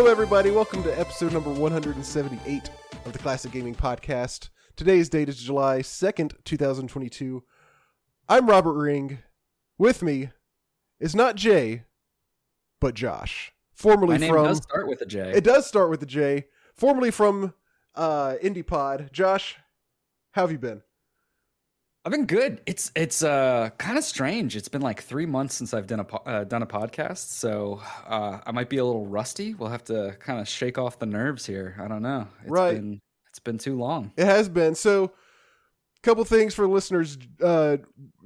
Hello, everybody. Welcome to episode number 178 of the Classic Gaming Podcast. Today's date is July 2nd, 2022. I'm Robert Ring. With me is not Jay, but Josh. Formerly My name from. does start with a J. It does start with a J. Formerly from uh, IndiePod. Josh, how have you been? I've been good. It's it's uh kind of strange. It's been like three months since I've done a po- uh, done a podcast, so uh, I might be a little rusty. We'll have to kind of shake off the nerves here. I don't know. It's Right. Been, it's been too long. It has been. So, a couple things for listeners. Uh,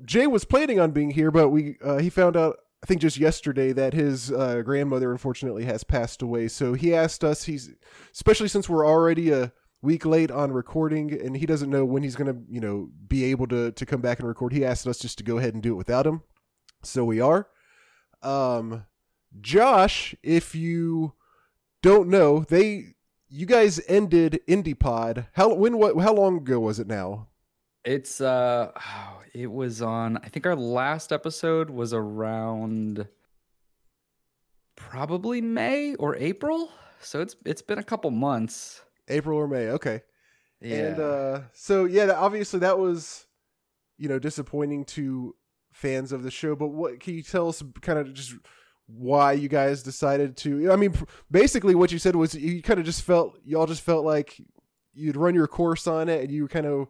Jay was planning on being here, but we uh, he found out I think just yesterday that his uh, grandmother unfortunately has passed away. So he asked us. He's especially since we're already a week late on recording, and he doesn't know when he's going to you know be able to to come back and record. He asked us just to go ahead and do it without him. So we are. Um, Josh, if you don't know, they you guys ended IndiePod. How when what how long ago was it now? It's uh, oh, it was on. I think our last episode was around probably May or April. So it's it's been a couple months. April or May. Okay. Yeah. And uh so yeah, obviously that was you know disappointing to fans of the show, but what can you tell us kind of just why you guys decided to I mean basically what you said was you kind of just felt y'all just felt like you'd run your course on it and you kind of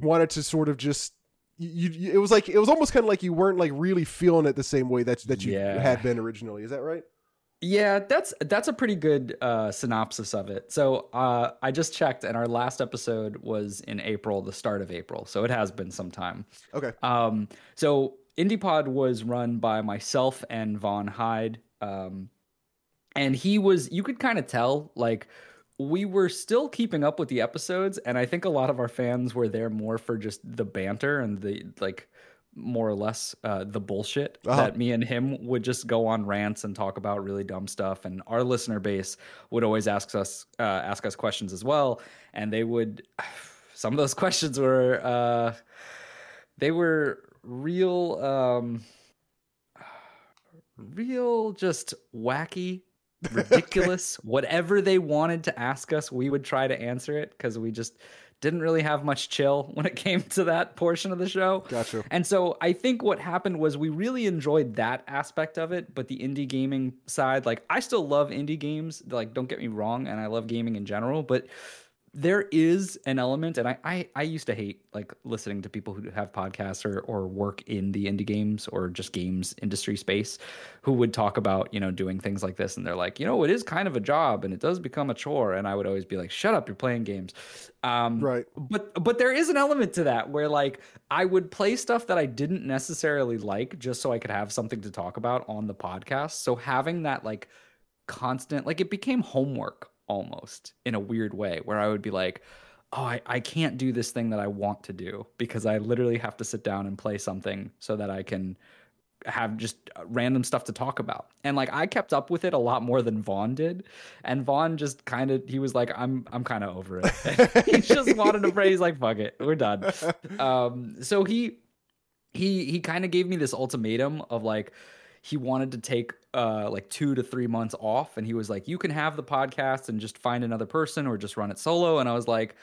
wanted to sort of just you, you it was like it was almost kind of like you weren't like really feeling it the same way that that you Yeah. had been originally. Is that right? Yeah, that's that's a pretty good uh, synopsis of it. So uh, I just checked, and our last episode was in April, the start of April. So it has been some time. Okay. Um, so IndiePod was run by myself and Vaughn Hyde, um, and he was. You could kind of tell, like we were still keeping up with the episodes, and I think a lot of our fans were there more for just the banter and the like. More or less, uh, the bullshit Uh-huh. that me and him would just go on rants and talk about really dumb stuff, and our listener base would always ask us uh, ask us questions as well, and they would. Some of those questions were uh, they were real um real just wacky ridiculous whatever they wanted to ask us we would try to answer it because we just didn't really have much chill when it came to that portion of the show Gotcha. and so I think what happened was we really enjoyed that aspect of it, but the indie gaming side, like I still love indie games, like don't get me wrong, and I love gaming in general, but there is an element, and I, I I used to hate like listening to people who have podcasts or or work in the indie games or just games industry space, who would talk about you know doing things like this, and they're like, you know, it is kind of a job, and it does become a chore, and I would always be like, shut up, you're playing games, um, Right. but but there is an element to that where like I would play stuff that I didn't necessarily like just so I could have something to talk about on the podcast. So having that like constant like it became homework almost in a weird way where I would be like, oh, I, I can't do this thing that I want to do because I literally have to sit down and play something so that I can have just random stuff to talk about. And like I kept up with it a lot more than Vaughn did. And Vaughn just kind of he was like, I'm I'm kind of over it. he just wanted to pray. He's like, fuck it, we're done. Um, so he he he kind of gave me this ultimatum of like he wanted to take uh like two to three months off and he was like you can have the podcast and just find another person or just run it solo and i was like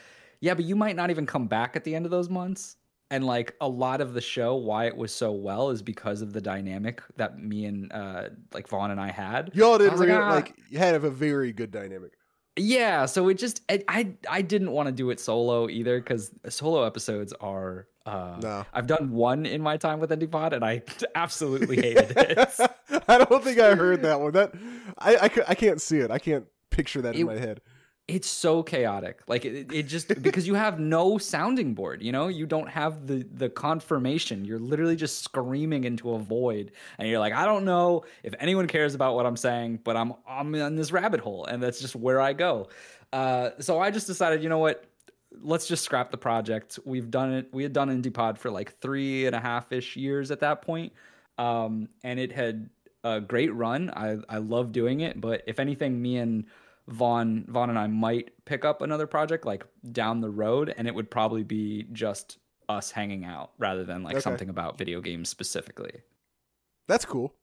yeah but you might not even come back at the end of those months and like a lot of the show why it was so well is because of the dynamic that me and uh like vaughn and i had Y'all did like, like, ah. like had a very good dynamic. Yeah so it just I I, I didn't want to do it solo either because solo episodes are uh No. I've done one in my time with IndiePod and I absolutely hated it. I don't think I heard that one. That I, I, I can't see it. I can't picture that in my head. It's so chaotic. Like it, it just because you have no sounding board, you know, you don't have the the confirmation. You're literally just screaming into a void, and you're like, I don't know if anyone cares about what I'm saying, but I'm I'm in this rabbit hole, and that's just where I go. Uh, so I just decided, you know what? Let's just scrap the project. We've done it. We had done IndiePod for like three and a half ish years at that point, um, and it had a great run. I I love doing it, but if anything, me and Vaughn Vaughn and I might pick up another project like down the road, and it would probably be just us hanging out rather than like Okay. something about video games specifically. That's cool.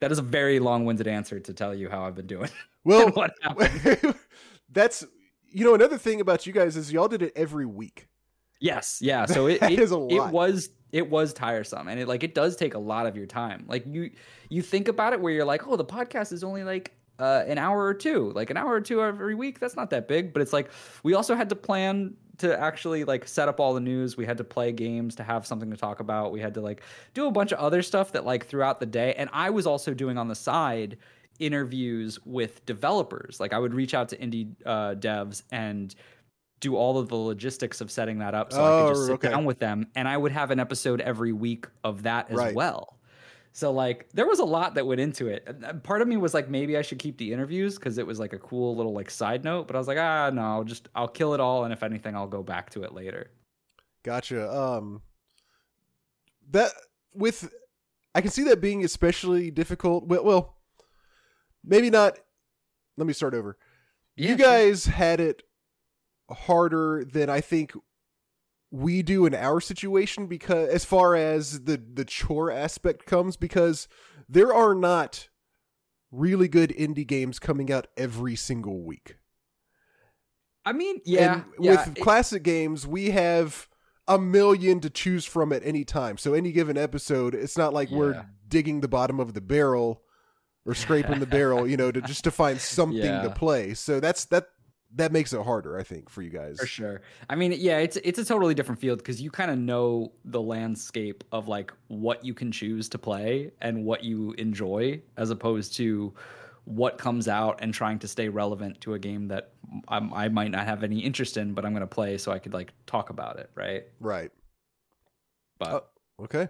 that is a very long-winded answer to tell you how I've been doing. Well, what happened. that's you know another thing about you guys is y'all did it every week. Yes, yeah. So it That it, is a it was it was tiresome, and it like it does take a lot of your time. Like you you think about it where you're like, oh, the podcast is only like uh, an hour or two, like an hour or two every week. That's not that big, but it's like we also had to plan to actually like set up all the news. We had to play games to have something to talk about. We had to like do a bunch of other stuff that like throughout the day, and I was also doing on the side interviews with developers. Like I would reach out to indie uh, devs and do all of the logistics of setting that up so I Oh, could just sit okay. down with them and I would have an episode every week of that as Right. well. So like there was a lot that went into it. Part of me was like maybe I should keep the interviews because it was like a cool little like side note, but I was like ah no, I'll just I'll kill it all and if anything I'll go back to it later. Gotcha. Um, that with I can see that being especially difficult. Well, well, maybe not. Let me start over. Yeah, you sure. guys had it harder than I think we do in our situation because as far as the the chore aspect comes because there are not really good indie games coming out every single week. I mean, yeah, And yeah, with it- classic games, we have a million to choose from at any time. So any given episode, it's not like Yeah. we're digging the bottom of the barrel or scraping the barrel, you know, to just to find something to play. So that's that that makes it harder, I think, for you guys. For sure. I mean, yeah, it's it's a totally different field because you kind of know the landscape of like what you can choose to play and what you enjoy, as opposed to what comes out and trying to stay relevant to a game that I, I might not have any interest in, but I'm going to play so I could like talk about it, right? Right. But Oh. Okay.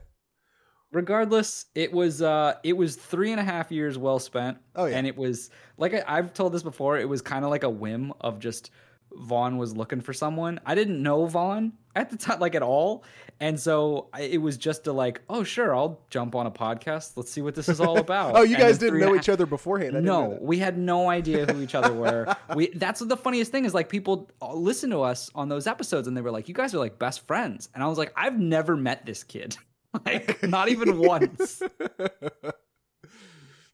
Regardless, it was uh it was three and a half years well spent. Oh, yeah. And it was like I, I've told this before, it was kind of like a whim of just Vaughn was looking for someone. I didn't know Vaughn at the time, like at all. And so I, it was just a like, oh sure, I'll jump on a podcast. Let's see what this is all about. Oh, you And guys didn't know each other beforehand. I didn't no, we had no idea who each other were. We that's the funniest thing is like people listen to us on those episodes and they were like, "You guys are like best friends," and I was like, "I've never met this kid, like not even once."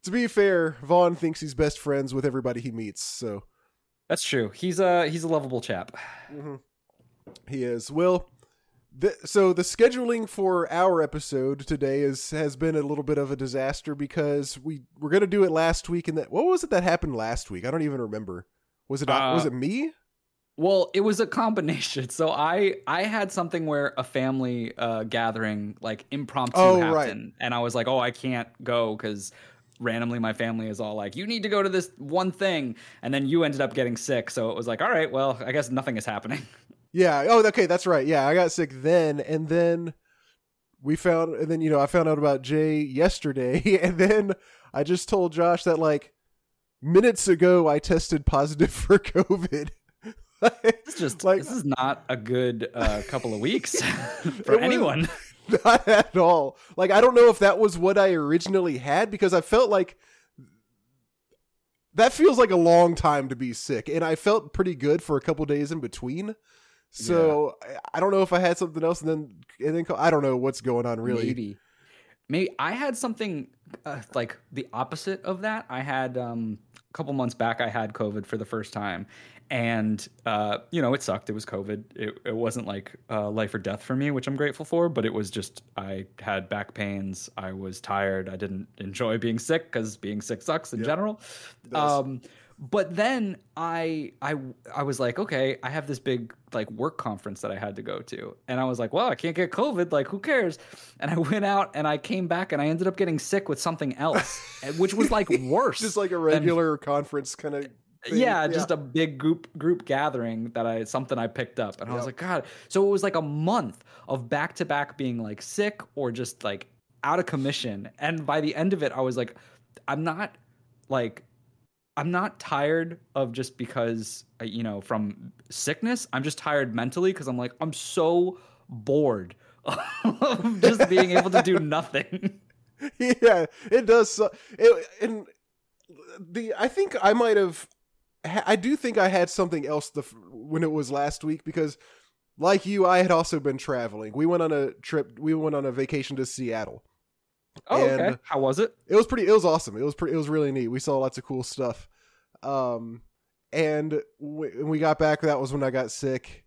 to be fair, Vaughn thinks he's best friends with everybody he meets, so That's true. He's a he's a lovable chap. he is. Well, so the scheduling for our episode today is has been a little bit of a disaster because we were going to do it last week, and that what was it that happened last week? I don't even remember. Was it Uh, was it me? Well, it was a combination. So I I had something where a family uh, gathering like impromptu Oh, happened, right. and I was like, oh, I can't go because randomly my family is all like, you need to go to this one thing, and then you ended up getting sick, so it was like, all right, well, I guess nothing is happening. Yeah. Oh, okay, that's right. Yeah, I got sick then, and then we found, and then you know, I found out about Jay yesterday, and then I just told Josh that like minutes ago I tested positive for COVID. This is just Like- this is not a good uh, couple of weeks for anyone. Not at all. Like I don't know if that was what I originally had because I felt like that feels like a long time to be sick, and I felt pretty good for a couple days in between. So I- I don't know if I had something else, and then and then I don't know what's going on really. Maybe. Maybe I had something uh, like the opposite of that. I had um, a couple months back. I had COVID for the first time, and uh, you know it sucked. It was COVID. It, it wasn't like uh, life or death for me, which I'm grateful for. But it was just I had back pains. I was tired. I didn't enjoy being sick because being sick sucks in Yep. general. Um, but then I I I was like, okay, I have this big like work conference that I had to go to, and I was like, well, I can't get COVID, like who cares? And I went out and I came back and I ended up getting sick with something else, which was like worse. Just like a than- regular conference kind of. Yeah, just a big group group gathering that I something I picked up, and I was like, God. So it was like a month of back to back being like sick or just like out of commission, and by the end of it, I was like, I'm not like. I'm not tired of just because uh, you know from sickness. I'm just tired mentally because I'm like I'm so bored of just being able to do nothing. yeah, it does. It, and the I think I might have. I do think I had something else the when it was last week because, like you, I had also been traveling. We went on a trip. We went on a vacation to Seattle, Oh, And- okay. How was it? it was pretty it was awesome it was pretty it was really neat we saw lots of cool stuff um and when we got back that was when i got sick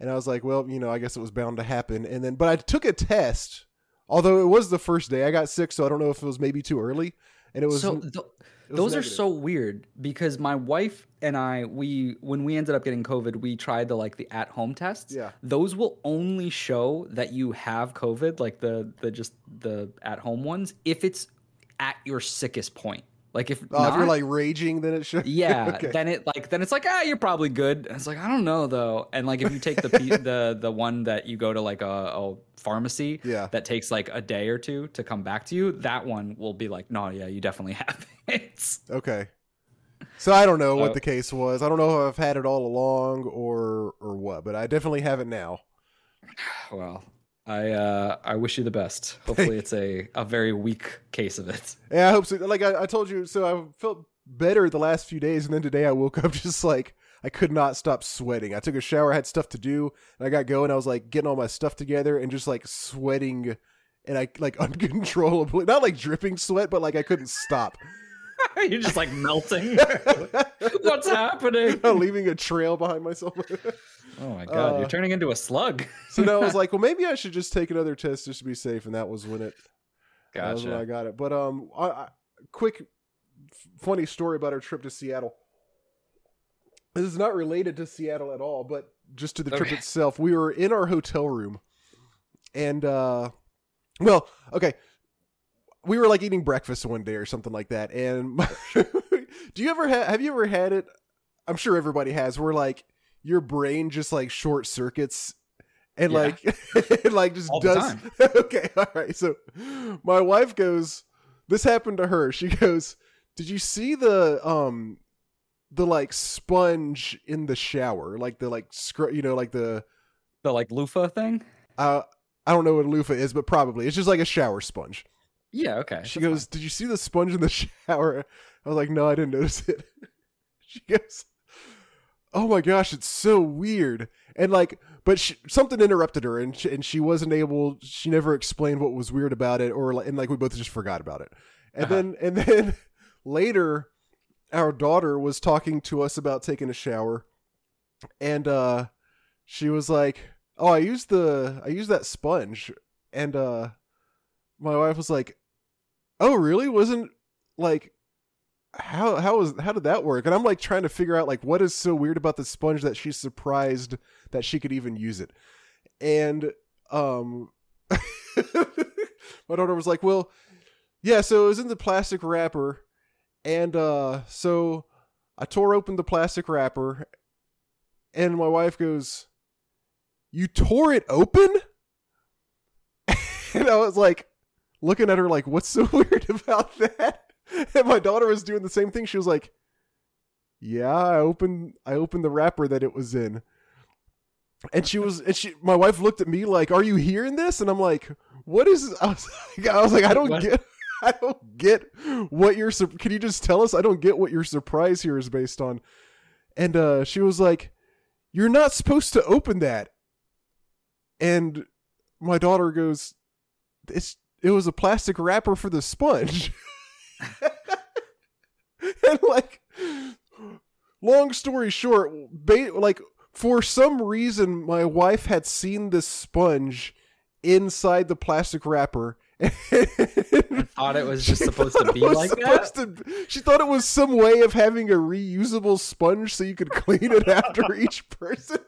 and i was like well you know i guess it was bound to happen and then but i took a test although it was the first day i got sick so i don't know if it was maybe too early and it was, so it th- was those negative. are so weird because my wife and I, we when we ended up getting COVID, we tried the like the at home tests. yeah Those will only show that you have COVID, like the the just the at home ones, if it's at your sickest point. Like if oh, if you're like raging then it should yeah, okay. then it like then it's like ah you're probably good. And it's like I don't know though. And like if you take the the the one that you go to like a, a pharmacy yeah that takes like a day or two to come back to you, that one will be like no yeah you definitely have it. okay so i don't know what Uh, the case was i don't know if i've had it all along or or what but i definitely have it now Well, I uh I wish you the best. Hopefully it's a a very weak case of it. Yeah, I hope so. Like I, I told you, so I felt better the last few days, and then today I woke up just like I could not stop sweating. I took a shower, I had stuff to do, and I got going. I was like getting all my stuff together and just like sweating, and I like uncontrollably, not like dripping sweat, but like I couldn't stop, You're just like melting. What's happening? leaving a trail behind myself. Oh my god, Uh, you're turning into a slug. so now I was like, well, maybe I should just take another test just to be safe, and that was when it That was when I got it. But um, I, I, quick, funny story about our trip to Seattle. This is not related to Seattle at all, but just to the trip itself. We were in our hotel room, and uh, well, okay, we were like eating breakfast one day or something like that. And do you ever have? Have you ever had it? I'm sure everybody has. Where like your brain just like short circuits. And Yeah. like, it like just All does. okay, all right. So, my wife goes. This happened to her. She goes, "Did you see the um, the like sponge in the shower, like the like scr- you know, like the The like loofah thing? uh, I don't know what a loofah is, but probably it's just like a shower sponge." Yeah, okay. She that's goes, "Did you see the sponge in the shower?" I was like, "No, I didn't notice it." she goes, "Oh my gosh, it's so weird." And like, but she, something interrupted her, and she, and she wasn't able. She never explained what was weird about it, or like, and like we both just forgot about it. And Uh-huh. then and then later, our daughter was talking to us about taking a shower, and uh, she was like, "Oh, I used the I used that sponge," and uh, my wife was like, "Oh, really? Wasn't like." How how was how did that work? And I'm like trying to figure out like what is so weird about the sponge that she's surprised that she could even use it. And um my daughter was like, "Well, yeah, so it was in the plastic wrapper and uh so I tore open the plastic wrapper and my wife goes, "You tore it open?" and I was like looking at her like, "What's so weird about that?" And my daughter was doing the same thing. She was like, "Yeah, I opened I opened the wrapper that it was in." And she was and she my wife looked at me like, "Are you hearing this?" And I'm like, "What is I was like, I, was like, I don't What? get I don't get what your sur- can you just tell us? I don't get what your surprise here is based on." And uh she was like, "You're not supposed to open that." And my daughter goes, "It's it was a plastic wrapper for the sponge." and like long story short, ba- like for some reason my wife had seen this sponge inside the plastic wrapper thought it was just supposed to be like that. to- she thought it was some way of having a reusable sponge so you could clean it after each person.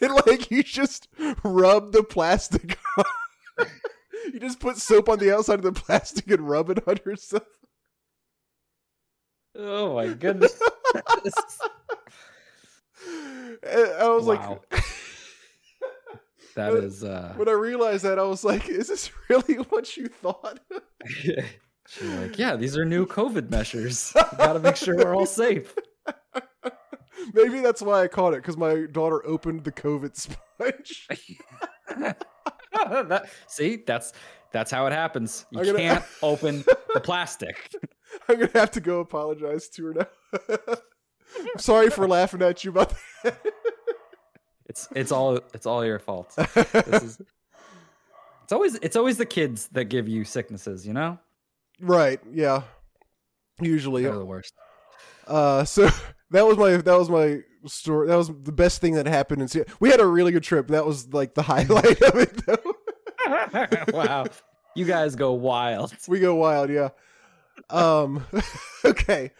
And like you just rub the plastic on. You just put soap on the outside of the plastic and rub it on yourself. Oh my goodness. I was Wow. like that is uh when I realized that I was like, is this really what you thought? She's like, yeah, these are new COVID measures. We gotta make sure we're all safe. Maybe that's why I caught it because my daughter opened the COVID sponge. That- see, that's that's how it happens. You gonna- can't open the plastic. I'm gonna have to go apologize to her now. I'm sorry for laughing at you about It's it's all it's all your fault. This is it's It's always it's always the kids that give you sicknesses, you know? Right. Yeah. Usually. They're the worst. Uh, so that was my that was my story. That was the best thing that happened in Seattle. We had a really good trip. That was like the highlight of it, though. wow. You guys go wild. we go wild, yeah. Um, okay,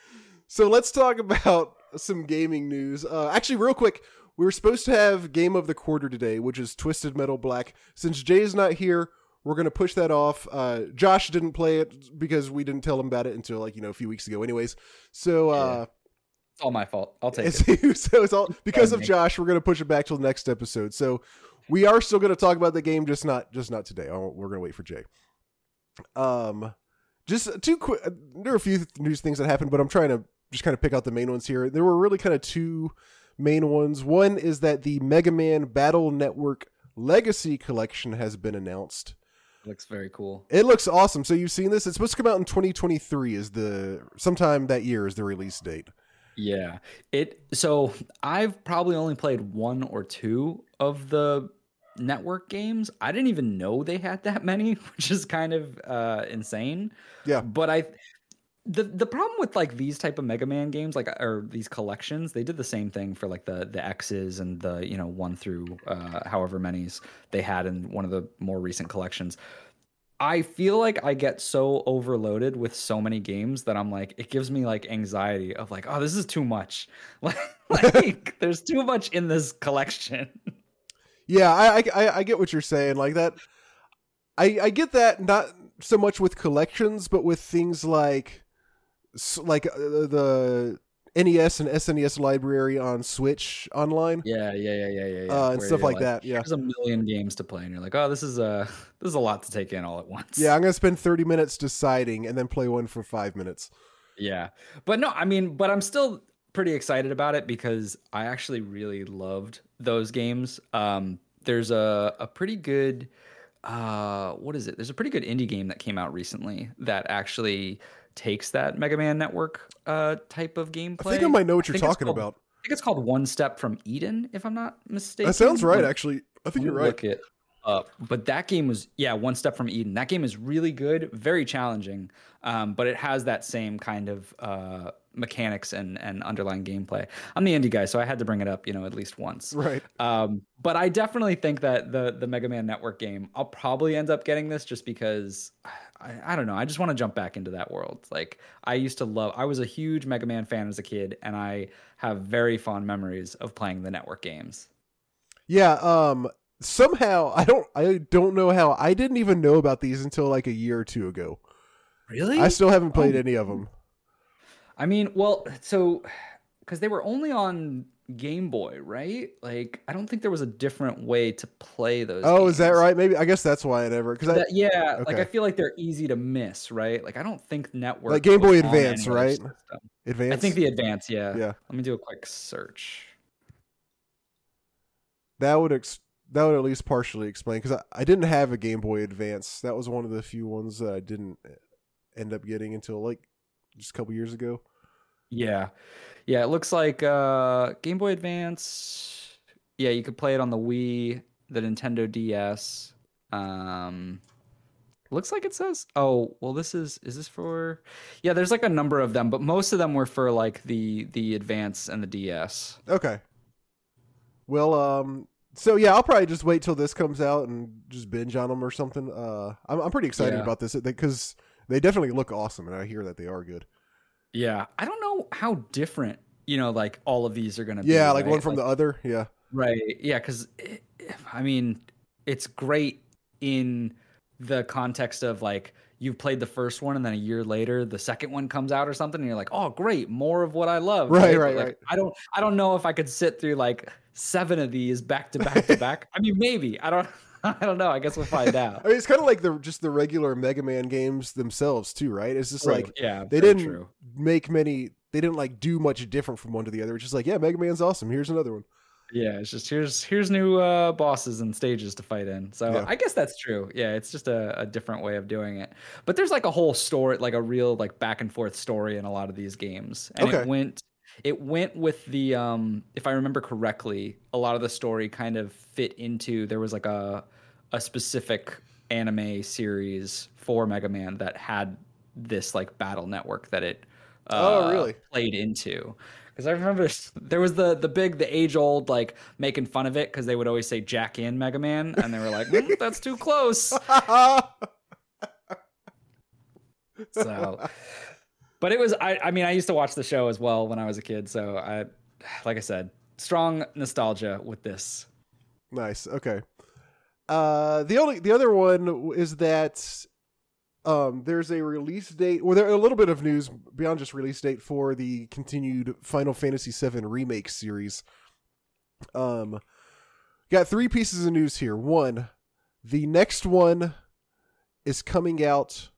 so let's talk about some gaming news. Uh, actually, real quick, we were supposed to have game of the quarter today, which is Twisted Metal Black. Since Jay's not here, we're gonna push that off. Uh, Josh didn't play it because we didn't tell him about it until like you know a few weeks ago, anyways. So. Uh, It's all my fault. I'll take it's, it. so it's all because of. Josh. We're gonna push it back till the next episode. So we are still gonna talk about the game, just not just not today. Oh, we're gonna wait for Jay. Um, just two quick. There are a few news things that happened, but I'm trying to just kind of pick out the main ones here. There were really kind of two main ones. One is that the Mega Man Battle Network Legacy Collection has been announced. Looks very cool. It looks awesome. So you've seen this? It's supposed to come out in 2023. Is the sometime that year is the release date? Yeah. It so I've probably only played one or two of the network games. I didn't even know they had that many, which is kind of uh insane. Yeah. But I the the problem with like these type of Mega Man games, like or these collections, they did the same thing for like the the X's and the you know one through uh, however many's they had in one of the more recent collections. I feel like I get so overloaded with so many games that I'm like, it gives me like anxiety of like, oh, this is too much. Like, like there's too much in this collection. Yeah, I, I I get what you're saying. Like that, I I get that not so much with collections, but with things like like uh, the NES and SNES library on Switch online Yeah, yeah, yeah, yeah, yeah. yeah. uh, and Where stuff you're like that. Yeah, There's a million games to play, and you're like, oh, this is a this is a lot to take in all at once. yeah. I'm gonna spend 30 minutes deciding and then play one for five minutes. Yeah. But no, I mean, but I'm still pretty excited about it because I actually really loved those games. Um, there's a, a pretty good, uh, what is it? There's a pretty good indie game that came out recently that actually takes that Mega Man Network uh, type of gameplay. I think I might know what you're talking called- about. I think it's called One Step from Eden, if I'm not mistaken. That sounds right, actually. I think you're right. Look it up. But that game was yeah, one step from Eden. That game is really good, very challenging, um, but it has that same kind of uh, mechanics and and underlying gameplay. I'm the indie guy, so I had to bring it up, you know, at least once. Right. Um, but I definitely think that the the Mega Man Network game, I'll probably end up getting this just because I, I don't know. I just want to jump back into that world. Like I used to love. I was a huge Mega Man fan as a kid, and I have very fond memories of playing the network games. Yeah. Um. Somehow I don't I don't know how I didn't even know about these until like a year or two ago. Really? I still haven't played Oh. any of them. I mean, well, so because they were only on Game Boy, right? Like, I don't think there was a different way to play those. Oh, is that right? Maybe I guess that's why it never because yeah, like. I feel like they're easy to miss, right? Like I don't think network Like Game Boy Advance, right? system. advanced. I think the Advance, yeah. yeah. Let me do a quick search. That would ex- that would at least partially explain because I, I didn't have a Game Boy Advance. That was one of the few ones that I didn't uh, end up getting until like just a couple years ago. Yeah, yeah. It looks like uh, Game Boy Advance. Yeah, you could play it on the Wii, the Nintendo DS. Um, looks like it says. Oh, well, this is is this for? Yeah, there's like a number of them, but most of them were for like the the Advance and the DS. Okay. Well, um, so yeah, I'll probably just wait till this comes out and just binge on them or something. Uh, I'm I'm pretty excited Yeah. about this because they definitely look awesome, and I hear that they are good. Yeah, I don't know how different you know like all of these are gonna be. Yeah, like right? one from the other. Yeah. Right. Yeah, because I mean, it's great in the context of like you've played the first one and then a year later the second one comes out or something and you're like, "Oh, great, more of what I love." Right, right, like, right. I don't I don't know if I could sit through like 7 of these back to back to back. I mean, maybe. I don't I don't know. I guess we'll find out. I mean, it's kind of like the just the regular Mega Man games themselves too, right? It's just like yeah, they didn't true. make many. They didn't like do much different from one to the other. It's just like, yeah, Mega Man's awesome. Here's another one. Yeah, it's just here's here's new uh, bosses and stages to fight in. So Yeah. I guess that's true. Yeah, it's just a, a different way of doing it. But there's like a whole story, like a real like back and forth story in a lot of these games, and Okay. it went it went with the um if I remember correctly, a lot of the story kind of fit into there was like a a specific anime series for Mega Man that had this like battle network that it uh, Oh, really? played into. Because I remember there was the the big the age old like making fun of it because they would always say Jack in Mega Man and they were like "Mm, that's too close. So, but it was I I mean I used to watch the show as well when I was a kid. So I like I said strong nostalgia with this. Nice. Okay. Uh, the only the other one is that um, there's a release date, or there a little bit of news beyond just release date for the continued Final Fantasy VII remake series. Um, got three pieces of news here. One, the next one is coming out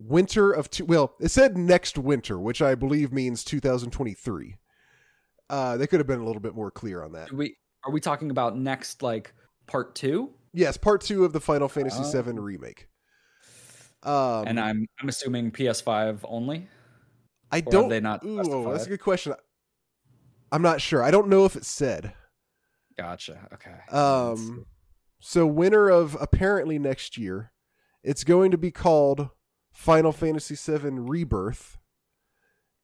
winter of two. Well, it said next winter, which I believe means 2023. Uh, they could have been a little bit more clear on that. Do we are we talking about next like part two? Yes, part two of the Final Fantasy Oh. VII remake. Um, and I'm I'm assuming PS5 only. I don't. they not ooh, that's a good question. I'm not sure. I don't know if it said. Gotcha. Okay. Um, so winter of apparently next year, it's going to be called Final Fantasy VII Rebirth,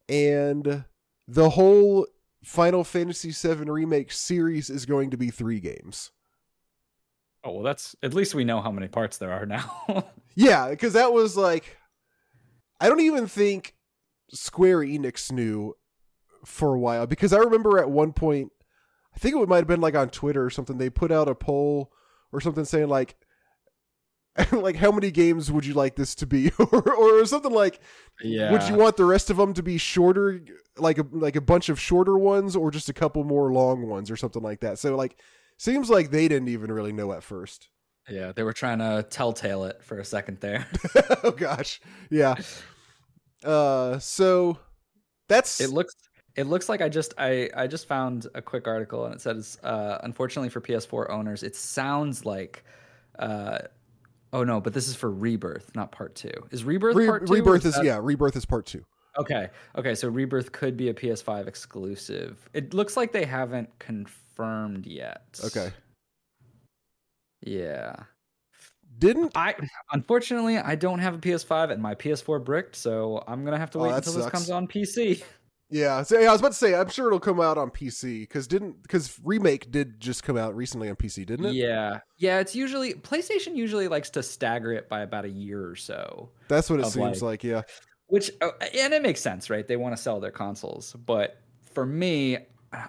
and the whole Final Fantasy VII remake series is going to be three games. oh well, that's at least we know how many parts there are now. Yeah, because that was like, I don't even think Square Enix knew for a while. Because I remember at one point, I think it might have been like on Twitter or something. They put out a poll or something saying like, like how many games would you like this to be, or or something like, yeah. would you want the rest of them to be shorter, like a like a bunch of shorter ones, or just a couple more long ones, or something like that. So like, seems like they didn't even really know at first. Yeah, they were trying to telltale it for a second there. oh gosh yeah uh so that's it looks it looks like I just I I just found a quick article and it says uh unfortunately for PS4 owners it sounds like uh oh no but this is for Rebirth not part 2. Is Rebirth Re- part 2? rebirth is that- yeah rebirth is part two Okay. Okay, so Rebirth could be a PS5 exclusive. It looks like they haven't confirmed yet. okay Yeah. didn't I unfortunately I don't have a PS5 and my PS4 bricked, so I'm gonna have to Oh, wait that until this comes on PC. yeah so yeah, i was about to say i'm sure it'll come out on pc because didn't because remake did just come out recently on pc didn't it Yeah, yeah. It's usually PlayStation usually likes to stagger it by about a year or so, that's what it seems like, yeah which uh, and it makes sense, right? They want to sell their consoles, but for me,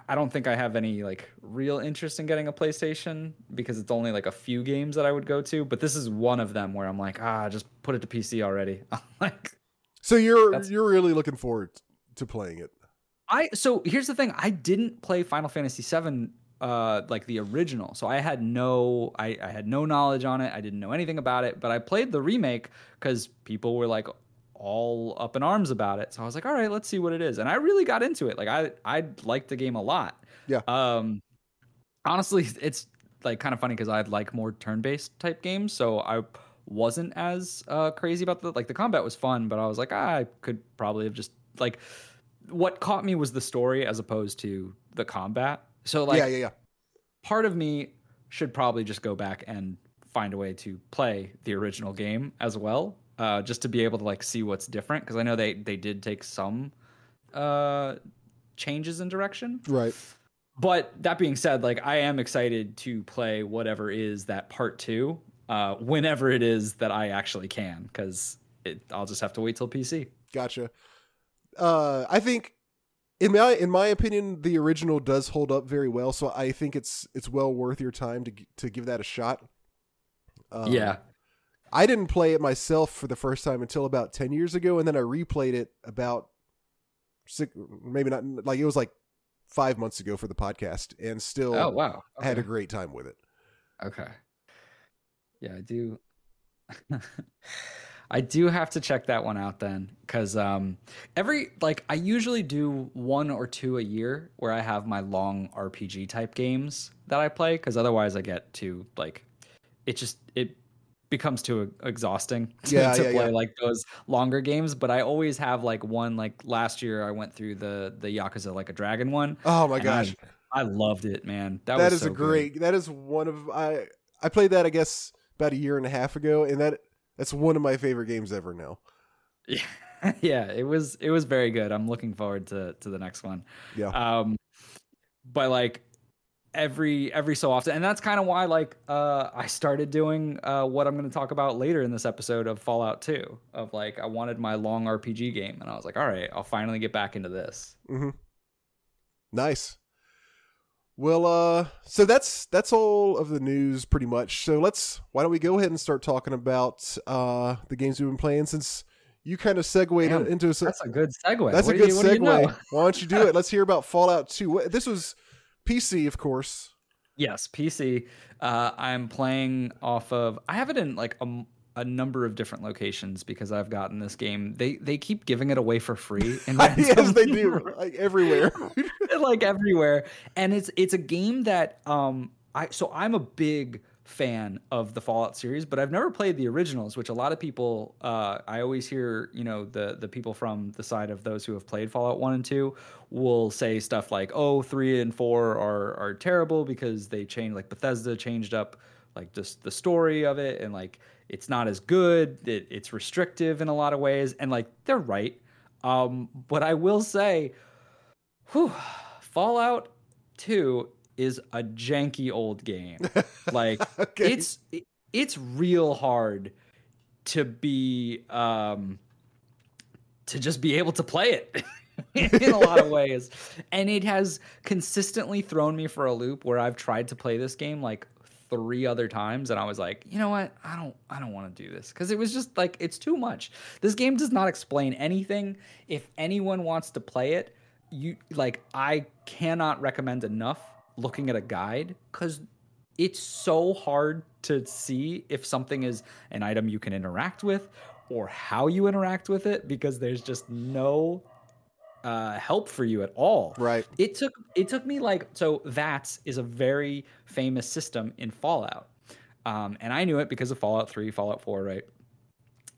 I don't think I have any like real interest in getting a PlayStation because it's only like a few games that I would go to. But this is one of them where I'm like, ah, just put it to PC already. I'm like, so you're you're really looking forward to playing it I so here's the thing. I didn't play Final Fantasy VII uh like the original. So I had no I, I had no knowledge on it. I didn't know anything about it, but I played the remake because people were like all up in arms about it. So I was like, all right, let's see what it is. And I really got into it. Like I I liked the game a lot. Yeah. Um honestly, it's like kind of funny because I like more turn-based type games, so I wasn't as uh, crazy about the like the combat was fun, but I was like, ah, I could probably have just like what caught me was the story as opposed to the combat. So like yeah yeah yeah part of me should probably just go back and find a way to play the original game as well, uh, just to be able to like see what's different because I know they they did take some uh, changes in direction. right But that being said, like I am excited to play whatever is that part two, uh, whenever it is that I actually can, because I'll just have to wait till PC. Gotcha. Uh, I think, in my in my opinion, the original does hold up very well. So I think it's it's well worth your time to to give that a shot. Um, yeah, I didn't play it myself for the first time until about ten years ago, and then I replayed it about six, maybe not like it was like five months ago for the podcast, and still Oh wow. had a great time with it. Okay. Yeah, I do. I do have to check that one out then, because um, every like I usually do one or two a year where I have my long RPG type games that I play, because otherwise I get too like it just it becomes too exhausting to, Yeah, to yeah, play yeah. like those longer games. But I always have like one like last year I went through the the Yakuza like a dragon one. Oh my gosh, I loved it, man. That, that was is so a good. great. That is one of I I played that I guess about a year and a half ago, and that that's one of my favorite games ever now. Yeah. yeah, it was it was very good. I'm looking forward to to the next one. Yeah. Um but like every every so often and that's kind of why like uh I started doing uh what I'm going to talk about later in this episode of Fallout 2 of like I wanted my long RPG game and I was like all right, I'll finally get back into this. Mhm. Nice. Well, uh, so that's that's all of the news pretty much. So let's why don't we go ahead and start talking about uh the games we've been playing since you kind of segued Damn, into a, That's a good segue. that's What a good you- do you segue. know? Why don't you do it? Let's hear about Fallout 2. This was PC, of course. Yes, PC. Uh, I'm playing off of. I have it in like a, a number of different locations because I've gotten this game. They they keep giving it away for free. In yes, they do. Like everywhere. like everywhere, and it's it's a game that um I so I'm a big fan of the Fallout series, but I've never played the originals, which a lot of people uh, I always hear, you know, the the people from the side of those who have played Fallout 1 and 2 will say stuff like, "Oh, 3 and 4 are are terrible because they changed like Bethesda changed up like just the story of it and like it's not as good, it, it's restrictive in a lot of ways." And like they're right. Um but I will say whew, Fallout 2 is a janky old game. Like Okay. it's it- it's real hard to be um to just be able to play it in a lot of ways. And it has consistently thrown me for a loop where I've tried to play this game like three other times and I was like, "You know what? I don't I don't want to do this." Cuz it was just like it's too much. This game does not explain anything. If anyone wants to play it, you like I cannot recommend enough looking at a guide cuz it's so hard to see if something is an item you can interact with or how you interact with it because there's just no uh, help for you at all. right. It took it took me like so VATS is a very famous system in Fallout. Um, and I knew it because of Fallout 3, Fallout 4, right?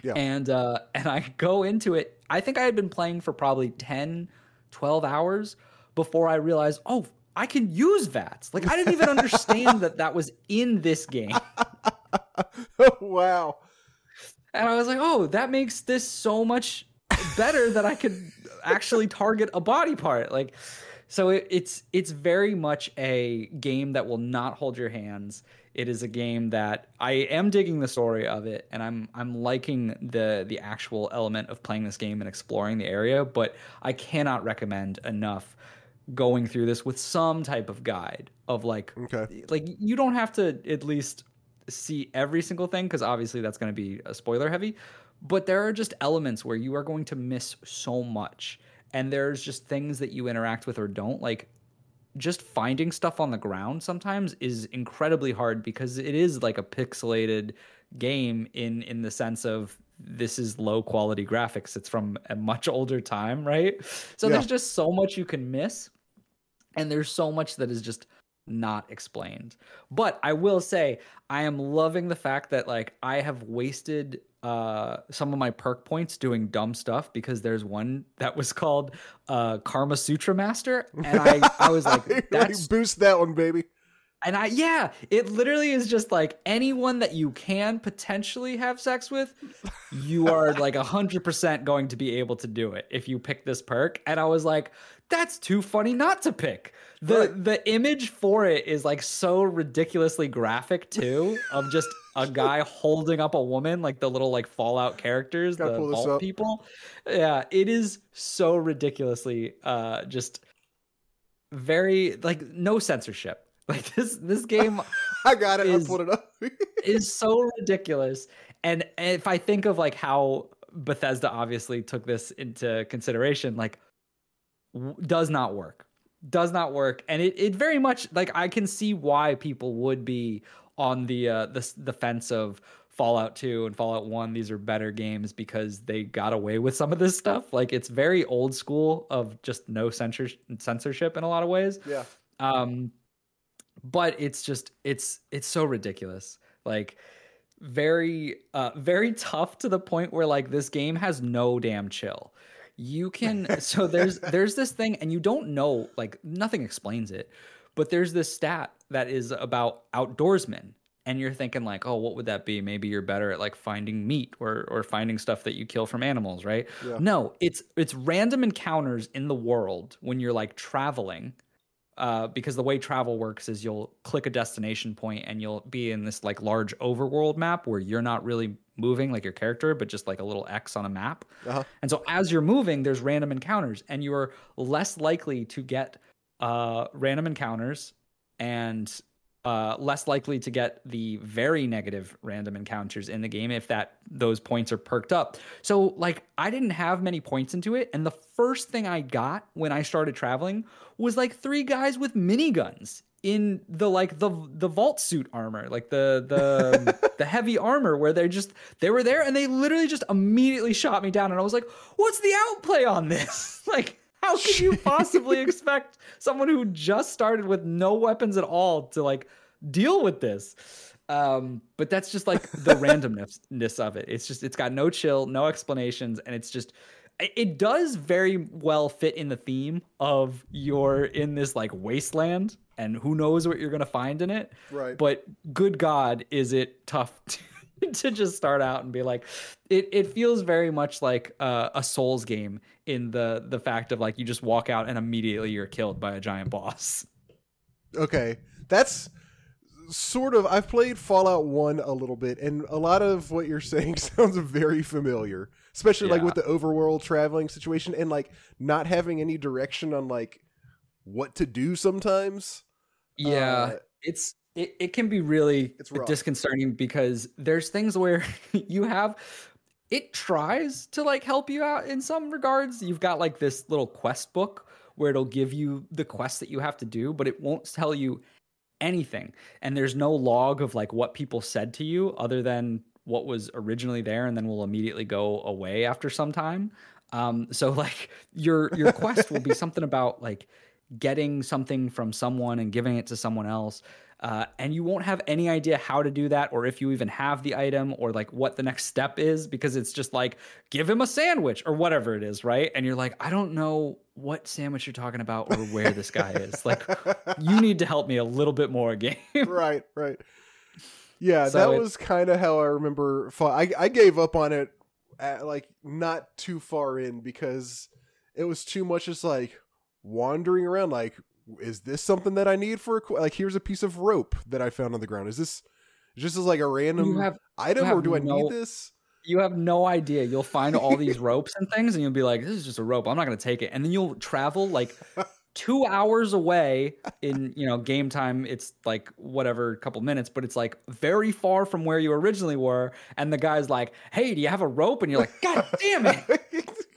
Yeah. And uh and I go into it. I think I had been playing for probably 10, 12 hours before I realized, "Oh, I can use VATS." Like I didn't even understand that that was in this game. wow. And I was like, "Oh, that makes this so much better that I could actually target a body part." Like so it, it's it's very much a game that will not hold your hands. It is a game that I am digging the story of it and I'm I'm liking the the actual element of playing this game and exploring the area, but I cannot recommend enough going through this with some type of guide of like Okay. like you don't have to at least see every single thing because obviously that's going to be a spoiler heavy but there are just elements where you are going to miss so much. And there's just things that you interact with or don't. Like just finding stuff on the ground sometimes is incredibly hard because it is like a pixelated game in in the sense of this is low quality graphics. It's from a much older time right? So Yeah. there's just so much you can miss. And there's so much that is just not explained. But I will say I am loving the fact that like I have wasted uh some of my perk points doing dumb stuff because there's one that was called uh Kama Sutra Master and I I was like that's boost that one, baby. and I yeah, it literally is just like anyone that you can potentially have sex with, you are like a hundred percent going to be able to do it if you pick this perk. And I was like, that's too funny not to pick. The Right. the image for it is like so ridiculously graphic too, of just a guy holding up a woman, like the little like Fallout characters, Gotta the vault people. Yeah, it is so ridiculously uh just very like no censorship. Like this this game I got it. Is- I pulled it up. is so ridiculous. And if I think of like how Bethesda obviously took this into consideration, like w- does not work. Does not work. And it, it very much like I can see why people would be on the uh the the fence of Fallout 2 and Fallout 1 these are better games because they got away with some of this stuff. Like it's very old school of just no censor- censorship in a lot of ways yeah. um but it's just it's it's so ridiculous like very uh very tough to the point where like this game has no damn chill you can so there's there's this thing and you don't know like nothing explains it but there's this stat that is about outdoorsmen and you're thinking like, oh, what would that be? Maybe you're better at like finding meat or or finding stuff that you kill from animals, right? Yeah. No, it's it's random encounters in the world when you're like traveling. Uh, because the way travel works is you'll click a destination point and you'll be in this like large overworld map where you're not really moving like your character, but just like a little X on a map. Uh-huh. And so as you're moving, there's random encounters, and you're less likely to get uh, random encounters and uh, less likely to get the very negative random encounters in the game if that those points are perked up. So like I didn't have many points into it, and the first thing I got when I started traveling was like three guys with miniguns in the like the the vault suit armor, like the the the heavy armor, where they're just they were there and they literally just immediately shot me down, and I was like, "What's the outplay on this?" like. How could you possibly expect someone who just started with no weapons at all to like deal with this? Um, but that's just like the randomness of it. It's just it's got no chill, no explanations, and it's just it does very well fit in the theme of you're in this like wasteland and who knows what you're gonna find in it. Right. But good God, is it tough to, to just start out and be like, it it feels very much like uh, a Souls game in the the fact of like you just walk out and immediately you're killed by a giant boss. Okay, that's sort of. I've played Fallout One a little bit, and a lot of what you're saying sounds very familiar, especially like with the overworld traveling situation and like not having any direction on like what to do sometimes. Yeah, Uh, it's it, it can be really disconcerting because there's things where you have it tries to like help you out in some regards. You've got like this little quest book where it'll give you the quests that you have to do, but it won't tell you anything. And there's no log of like what people said to you other than what was originally there and then will immediately go away after some time. Um, so like your your quest will be something about like getting something from someone and giving it to someone else. Uh, and you won't have any idea how to do that or if you even have the item or like what the next step is because it's just like give him a sandwich or whatever it is right and you're like i don't know what sandwich you're talking about or where this guy is like you need to help me a little bit more game right, right. Yeah, So that was kind of how I remember. I I gave up on it, at, like not too far in because it was too much. Just like wandering around. Like, is this something that I need for a qu- like? Here's a piece of rope that I found on the ground. Is this just as like a random have item, or do I need this? you have no idea you'll find all these ropes and things and you'll be like this is just a rope i'm not going to take it and then you'll travel like two hours away in you know game time it's like whatever couple minutes but it's like very far from where you originally were and the guy's like hey do you have a rope and you're like god damn it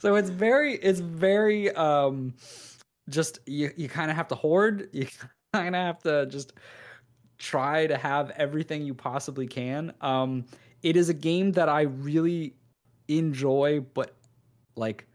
so it's very it's very um just you you kind of have to hoard you kind of have to just try to have everything you possibly can. Um it is a game that i really enjoy but like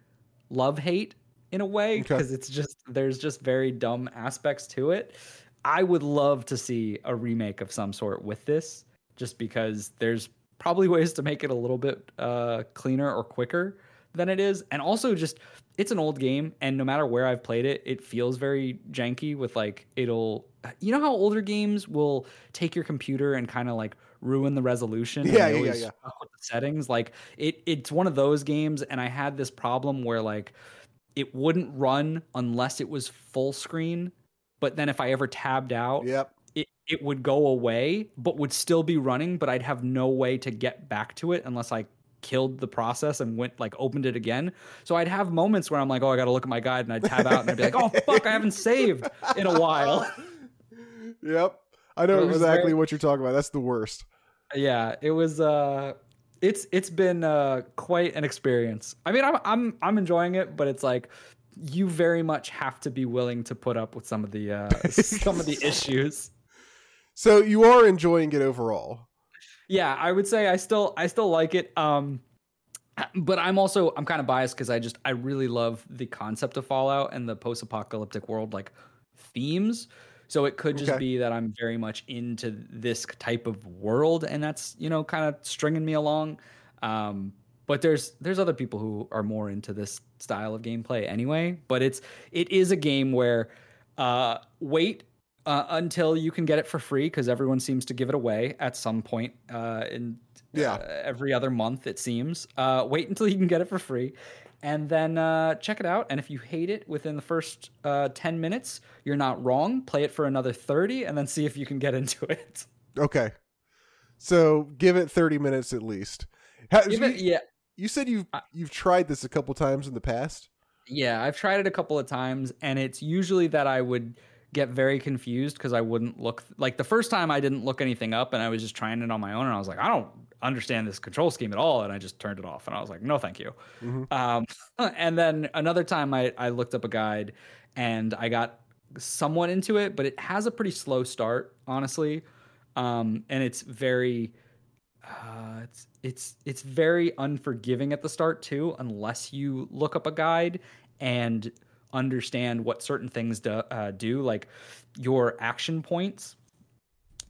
love hate in a way Okay. because it's just there's just very dumb aspects to it. I would love to see a remake of some sort with this just because there's probably ways to make it a little bit uh cleaner or quicker than it is and also just it's an old game and no matter where i've played it it feels very janky with like it'll you know how older games will take your computer and kind of like ruin the resolution Yeah, yeah, yeah, yeah. with the settings like it it's one of those games and i had this problem where like it wouldn't run unless it was full screen but then if i ever tabbed out Yep. it, it would go away but would still be running but i'd have no way to get back to it unless i killed the process and went like opened it again so i'd have moments where i'm like oh i gotta look at my guide and i'd tab out and i'd be like oh fuck i haven't saved in a while Yep. I know exactly very- what you're talking about. That's the worst. yeah it was uh it's it's been uh quite an experience i mean i'm i'm i'm enjoying it but it's like you very much have to be willing to put up with some of the uh some of the issues So you are enjoying it overall. Yeah i would say i still i still like it um but i'm also i'm kind of biased because i just i really love the concept of fallout and the post-apocalyptic world like themes so it could just Okay. be that i'm very much into this type of world and that's you know kind of stringing me along um but there's there's other people who are more into this style of gameplay anyway but it's it is a game where uh wait uh, until you can get it for free because everyone seems to give it away at some point uh, in Yeah. uh, every other month it seems. Uh, wait until you can get it for free, and then uh, check it out. And if you hate it within the first uh, ten minutes, you're not wrong. Play it for another thirty, and then see if you can get into it. Okay. So give it 30 minutes at least. How, Give you, it- yeah, you said you've you've tried this a couple times in the past. Yeah, I've tried it a couple of times, and it's usually that I would get very confused because I wouldn't look like the first time I didn't look anything up, and I was just trying it on my own, and I was like, I don't understand this control scheme at all, and I just turned it off, and I was like, no, thank you. Mhm. Um, and then another time I I looked up a guide, and I got somewhat into it, but it has a pretty slow start, honestly, um, and it's very uh, it's it's it's very unforgiving at the start too, unless you look up a guide and understand what certain things do, uh, do. Like your action points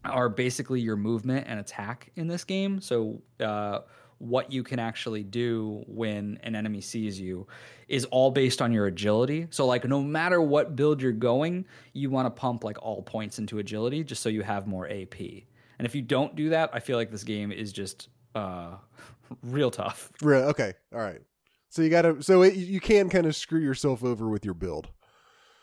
are basically your movement and attack in this game. So uh, what you can actually do when an enemy sees you is all based on your agility. So like no matter what build you're going, you want to pump like all points into agility just so you have more AP. And if you don't do that, I feel like this game is just uh, real tough. Really? Okay. All right. So you got to so it, you can kind of screw yourself over with your build.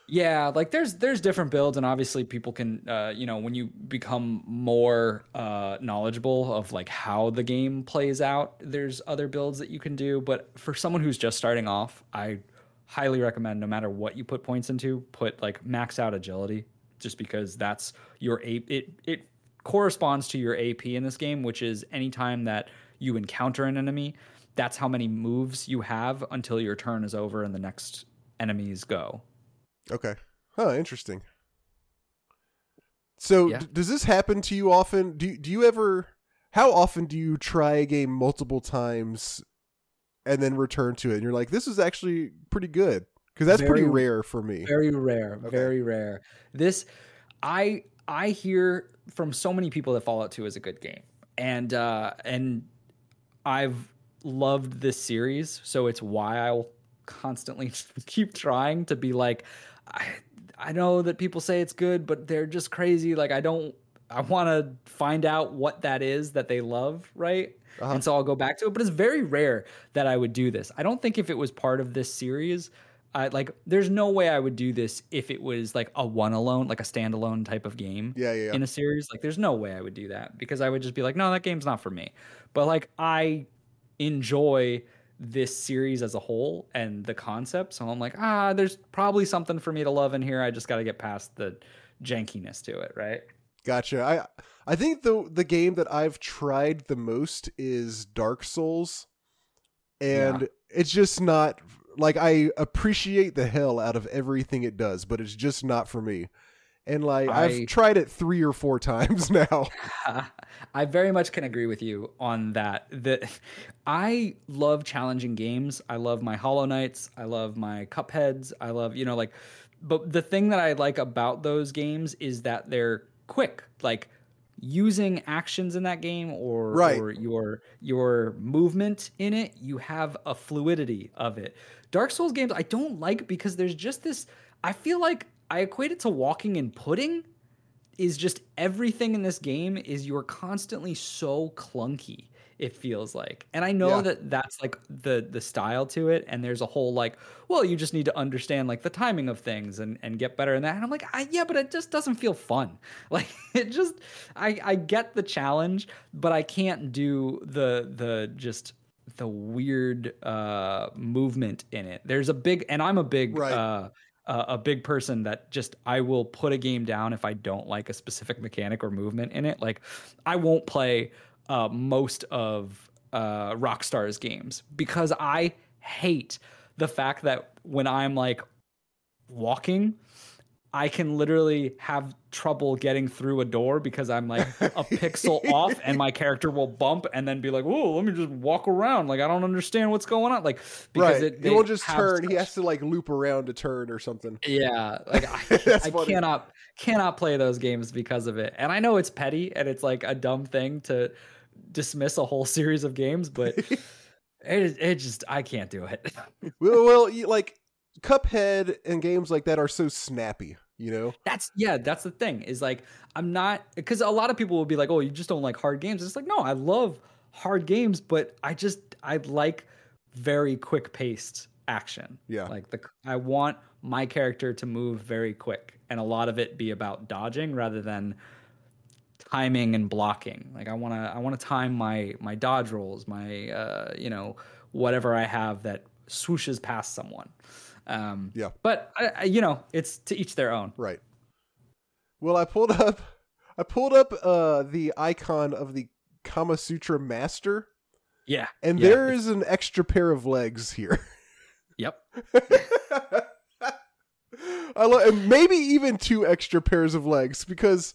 Yeah, like there's there's different builds, and obviously people can, uh, you know, when you become more uh, knowledgeable of like how the game plays out, there's other builds that you can do. But for someone who's just starting off, I highly recommend no matter what you put points into, put like max out agility, just because that's your a it it corresponds to your AP in this game, which is anytime that you encounter an enemy, that's how many moves you have until your turn is over and the next enemies go. Okay. Huh, interesting. So Yeah. d- does this happen to you often? Do you, do you ever how often do you try a game multiple times and then return to it and you're like this is actually pretty good? Cuz that's pretty rare for me. very rare Okay. very rare this i i hear from so many people that fallout 2 is a good game and uh and i've loved this series so it's why i'll constantly keep trying to be like i i know that people say it's good but they're just crazy like i don't i want to find out what that is that they love right Uh-huh. and so I'll go back to it. But it's very rare that I would do this. I don't think if it was part of this series, I like there's no way I would do this if it was like a one alone, like a standalone type of game Yeah, yeah, yeah. in a series. Like there's no way I would do that because I would just be like, no, that game's not for me. But like I enjoy this series as a whole and the concept. So I'm like, ah, there's probably something for me to love in here. I just got to get past the jankiness to it, right? Gotcha. I I think the the game that I've tried the most is Dark Souls, and it's just not like I appreciate the hell out of everything it does, but it's just not for me. And like I, have tried it three or four times now. I very much can agree with you on that. That I love challenging games. I love my Hollow Knights. I love my Cupheads. I love, you know, like but the thing that I like about those games is that they're quick. Like using actions in that game or, Right. or your your movement in it, you have a fluidity of it. Dark Souls games I don't like because there's just this I feel like I equate it to walking in pudding is just everything in this game is you're constantly so clunky it feels like and i know Yeah. that that's like the the style to it and there's a whole like well you just need to understand like the timing of things and and get better in that and i'm like I, yeah but it just doesn't feel fun like it just i i get the challenge but i can't do the the just the weird uh movement in it there's a big and i'm a big Right. uh uh, a big person that just I will put a game down if I don't like a specific mechanic or movement in it. Like I won't play uh, most of uh, Rockstar's games because I hate the fact that when I'm like walking, I can literally have trouble getting through a door because I'm like a pixel off and my character will bump and then be like, "Whoa, let me just walk around." Like I don't understand what's going on. Like because right. it, he they won't just turn. He has to like loop around to turn or something. yeah, like I, I cannot cannot play those games because of it. And I know it's petty and it's like a dumb thing to dismiss a whole series of games, but it it just I can't do it. well, well, like Cuphead and games like that are so snappy. you know? That's yeah, that's the thing. Is like I'm not because a lot of people will be like, "Oh, you just don't like hard games." It's like, no, I love hard games, but I just I like very quick paced action. Yeah. Like the I want my character to move very quick and a lot of it be about dodging rather than timing and blocking. Like I want to I want to time my my dodge rolls, my uh you know whatever I have that swooshes past someone. Um Yeah. But I, I, you know, it's to each their own. Right. Well, I pulled up I pulled up uh the icon of the Kama Sutra master Yeah. and Yeah. there is an extra pair of legs here. Yep. I love, and maybe even two extra pairs of legs because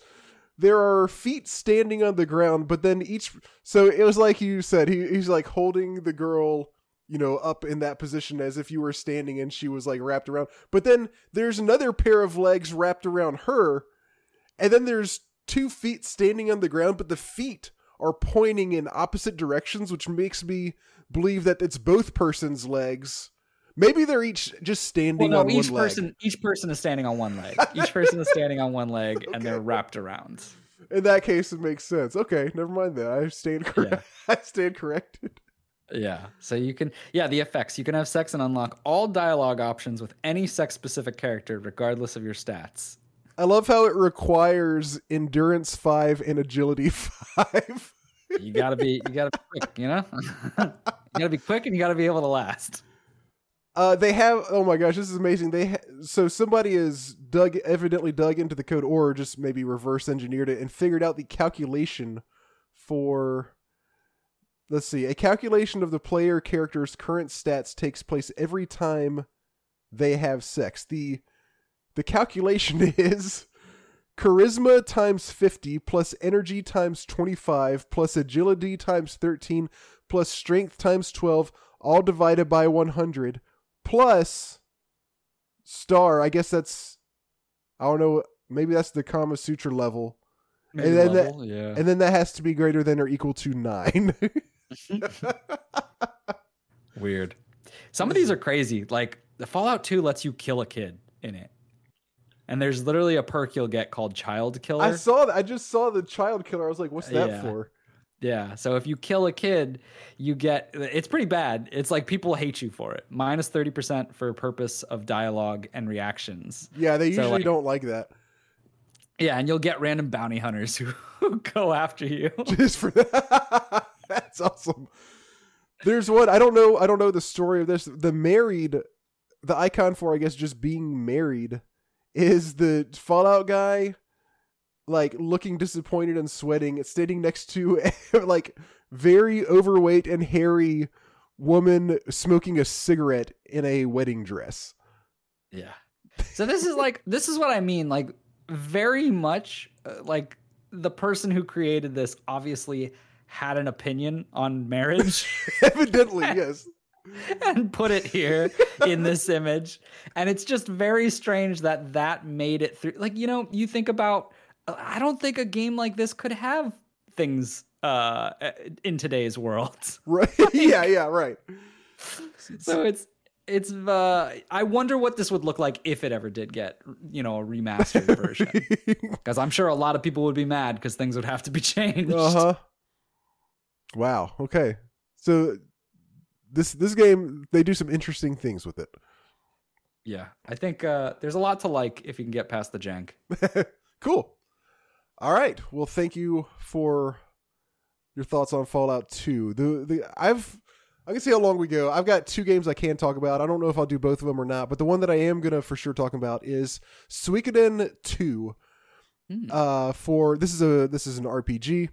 there are feet standing on the ground, but then each. So it was like you said, he, he's like holding the girl, you know, up in that position as if you were standing and she was like wrapped around. But then there's another pair of legs wrapped around her, and then there's two feet standing on the ground, but the feet are pointing in opposite directions, which makes me believe that it's both persons' legs. Maybe they're each just standing Well, no, on each one leg. each person is standing on one leg. Each person is standing on one leg and they're wrapped around. In that case, it makes sense. Okay, never mind that. I stand correct. I stand corrected. Yeah. So you can yeah, the effects. You can have sex and unlock all dialogue options with any sex specific character regardless of your stats. I love how it requires endurance five and agility five. You got to be you got to be quick, you know? you got to be quick and you got to be able to last. Uh, they have. Oh my gosh, this is amazing. They ha- so somebody is dug evidently dug into the code, or just maybe reverse engineered it and figured out the calculation for. Let's see. A calculation of the player character's current stats takes place every time they have sex. the The calculation is charisma times fifty plus energy times twenty five plus agility times thirteen plus strength times twelve, all divided by one hundred plus star. I guess that's I don't know. Maybe that's the Kama Sutra level, Maybe then that- level, yeah. and then that has to be greater than or equal to nine. Weird. Some of these are crazy. Like the Fallout 2 lets you kill a kid in it. And there's literally a perk you'll get called Child Killer. I saw that. I just saw the child killer. I was like, "What's that Yeah. for?" Yeah. So if you kill a kid, you get it's pretty bad. It's like people hate you for it. Minus 30% for purpose of dialogue and reactions. Yeah, they So, usually like- don't like that. Yeah, and you'll get random bounty hunters who, who go after you. Just for that. That's awesome. There's one I don't know. I don't know the story of this. The married, the icon for I guess just being married, is the Fallout guy, like looking disappointed and sweating, standing next to a, like very overweight and hairy woman smoking a cigarette in a wedding dress. Yeah. So this is like this is what I mean like very much uh, like the person who created this obviously had an opinion on marriage Evidently, yes. and put it here in this image and it's just very strange that that made it through like you know you think about I don't think a game like this could have things uh in today's world. Right. yeah, yeah, right. So it's it's uh I wonder what this would look like if it ever did get, you know, a remastered version. Because I'm sure a lot of people would be mad because things would have to be changed. Uh huh. Wow. Okay. So this this game they do some interesting things with it. Yeah, I think uh, there's a lot to like if you can get past the jank. cool. All right. Well, thank you for your thoughts on Fallout 2. The the I've I can see how long we go. I've got two games I can talk about. I don't know if I'll do both of them or not, but the one that I am gonna for sure talk about is Suikoden 2. Hmm. Uh, for this is a this is an RPG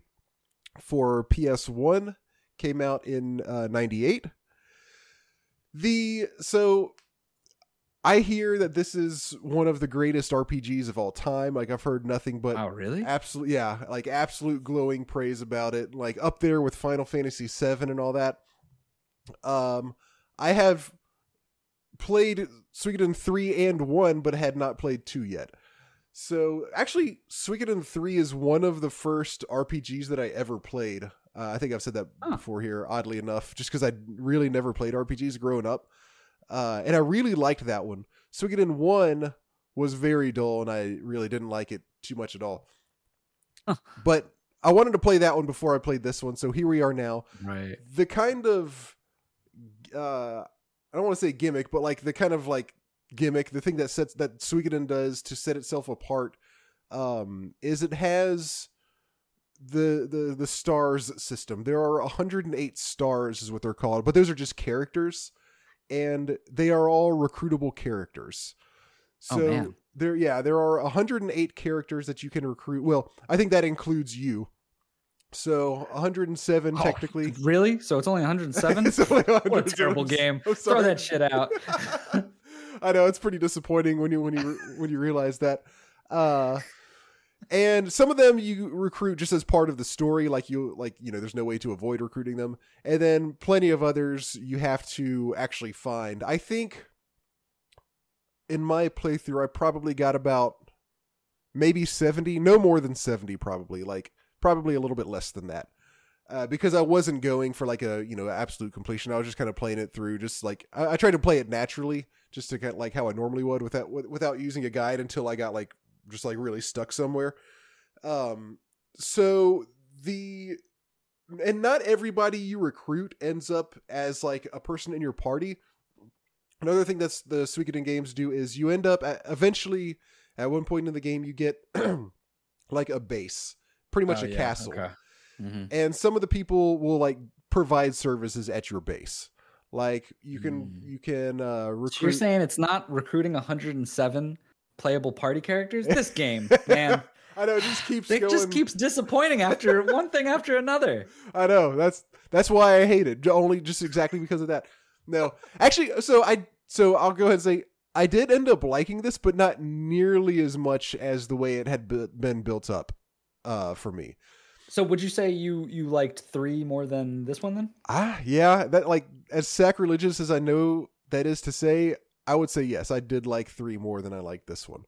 for PS1. Came out in uh, '98. The so I hear that this is one of the greatest RPGs of all time. Like I've heard nothing but oh, really? absolute yeah, like absolute glowing praise about it. Like up there with Final Fantasy VII and all that. Um, I have played Suikoden three and one, but had not played two yet. So actually, Suikoden three is one of the first RPGs that I ever played. Uh, I think I've said that Huh. before here, oddly enough, just because I really never played RPGs growing up, uh, and I really liked that one. Suikoden one was very dull, and I really didn't like it too much at all. Huh. But I wanted to play that one before I played this one, so here we are now. Right. The kind of uh I don't want to say gimmick, but like the kind of like gimmick, the thing that sets that Suikoden does to set itself apart, um, is it has the the the stars system. There are 108 stars, is what they're called, but those are just characters, and they are all recruitable characters. Oh, So man. there, yeah, there are 108 characters that you can recruit. Well, I think that includes you. So 107 Oh, technically. Really? So it's only 107? It's only what a terrible game. Throw that shit out. I know it's pretty disappointing when you when you when you realize that. Uh, and some of them you recruit just as part of the story, like you like you know, there's no way to avoid recruiting them, and then plenty of others you have to actually find. I think in my playthrough, I probably got about maybe seventy, no more than seventy, probably like probably a little bit less than that uh, because I wasn't going for like a you know absolute completion. I was just kind of playing it through, just like I, I tried to play it naturally, just to get like how I normally would without without using a guide until I got like just like really stuck somewhere. Um, so the and not everybody you recruit ends up as like a person in your party. Another thing that's the Suikoden games do is you end up at, eventually at one point in the game you get like a base, pretty much Oh, a yeah, castle Okay. Mhm. and some of the people will like provide services at your base like you can Mm. you can uh So you're saying it's not recruiting 107 playable party characters? This game, man, i know it just keeps it going just keeps disappointing after one thing after another. i know that's that's why i hate it only just exactly because of that no actually so i so i'll go ahead and say i did end up liking this but not nearly as much as the way it had been built up uh for me So would you say you you liked three more than this one then? Ah, yeah, that like as sacrilegious as I know that is to say, I would say yes, I did like 3 more than I liked this one.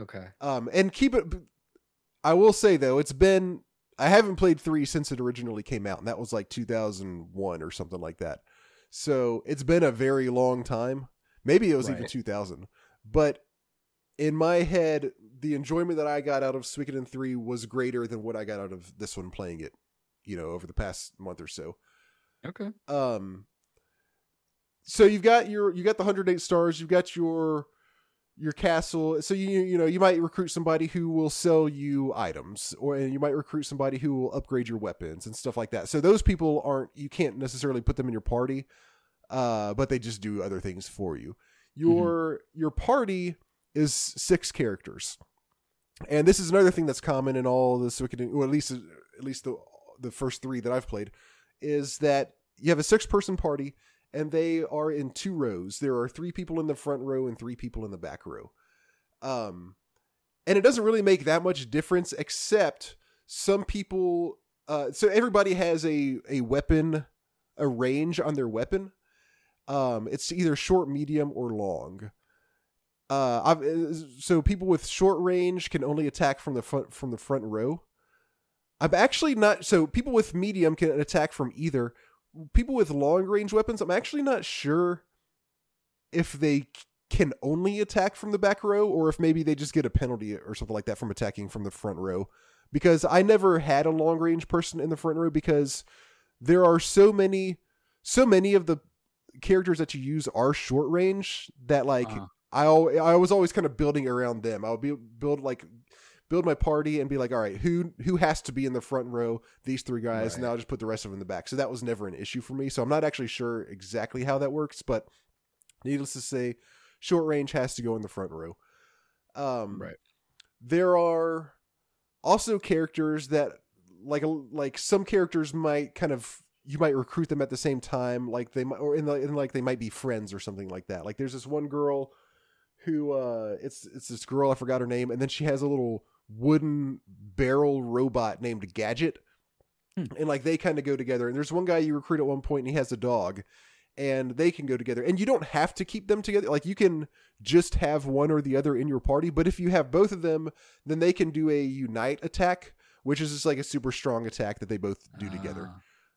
Okay. Um and keep it I will say though, it's been I haven't played 3 since it originally came out and that was like 2001 or something like that. So, it's been a very long time. Maybe it was even 2000. But in my head, the enjoyment that I got out of Suikoden 3 was greater than what I got out of this one playing it, you know, over the past month or so. Okay. um so you've got your you got the 108 stars you've got your your castle. So you you know you might recruit somebody who will sell you items or and you might recruit somebody who will upgrade your weapons and stuff like that. So those people aren't you can't necessarily put them in your party uh but they just do other things for you. Your your party is six characters and this is another thing that's common in all the Suikoden, or at least at least the the first three that I've played, is that you have a six person party and they are in two rows. There are three people in the front row and three people in the back row. Um, and it doesn't really make that much difference, except some people. Uh, so everybody has a a weapon, a range on their weapon. Um, it's either short, medium, or long. Uh, I've, so people with short range can only attack from the front from the front row. I'm actually not. So people with medium can attack from either. People with long range weapons, I'm actually not sure if they can only attack from the back row or if maybe they just get a penalty or something like that from attacking from the front row. Because I never had a long range person in the front row because there are so many, so many of the characters that you use are short range that like Uh-huh. I I was always kind of building around them. I would be build like build my party and be like, all right, who who has to be in the front row? These three guys, and I'll just put the rest of them in the back. So that was never an issue for me. So I'm not actually sure exactly how that works, but needless to say, short range has to go in the front row. Um, Right. There are also characters that like like some characters might kind of you might recruit them at the same time like they might or in, the, in like they might be friends or something like that like there's this one girl who uh it's it's this girl i forgot her name and then she has a little wooden barrel robot named gadget Hmm. and like they kind of go together and there's one guy you recruit at one point and he has a dog and they can go together and you don't have to keep them together like you can just have one or the other in your party but if you have both of them then they can do a unite attack which is just like a super strong attack that they both do together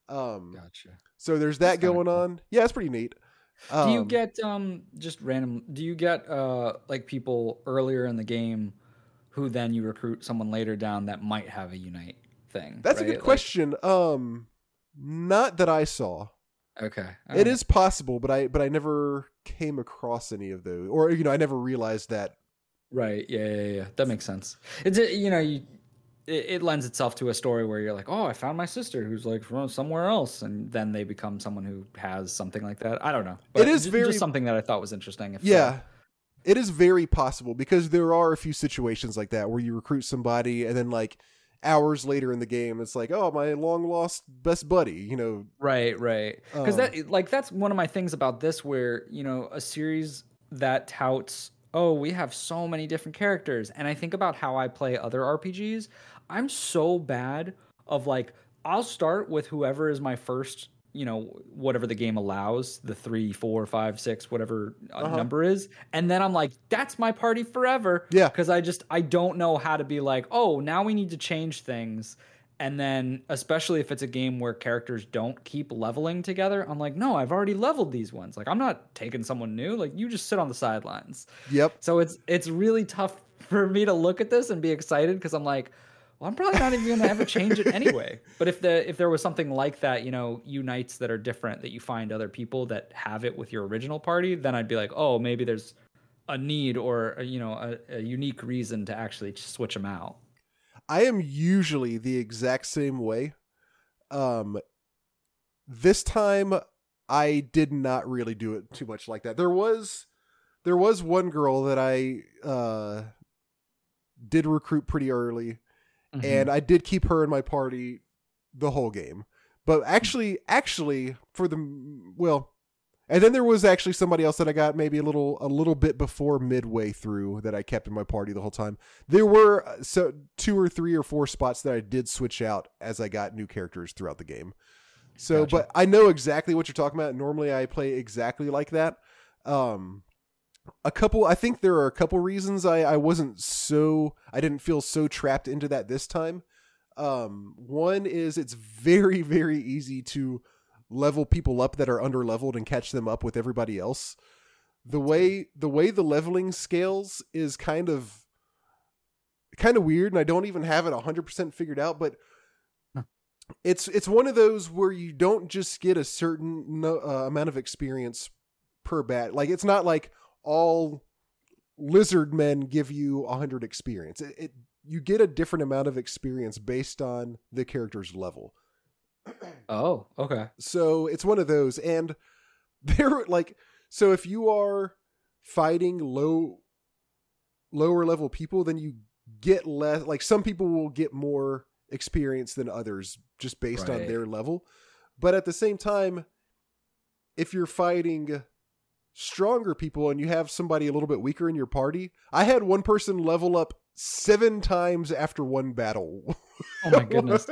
Ah, um Gotcha. so there's that going cool. on yeah it's pretty neat do you Um, get um just random? Do you get uh like people earlier in the game who then you recruit someone later down that might have a unite thing? That's a good Like- question. Um, not that I saw. okay, It is possible, but I but I never came across any of those, or you know, I never realized that. right. Yeah, yeah, yeah. That makes sense. It's a- you know you. It, it lends itself to a story where you're like, oh, I found my sister who's like from somewhere else, and then they become someone who has something like that. I don't know. It is very- just something that I thought was interesting. If, uh, Yeah, it is very possible because there are a few situations like that where you recruit somebody and then like hours later in the game, it's like, oh, my long lost best buddy. You know, Right, right. Because Um, that like that's one of my things about this where, you know, a series that touts, oh, we have so many different characters. And I think about how I play other RPGs. I'm so bad of like I'll start with whoever is my first, you know, whatever the game allows, the three, four, five, six, whatever uh Uh-huh. number is. And then I'm like, that's my party forever. Yeah. Because I just I don't know how to be like, oh, now we need to change things. And then, especially if it's a game where characters don't keep leveling together, I'm like, no, I've already leveled these ones. Like, I'm not taking someone new. Like, you just sit on the sidelines. yep, So it's it's really tough for me to look at this and be excited because I'm like, well, I'm probably not even gonna ever change it anyway. But if the if there was something like that, you know, unites that are different that you find other people that have it with your original party, then I'd be like, oh, maybe there's a need or a, you know a, a unique reason to actually switch them out. I am usually the exact same way. Um, this time I did not really do it too much like that. There was there was one girl that I uh did recruit pretty early Mm-hmm. and I did keep her in my party the whole game. But actually, actually, for the well, and then there was actually somebody else that I got maybe a little a little bit before midway through that I kept in my party the whole time. There were uh, so two or three or four spots that I did switch out as I got new characters throughout the game. So, Gotcha. but I know exactly what you're talking about. Normally, I play exactly like that. Um, a couple i think there are a couple reasons i i wasn't so i didn't feel so trapped into that this time. Um one is it's very very easy to level people up that are under leveled and catch them up with everybody else. The way the way the leveling scales is kind of kind of weird and i don't even have it 100% figured out but it's it's one of those where you don't just get a certain no, uh, amount of experience per bat. Like it's not like all lizard men give you 100 experience. It, it you get a different amount of experience based on the character's level. Oh, okay. so it's one of those and they're like so if you are fighting low lower level people then you get less like some people will get more experience than others just based on their level. But at the same time if you're fighting stronger people and you have somebody a little bit weaker in your party i had one person level up seven times after one battle Oh my goodness.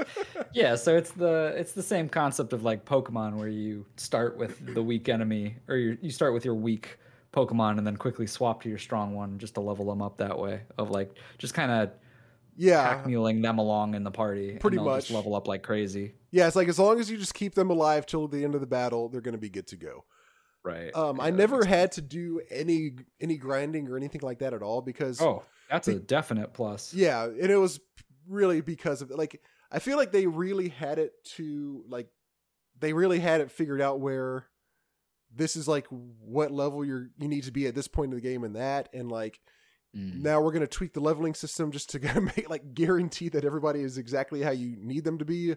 Yeah, so it's the it's the same concept of like Pokemon where you start with the weak enemy or you you start with your weak Pokemon and then quickly swap to your strong one just to level them up that way of like just kind of yeah pack muling them along in the party. Pretty they'll just much. level up like crazy. Yeah, it's like as long as you just keep them alive till the end of the battle, they're going to be good to go. Right. Um, I Yeah, that never had to do any any grinding or anything like that at all because. Oh, that's a definite plus. yeah, and it was really because of like I feel like they really had it to like they really had it figured out where this is like what level you're you need to be at this point in the game and that and like Mm. now we're going to tweak the leveling system just to kind of make like guarantee that everybody is exactly how you need them to be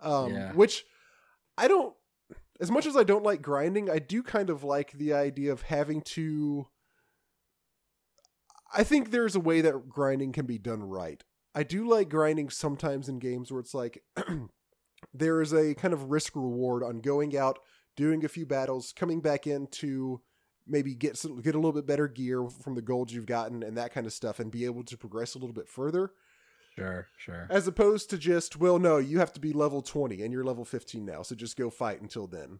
um Yeah. which i don't as much as i don't like grinding i do kind of like the idea of having to i think there's a way that grinding can be done right. I do like grinding sometimes in games where it's like there is a kind of risk reward on going out doing a few battles coming back in to maybe get some, get a little bit better gear from the gold you've gotten and that kind of stuff and be able to progress a little bit further Sure, sure. as opposed to just well no you have to be level 20 and you're level 15 now so just go fight until then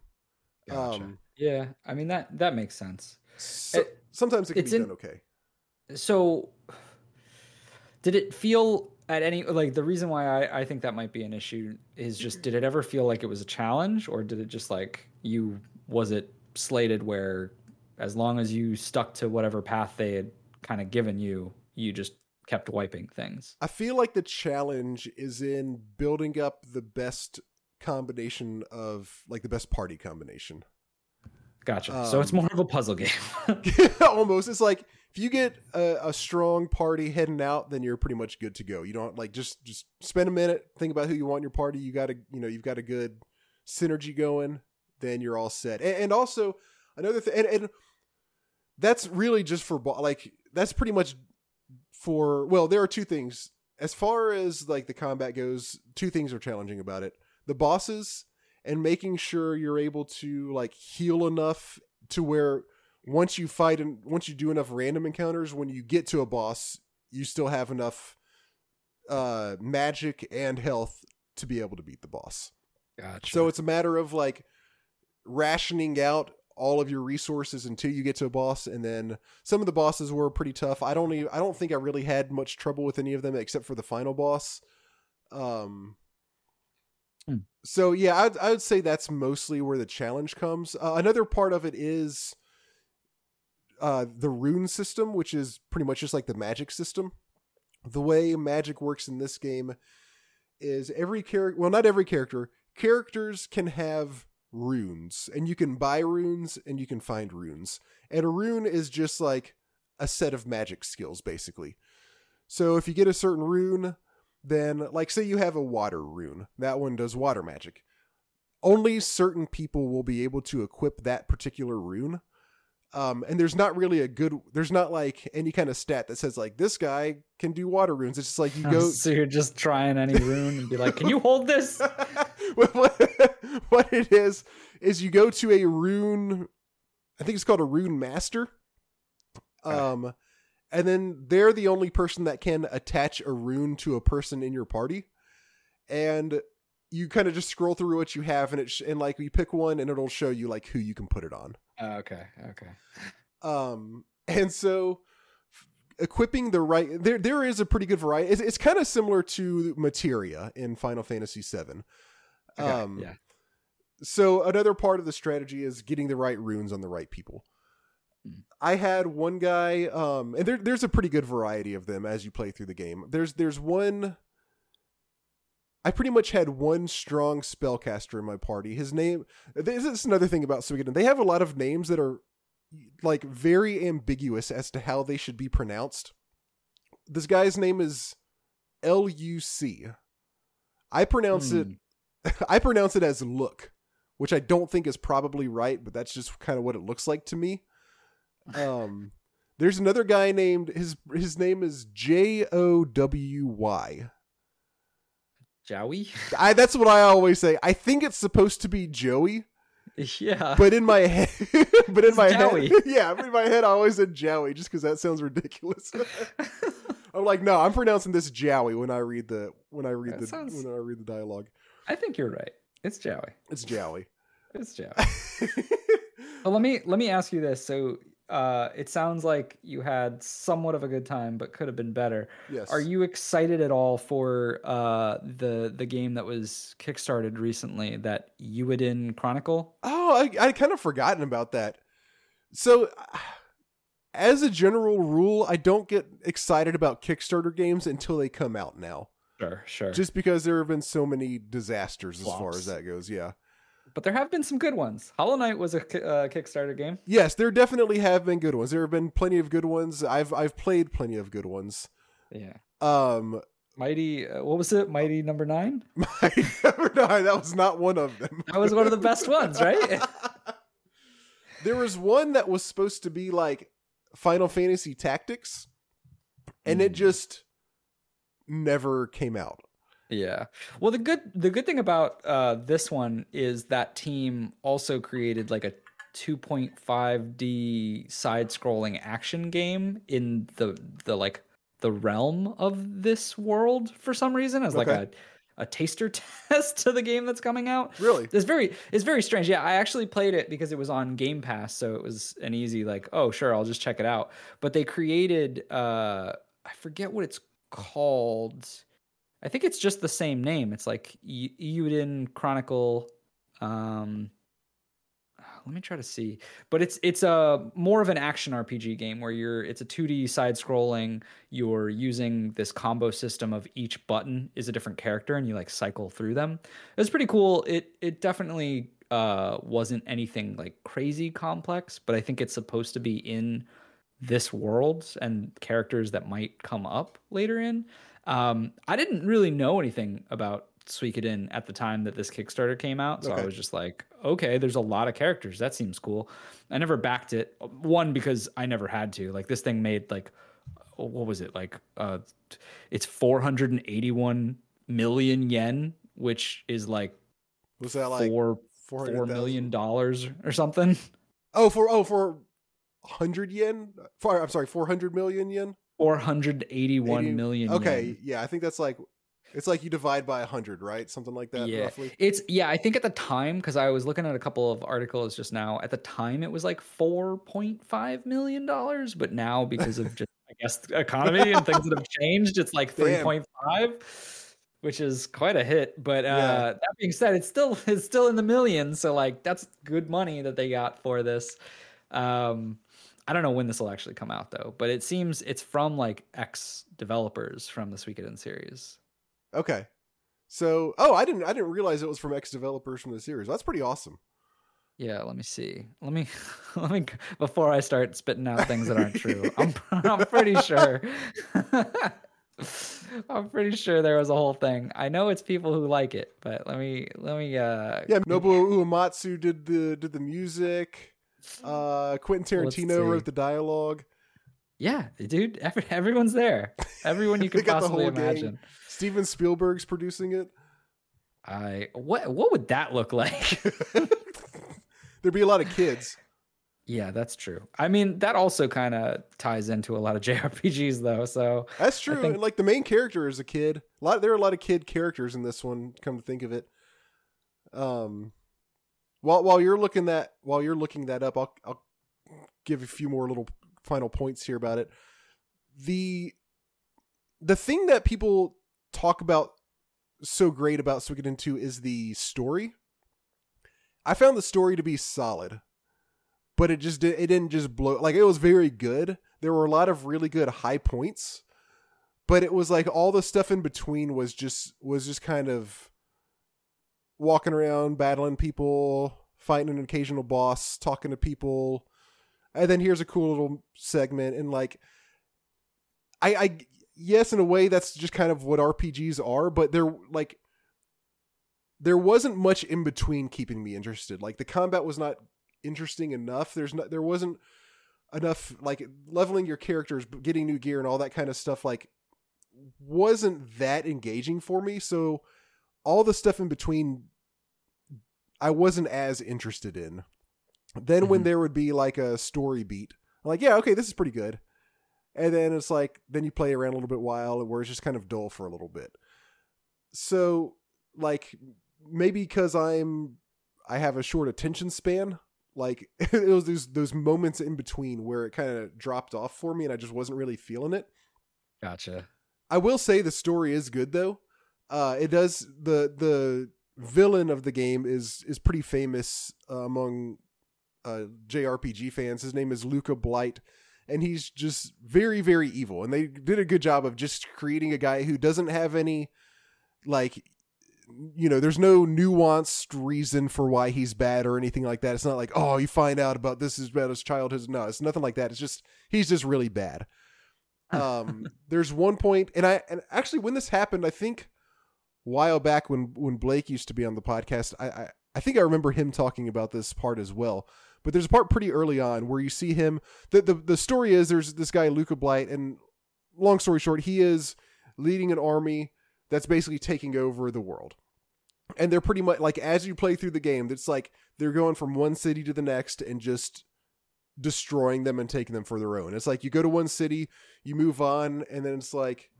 Gotcha. um yeah, I mean that that makes sense. so, It- sometimes it can it's be in- done okay so did it feel at any like the reason why I, I think that might be an issue is just did it ever feel like it was a challenge or did it just like you was it slated where as long as you stuck to whatever path they had kind of given you, you just kept wiping things. I feel like the challenge is in building up the best combination of like the best party combination. Gotcha. Um, so it's um, more of a puzzle game. almost. It's like if you get a, a, strong party heading out, then you're pretty much good to go. You don't like just just spend a minute, think about who you want in your party. You got to you know you've got a good synergy going, then you're all set. And, and also another thing, and, and that's really just for like that's pretty much for well, there are two things as far as like the combat goes. Two things are challenging about it: the bosses and making sure you're able to like heal enough to where once you fight and once you do enough random encounters, when you get to a boss, you still have enough uh magic and health to be able to beat the boss. Gotcha. So it's a matter of like rationing out all of your resources until you get to a boss and then some of the bosses were pretty tough. I don't even, i don't think i really had much trouble with any of them except for the final boss. Um hmm. so yeah I'd, I would say that's mostly where the challenge comes. Uh, another part of it is uh the rune system which is pretty much just like the magic system. The way magic works in this game is every character well not every character characters can have runes and you can buy runes and you can find runes. And a rune is just like a set of magic skills basically. So if you get a certain rune then like say you have a water rune that one does water magic. Only certain people will be able to equip that particular rune um, and there's not really a good there's not like any kind of stat that says like this guy can do water runes. It's just like you go so you're just trying any rune and be like can you hold this? What it is is you go to a rune i think it's called a rune master. Um and then they're the only person that can attach a rune to a person in your party. And you kind of just scroll through what you have and it sh- and like you pick one and it'll show you like who you can put it on. Uh, okay okay. Um and so equipping the right there there is a pretty good variety it's, it's kind of similar to materia in final fantasy 7 okay, um yeah. so another part of the strategy is getting the right runes on the right people. Hmm. I had one guy, um, and there, there's a pretty good variety of them as you play through the game. There's there's one I pretty much had one strong spellcaster in my party. His name. This is another thing about Suikoden. They have a lot of names that are like very ambiguous as to how they should be pronounced. This guy's name is L U C. I pronounce hmm. it. I pronounce it as look, which I don't think is probably right, but that's just kind of what it looks like to me. Um, there's another guy named his his name is J O W Y. Joey? I that's what I always say. I think it's supposed to be Joey. Yeah. But in my head but in it's my Joey. head Yeah, in my head I always said Joey just because that sounds ridiculous. I'm like, no, I'm pronouncing this Joey when I read the when I read that the sounds... when I read the dialogue. I think you're right. It's Joey. It's Joey. It's Joey. well, let me let me ask you this. So uh, it sounds like you had somewhat of a good time, but could have been better. Yes. Are you excited at all for uh, the the game that was kickstarted recently, that Eiyuden Chronicle? Oh, I I kind of forgotten about that. So, as a general rule, I don't get excited about Kickstarter games until they come out now. Sure, sure. Just because there have been so many disasters Flops. as far as that goes. Yeah but there have been some good ones. Hollow Knight was a uh, Kickstarter game. Yes, there definitely have been good ones. There have been plenty of good ones. I've I've played plenty of good ones. Yeah. Um. Mighty, uh, what was it? Mighty number nine. Mighty number nine. That was not one of them. that was one of the best ones, right? there was one that was supposed to be like Final Fantasy Tactics, and mm. it hmm. just never came out. Yeah. Well, the good the good thing about uh, this one is that team also created like a 2.5D side-scrolling action game in the the like the realm of this world for some reason as like a a taster test to the game that's coming out. Really? It's very it's very strange. Yeah, I actually played it because it was on Game Pass, so it was an easy like, oh sure, I'll just check it out. But they created uh I forget what it's called I think it's just the same name. It's like Eiyuden Chronicle. Um, let me try to see. But it's it's a more of an action RPG game where you're it's a 2D side scrolling. You're using this combo system of each button is a different character and you like cycle through them. It's pretty cool. It it definitely uh wasn't anything like crazy complex, but I think it's supposed to be in this world and characters that might come up later in. Um, I didn't really know anything about Suikoden at the time that this Kickstarter came out, so Okay. I was just like, okay, there's a lot of characters. That seems cool. I never backed it. One because I never had to. Like this thing made like what was it like? Uh, it's 481 million yen, which is like Was that like four four million dollars or something. Oh, for oh for hundred yen. For I'm sorry, four hundred million yen. Four hundred eighty-one Eighty- million. Okay, yen. yeah, I think that's like it's like you divide by hundred, right? Something like that, Yeah. roughly. It's yeah, I think at the time because I was looking at a couple of articles just now. At the time, it was like four point five million dollars, but now because of just I guess the economy and things that have changed, it's like three Damn. point five, which is quite a hit. But uh, Yeah. that being said, it's still it's still in the millions, so like that's good money that they got for this. Um, I don't know when this will actually come out though, but it seems it's from like ex developers from the Suikoden series. Okay. So, oh, I didn't I didn't realize it was from ex developers from the series. That's pretty awesome. Yeah, let me see. Let me let me before I start spitting out things that aren't true. I'm I'm pretty sure. I'm pretty sure there was a whole thing. I know it's people who like it, but let me let me uh Yeah, Nobuo Uematsu did the did the music. Uh, Quentin Tarantino wrote the dialogue. Yeah, dude, every, everyone's there. Everyone you could possibly imagine. Steven Spielberg's producing it. I what what would that look like? There'd be a lot of kids. yeah, that's true. I mean, that also kind of ties into a lot of JRPGs though. So That's true. think- and like the main character is a kid. A lot there are a lot of kid characters in this one, come to think of it. Um while while you're looking that while you're looking that up, I'll I'll give a few more little final points here about it. The the thing that people talk about so great about Suikoden 2 is the story. I found the story to be solid, but it just it didn't just blow like it was very good. There were a lot of really good high points, but it was like all the stuff in between was just was just kind of walking around, battling people, fighting an occasional boss, talking to people, and then here's a cool little segment and like I I yes in a way that's just kind of what RPGs are, but they're like there wasn't much in between keeping me interested. Like the combat was not interesting enough. There's not there wasn't enough like leveling your characters, getting new gear and all that kind of stuff like wasn't that engaging for me. So all the stuff in between I wasn't as interested in. Then when Mhm. there would be like a story beat, I'm like, yeah, okay, this is pretty good. And then it's like then you play around a little bit while where it's just kind of dull for a little bit. So like maybe because I'm I have a short attention span, like it was those those moments in between where it kind of dropped off for me and I just wasn't really feeling it. gotcha. I will say the story is good though. Uh, it does the the villain of the game is is pretty famous uh, among uh, JRPG fans. His name is Luca Blight, and he's just very very evil. And they did a good job of just creating a guy who doesn't have any like you know there's no nuanced reason for why he's bad or anything like that it's not like oh you find out about this is about his childhood no it's nothing like that it's just he's just really bad um there's one point and i and actually when this happened i think while back when when blake used to be on the podcast i i, I think i remember him talking about this part as well. But there's a part pretty early on where you see him the the, the story is there's this guy luca blight and long story short he is leading an army that's basically taking over the world. And they're pretty much like as you play through the game it's like they're going from one city to the next and just destroying them and taking them for their own. It's like you go to one city you move on and then it's like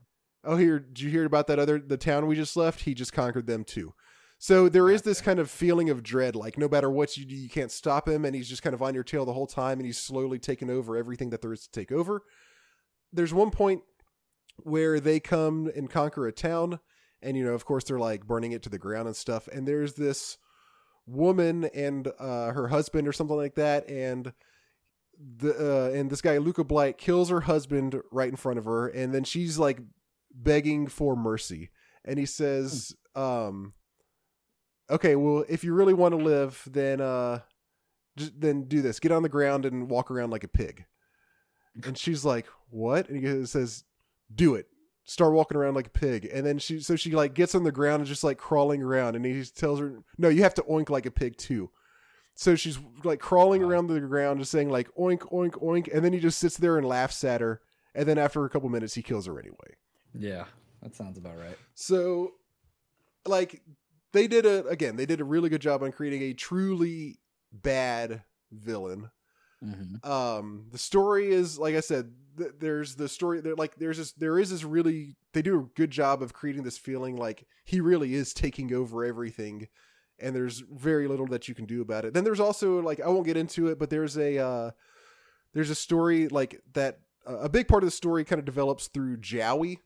oh here did you hear about that other the town we just left? He just conquered them too. So there is this kind of feeling of dread like no matter what you do you can't stop him and he's just kind of on your tail the whole time and he's slowly taking over everything that there is to take over. There's one point where they come and conquer a town and you know of course they're like burning it to the ground and stuff and there's this woman and uh, her husband or something like that, and the uh, and this guy Luca Blight kills her husband right in front of her, and then she's like begging for mercy, and he says, um, "Okay, well, if you really want to live, then uh, just, then do this: get on the ground and walk around like a pig." And she's like, "What?" And he says, "Do it." Start walking around like a pig, and then she so she like gets on the ground and just like crawling around, and he tells her, "No, you have to oink like a pig too." So she's like crawling Wow. around the ground, just saying like oink oink oink, and then he just sits there and laughs at her, and then after a couple minutes, he kills her anyway. Yeah, that sounds about right. So, like, they did a again, they did a really good job on creating a truly bad villain. Mm-hmm. Um, the story is like I said, th- there's the story. There, like, there's this, there is this really, they do a good job of creating this feeling like he really is taking over everything, and there's very little that you can do about it. Then there's also like I won't get into it, but there's a uh, there's a story like that. Uh, a big part of the story kind of develops through Jowie,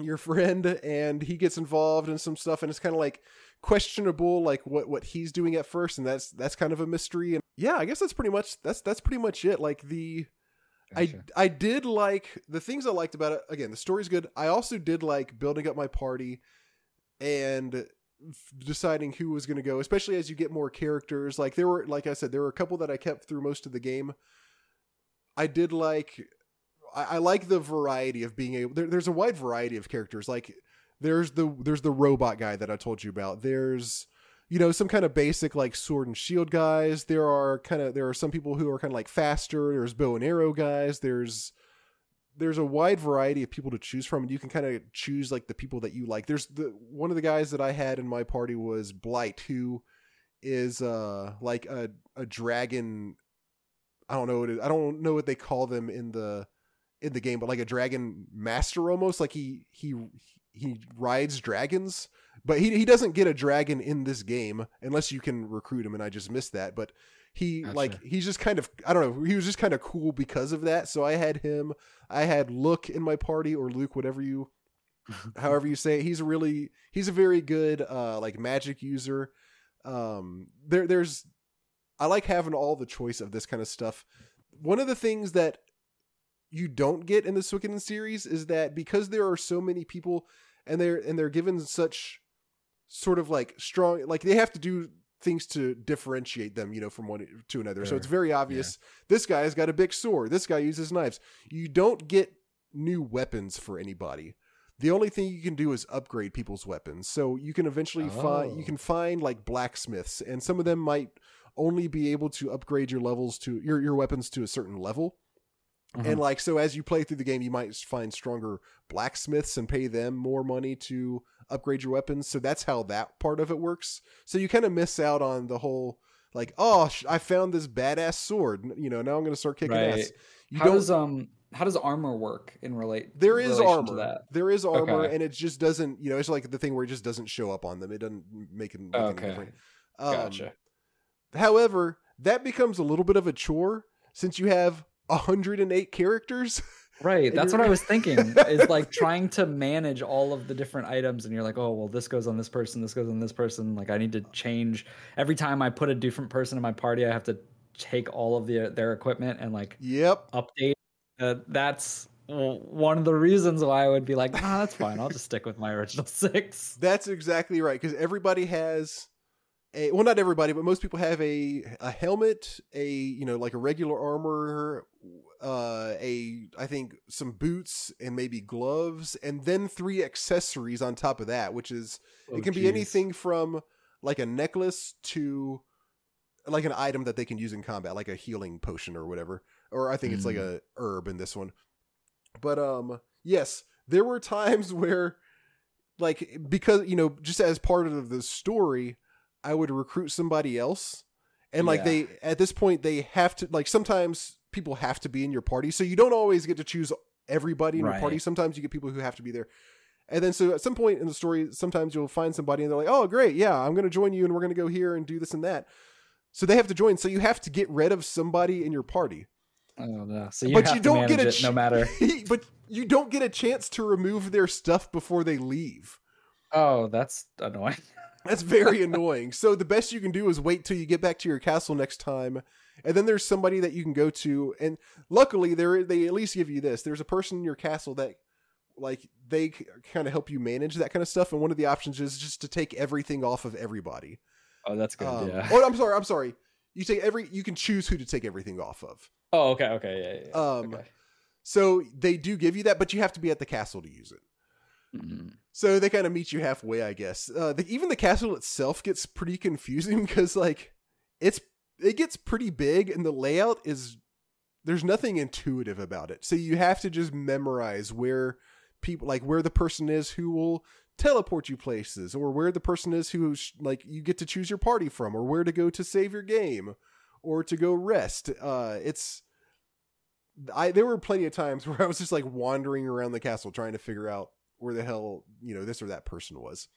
your friend, and he gets involved in some stuff, and it's kind of like questionable like what what he's doing at first and that's that's kind of a mystery and yeah i guess that's pretty much that's that's pretty much it like the Gotcha. I I did like the things I liked about it. Again, the story's good. I also did like building up my party and deciding who was going to go, especially as you get more characters. Like there were, like I said, there were a couple that I kept through most of the game. I did like, I, I like the variety of being able. There, there's a wide variety of characters. Like there's the there's the robot guy that I told you about. There's you know some kind of basic like sword and shield guys there are kind of there are some people who are kind of like faster there's bow and arrow guys there's there's a wide variety of people to choose from and you can kind of choose like the people that you like there's the one of the guys that i had in my party was blight who is uh like a a dragon i don't know what it, i don't know what they call them in the in the game but like a dragon master almost like he he he rides dragons but he he doesn't get a dragon in this game unless you can recruit him and I just missed that but he Gotcha. like he's just kind of I don't know he was just kind of cool because of that so I had him I had Look in my party or Luke whatever you however you say it. he's really he's a very good uh like magic user um there there's I like having all the choice of this kind of stuff one of the things that you don't get in the Suikoden series is that because there are so many people and they're and they're given such sort of like strong like they have to do things to differentiate them you know from one to another. So it's very obvious this guy has got a big sword this guy uses knives. You don't get new weapons for anybody. The only thing you can do is upgrade people's weapons. So you can eventually find Oh. you can oh. find like blacksmiths and some of them might only be able to upgrade your levels to your your weapons to a certain level Mhm. and like so as you play through the game you might find stronger blacksmiths and pay them more money to upgrade your weapons so that's how that part of it works so you kind of miss out on the whole like oh sh- i found this badass sword you know now i'm gonna start kicking Right. ass you how does um how does armor work in relate? there is to armor that? there is armor Okay. and it just doesn't you know it's like the thing where it just doesn't show up on them it doesn't make it any Okay. different Um, Gotcha. however that becomes a little bit of a chore since you have 108 characters Right. That's what I was thinking. is like trying to manage all of the different items, and you're like, oh well, this goes on this person, this goes on this person. Like I need to change every time I put a different person in my party. I have to take all of the, their equipment and like yep update. Uh, that's one of the reasons why I would be like, ah, that's fine. I'll just stick with my original six. That's exactly right because everybody has a well, not everybody, but most people have a a helmet, a you know like a regular armor, uh, a I think some boots and maybe gloves, and then three accessories on top of that, which is Oh, it can be anything from like a necklace to like an item that they can use in combat, like a healing potion or whatever, or I think it's like a herb in this one. But um, yes, there were times where like because you know just as part of the story i would recruit somebody else. And like Yeah. they at this point they have to like sometimes people have to be in your party. So you don't always get to choose everybody in your party. Sometimes you get people who have to be there. And then so at some point in the story sometimes you'll find somebody and they're like oh great. Yeah i'm going to join you and we're going to go here and do this and that. So they have to join. So you have to get rid of somebody in your party. Oh no! So you but have you don't get a it ch- no matter. but you don't get a chance to remove their stuff before they leave. Oh, that's annoying. That's very annoying. So the best you can do is wait till you get back to your castle next time, and then there's somebody that you can go to. And luckily, there they at least give you this. There's a person in your castle that, like, they kind of help you manage that kind of stuff. And one of the options is just to take everything off of everybody. Oh, that's good. Um, yeah. Oh, I'm sorry. I'm sorry. You take every. You can choose who to take everything off of. Oh, okay. Okay. Yeah. yeah, Um, okay. So they do give you that, but you have to be at the castle to use it. Mhm. So they kind of meet you halfway, I guess. Uh, the, even the castle itself gets pretty confusing because like it's it gets pretty big and the layout is there's nothing intuitive about it. So you have to just memorize where people like where the person is who will teleport you places or where the person is who like you get to choose your party from or where to go to save your game or to go rest. Uh it's I there were plenty of times where I was just like wandering around the castle trying to figure out where the hell you know this or that person was.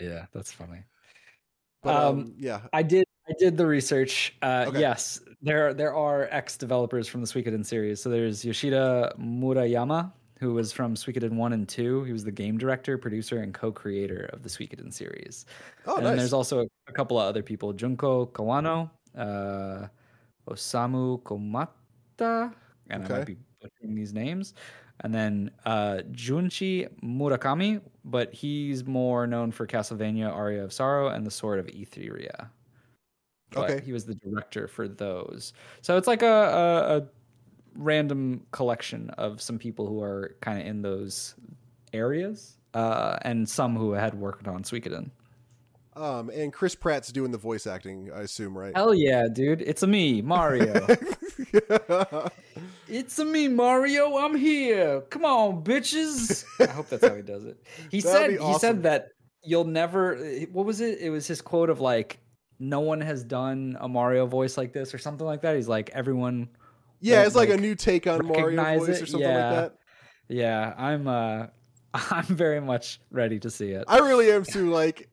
Yeah, that's funny. But um, Um, yeah, I did. I did the research. Uh, Okay. Yes, there there are ex developers from the Suikoden series. So there's Yoshida Murayama, who was from Suikoden one and two. He was the game director, producer, and co-creator of the Suikoden series. oh and nice. there's also a, a couple of other people: Junko Kawano, uh, Osamu Komuta, and I might be butchering these names. And then uh, Junichi Murakami, but he's more known for Castlevania Aria of Sorrow and the Sword of Etheria. But Okay. he was the director for those. So it's like a, a, a random collection of some people who are kind of in those areas, uh, and some who had worked on Suikoden. Um, and Chris Pratt's doing the voice acting, I assume, right? Hell yeah, dude! It's a me, Mario. it's a me, Mario. I'm here. Come on, bitches. I hope that's how he does it. He That'd said be he said that you'll never. What was it? It was his quote of like, "No one has done a Mario voice like this" or something like that. He's like, everyone. yeah, it's like, a new take on Mario voice it, or something yeah. like that. Yeah, I'm. uh I'm very much ready to see it. I really am too. Like,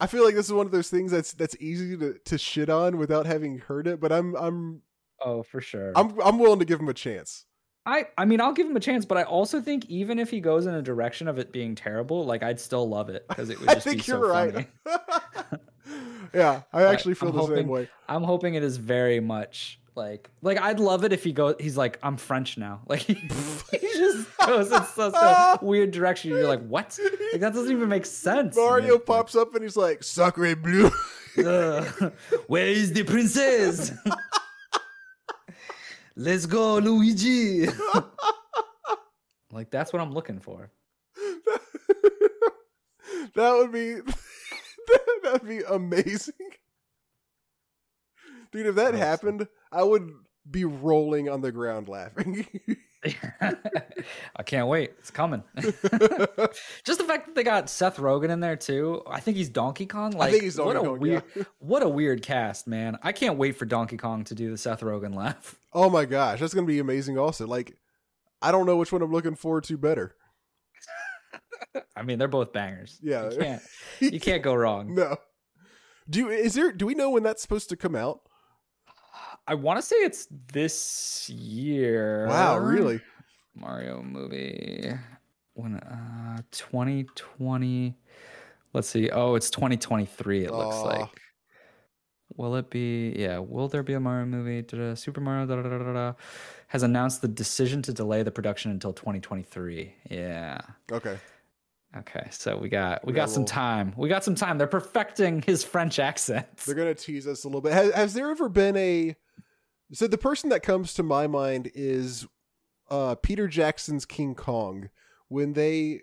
I feel like this is one of those things that's that's easy to, to shit on without having heard it. But I'm I'm Oh, for sure. I'm I'm willing to give him a chance. I I mean I'll give him a chance, but I also think even if he goes in a direction of it being terrible, like I'd still love it because it would I just be think so you're funny. right. yeah, I actually feel I'm the same way. I'm hoping it is very much like like I'd love it if he goes. He's like I'm French now. Like he, he just goes in such a weird direction. You're like what? Like that doesn't even make sense. Mario Like, pops up and he's like, "Sacre bleu." "Ugh, where is the princess? Let's go, Luigi. like that's what I'm looking for. that would be that would be amazing. Dude, if that happened, I would be rolling on the ground laughing. I can't wait. It's coming. Just the fact that they got Seth Rogen in there too. I think he's Donkey Kong. Like, think he's Donkey what a Kong, weird, yeah. what a weird cast, man. I can't wait for Donkey Kong to do the Seth Rogen laugh. oh my gosh, that's gonna be amazing. Also, like, I don't know which one I'm looking forward to better. I mean, they're both bangers. Yeah. you can't, you can't go wrong. No. Do you, is there? Do we know when that's supposed to come out? I want to say it's this year. Wow, really? Mario movie when uh 2020 let's see oh it's 2023 it looks like will it be yeah will there be a mario movie Da-da, super mario da, da, da, has announced the decision to delay the production until 2023 yeah Okay. okay so we got we We got got some little- time we got some time they're perfecting his french accent. They're gonna tease us a little bit. Has, has there ever been a? So the person that comes to my mind is uh, Peter Jackson's King Kong. When they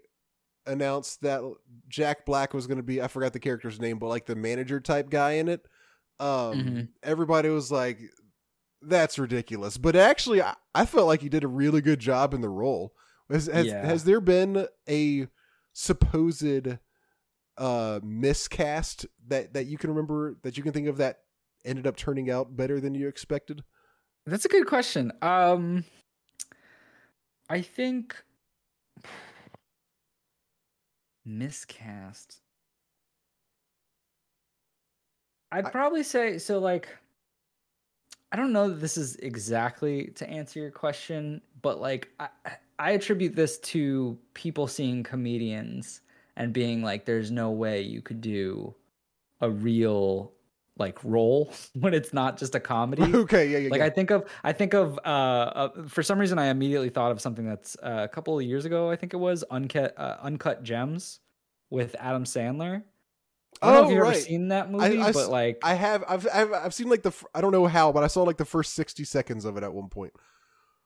announced that Jack Black was going to be, I forgot the character's name, but like the manager type guy in it. Um, Mhm. Everybody was like, "That's ridiculous," but actually, I, I felt like he did a really good job in the role. Has has, Yeah. has there been a supposed uh miscast that that you can remember that you can think of that ended up turning out better than you expected? That's a good question. Um, I think miscast. I'd I- probably say so. Like, I don't know that this is exactly to answer your question, but like, I, I attribute this to people seeing comedians and being like, "There's no way you could do a real like role when it's not just a comedy. okay, yeah, yeah. like yeah. I think of I think of uh, uh for some reason I immediately thought of something that's uh, a couple of years ago I think it was uncut uh, uncut gems with Adam Sandler. I don't know Oh, if you've right. ever seen that movie, I s- but like I have I've, I've I've seen like the I don't know how, but I saw like the first sixty seconds of it at one point.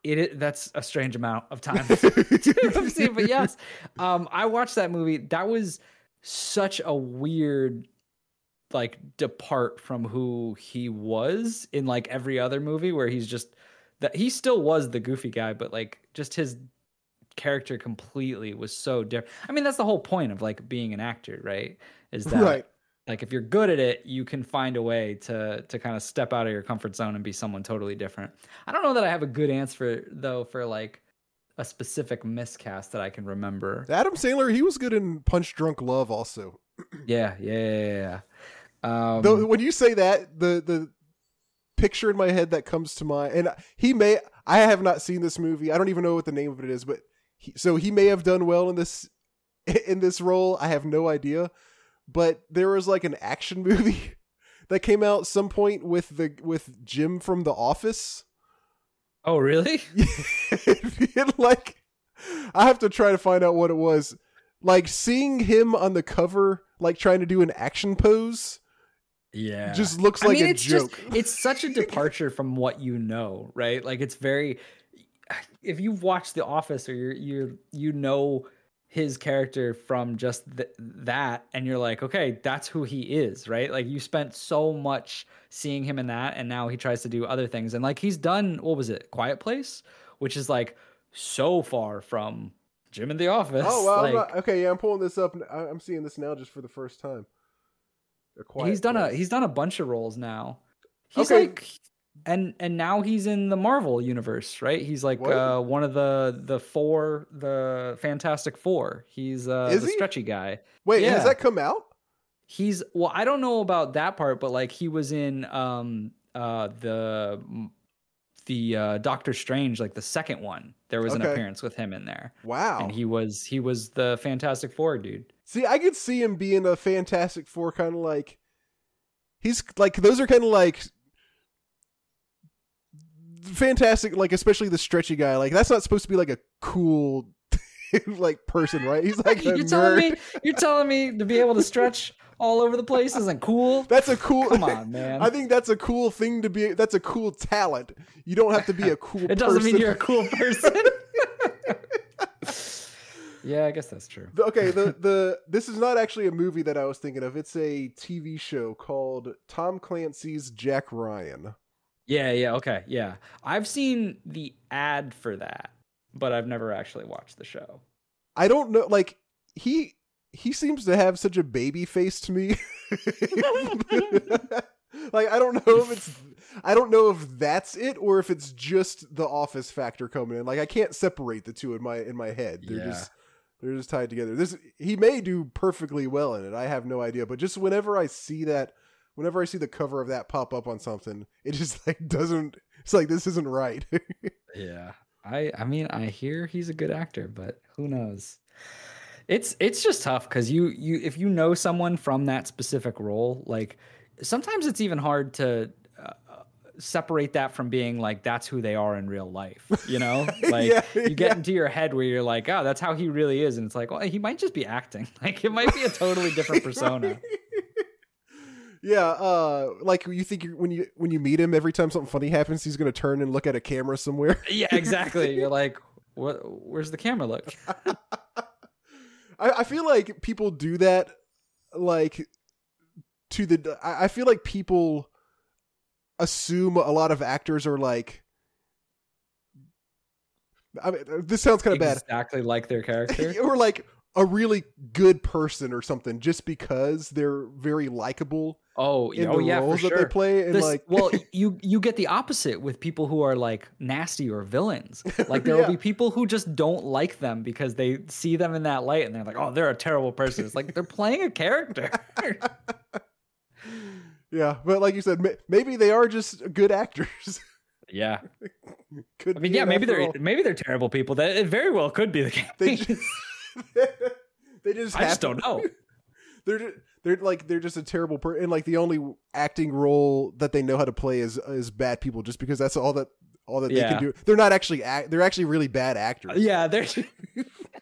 it i- that's a strange amount of time to have seen. But yes, um, I watched that movie. That was such a weird like depart from who he was in like every other movie where he's just that he still was the goofy guy but like just his character completely was so different i mean that's the whole point of like being an actor right is that right. like if you're good at it you can find a way to to kind of step out of your comfort zone and be someone totally different i don't know that i have a good answer though for like a specific miscast that i can remember Adam Sandler, he was good in Punch Drunk Love also. yeah yeah yeah yeah, yeah. Um Though when you say that, the the picture in my head that comes to mind, and he may I have not seen this movie. I don't even know what the name of it is, but he, so he may have done well in this in this role. I have no idea. But there was like an action movie that came out some point with the with Jim from The Office. oh really And, like I have to try to find out what it was. Like seeing him on the cover, like trying to do an action pose, yeah just looks I like mean, a it's joke. just it's such a departure from what you know, right? Like it's very if you've watched The Office or you're you you know his character from just th- that and you're like, okay, that's who he is, right? Like you spent so much seeing him in that and now he tries to do other things and like he's done what was it? Quiet Place, which is like so far from Jim in the Office. Oh well, I'm like, not, okay. Yeah, I'm pulling this up. I'm seeing this now just for the first time. He's done a he's done a bunch of roles now. He's Okay. like and and now he's in the Marvel universe, right? He's like uh one of the the four the Fantastic Four. He's uh Is the he? stretchy guy. Wait, yeah. has that come out? He's well, I don't know about that part, but like he was in um uh the the uh Doctor Strange, like the second one. There was an appearance with him in there. Wow. And he was he was the Fantastic Four dude. See, I could see him being a Fantastic Four, kind of like he's like those are kind of like fantastic, like especially the stretchy guy. Like that's not supposed to be like a cool like person, right? He's like you're telling me you're telling me to be able to stretch all over the place isn't cool? That's a cool. Come on, man. I think that's a cool thing to be. That's a cool talent. You don't have to be a cool. it doesn't mean you're a cool person. Yeah, I guess that's true. Okay the the this is not actually a movie that i was thinking of it's a tv show called tom clancy's jack ryan Yeah, yeah, okay, yeah. I've seen the ad for that, but I've never actually watched the show. i don't know like he he seems to have such a baby face to me like i don't know if it's i don't know if that's it or if it's just the office factor coming in like i can't separate the two in my in my head they're Yeah. just they're just tied together this he may do perfectly well in it i have no idea but just whenever i see that whenever i see the cover of that pop up on something it just like doesn't it's like this isn't right Yeah. I I mean, I hear he's a good actor, but who knows? It's it's just tough cuz you you if you know someone from that specific role, like sometimes it's even hard to separate that from being like that's who they are in real life, you know? Like Yeah, you get yeah. into your head where you're like, "Oh, that's how he really is." And it's like, "Well, he might just be acting." Like it might be a totally different persona. yeah uh like you think you're, when you when you meet him every time something funny happens he's gonna turn and look at a camera somewhere yeah, exactly. You're like, "What where's the camera look?" I, I feel like people do that like to the I I feel like people assume a lot of actors are like I mean, uh, this sounds kind of bad. Exactly like their character. or like a really good person or something just because they're very likable Oh, in oh the yeah, roles for that sure. they play and This- like well, you you get the opposite with people who are like nasty or villains. Like there Yeah. will be people who just don't like them because they see them in that light and they're like, "Oh, they're a terrible person." It's like they're playing a character. Yeah but like you said maybe they are just good actors yeah, could I mean, yeah, maybe they're all. maybe they're terrible people. That it very well could be the case. they just they just I just don't know. they're ju- they're like they're just a terrible person, and like the only acting role that they know how to play is is bad people, just because that's all that all that they can do. They're not actually act. They're actually really bad actors. Uh, yeah, they're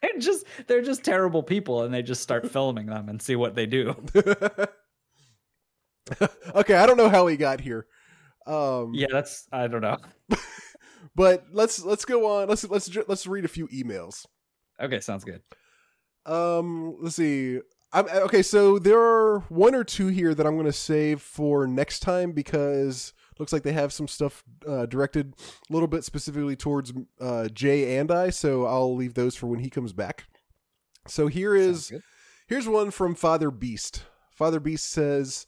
they're just they're just terrible people, and they just start filming them and see what they do. okay, I don't know how he got here. Um, Yeah, that's I don't know. but let's let's go on. Let's let's let's read a few emails. Okay, sounds good. Um, let's see. I'm okay. So there are one or two here that I'm going to save for next time because looks like they have some stuff uh, directed a little bit specifically towards uh, Jay and I. So I'll leave those for when he comes back. So here is here's one from Father Beast. Father Beast says.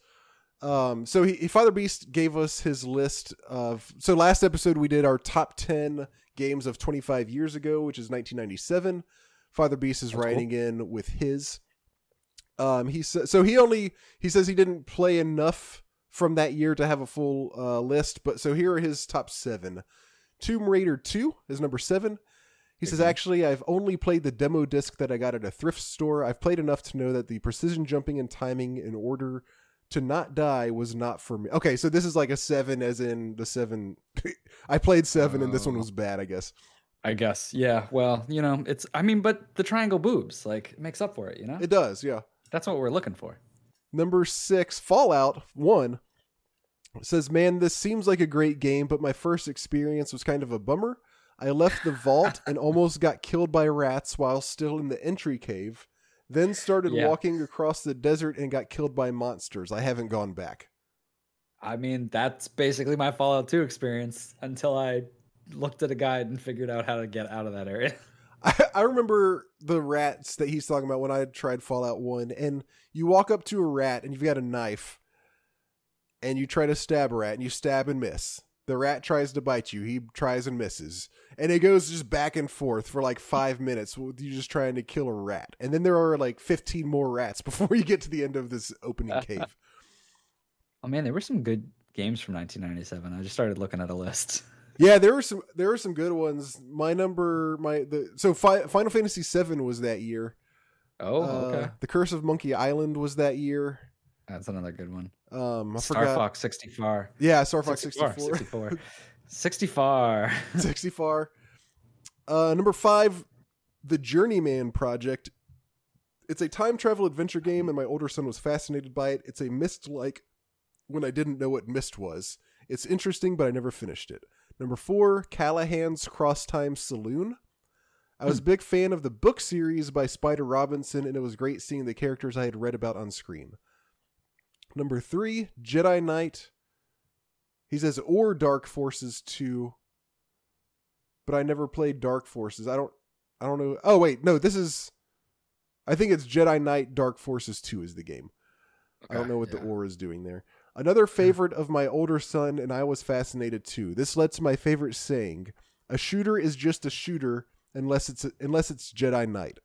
Um, so he, Father Beast gave us his list of. So last episode we did our top ten games of 25 years ago, which is 1997. Father Beast is That's cool. writing in with his. Um, he says so. He only he says he didn't play enough from that year to have a full uh, list, but so here are his top seven. Tomb Raider Two is number seven. He says actually I've only played the demo disc that I got at a thrift store. I've played enough to know that the precision jumping and timing in order to not die was not for me. Okay, so this is like a seven, as in the seven. I played seven, and this one oh. was bad. I guess. I guess. Yeah. Well, you know, it's. I mean, but the triangle boobs like makes up for it. You know, It does, yeah. that's what we're looking for. Number six, Fallout 1 says, Man, this seems like a great game, but my first experience was kind of a bummer. I left the vault and almost got killed by rats while still in the entry cave, then started Yeah. walking across the desert and got killed by monsters. I haven't gone back. I mean, that's basically my Fallout 2 experience until I looked at a guide and figured out how to get out of that area. I, I remember the rats that he's talking about when I tried Fallout 1, and you walk up to a rat and you've got a knife, and you try to stab a rat, and you stab and miss. The rat tries to bite you, he tries and misses. And it goes just back and forth for like five minutes with you just trying to kill a rat. And then there are like 15 more rats before you get to the end of this opening cave. Oh man, there were some good games from 1997. I just started looking at a list. Yeah, there were some there were some good ones. My number my the so Fi- Final Fantasy 7 was that year. Oh, Uh, okay. The Curse of Monkey Island was that year. That's another good one. Um, I Star forgot. Fox 64. Yeah, Star Fox 64. 64. 64. 64. 64. Uh, number five, The Journeyman Project. It's a time travel adventure game, and my older son was fascinated by it. It's a Myst like when I didn't know what Myst was. It's interesting, but I never finished it. Number four, Callahan's Cross Time Saloon. I was a big fan of the book series by Spider Robinson, and it was great seeing the characters I had read about on screen. Number three, Jedi Knight. He says, or Dark Forces 2. But I never played Dark Forces. I don't I don't know. Oh wait, no, this is I think it's Jedi Knight Dark Forces 2 is the game. I don't know what the or is doing there. Another hmm. favorite of my older son and I was fascinated too. This led to my favorite saying: "A shooter is just a shooter unless it's unless it's Jedi Knight."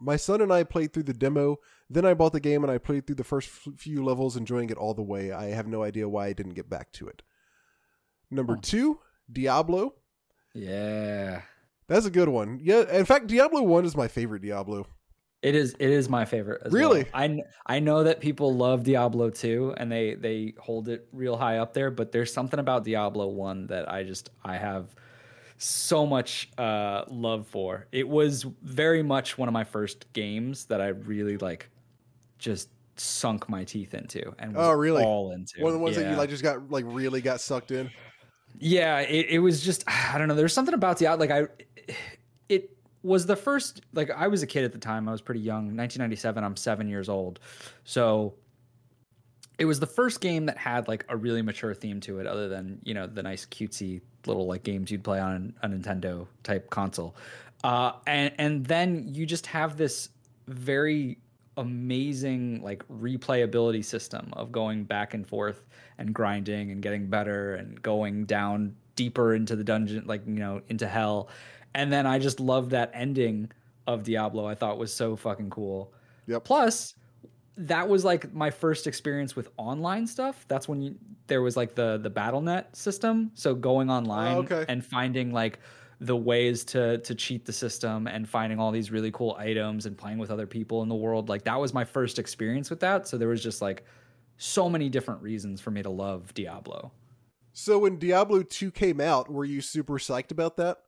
My son and I played through the demo, then I bought the game and I played through the first few levels enjoying it all the way. I have no idea why I didn't get back to it. Number Huh. 2, Diablo. Yeah. That's a good one. Yeah, in fact Diablo 1 is my favorite Diablo. It is it is my favorite as Really? well. I I know that people love Diablo 2 and they they hold it real high up there, but there's something about Diablo 1 that I just I have so much uh love for. It was very much one of my first games that I really like just sunk my teeth into and was Oh, really? all into. One of the ones that you like just got like really got sucked in. Yeah, it, it was just I don't know. There's something about the out like I it was the first like I was a kid at the time. I was pretty young. 1997. I'm seven years old, so it was the first game that had like a really mature theme to it, other than you know the nice cutesy little like games you'd play on a Nintendo type console. Uh, and and then you just have this very amazing like replayability system of going back and forth and grinding and getting better and going down deeper into the dungeon like you know into hell and then i just loved that ending of diablo i thought was so fucking cool Yep. plus that was like my first experience with online stuff that's when you, there was like the the Battle.net system so going online Oh, okay. and finding like the ways to to cheat the system and finding all these really cool items and playing with other people in the world. Like that was my first experience with that. So there was just like so many different reasons for me to love Diablo. So when Diablo 2 came out, were you super psyched about that?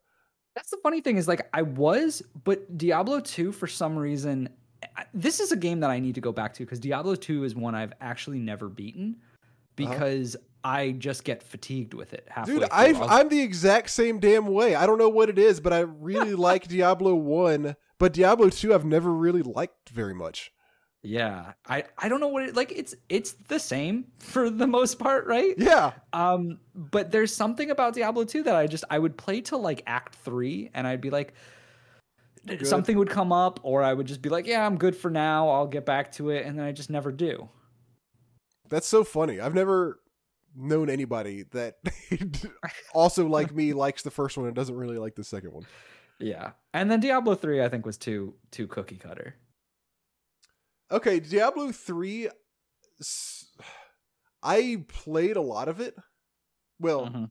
That's the funny thing is like I was, but Diablo 2 for some reason this is a game that I need to go back to because Diablo 2 is one I've actually never beaten uh-huh. because uh-huh. I just get fatigued with it. Dude, i am the exact same damn way. I don't know what it is, but I really like Diablo 1, but Diablo 2 I've never really liked very much. Yeah. I I don't know what it like it's it's the same for the most part, right? Yeah. Um but there's something about Diablo 2 that I just I would play till like act 3 and I'd be like good. something would come up or I would just be like, yeah, I'm good for now. I'll get back to it and then I just never do. That's so funny. I've never known anybody that also like me likes the first one and doesn't really like the second one. Yeah. And then Diablo 3 I think was too too cookie cutter. Okay, Diablo 3 I played a lot of it. Well, mm-hmm.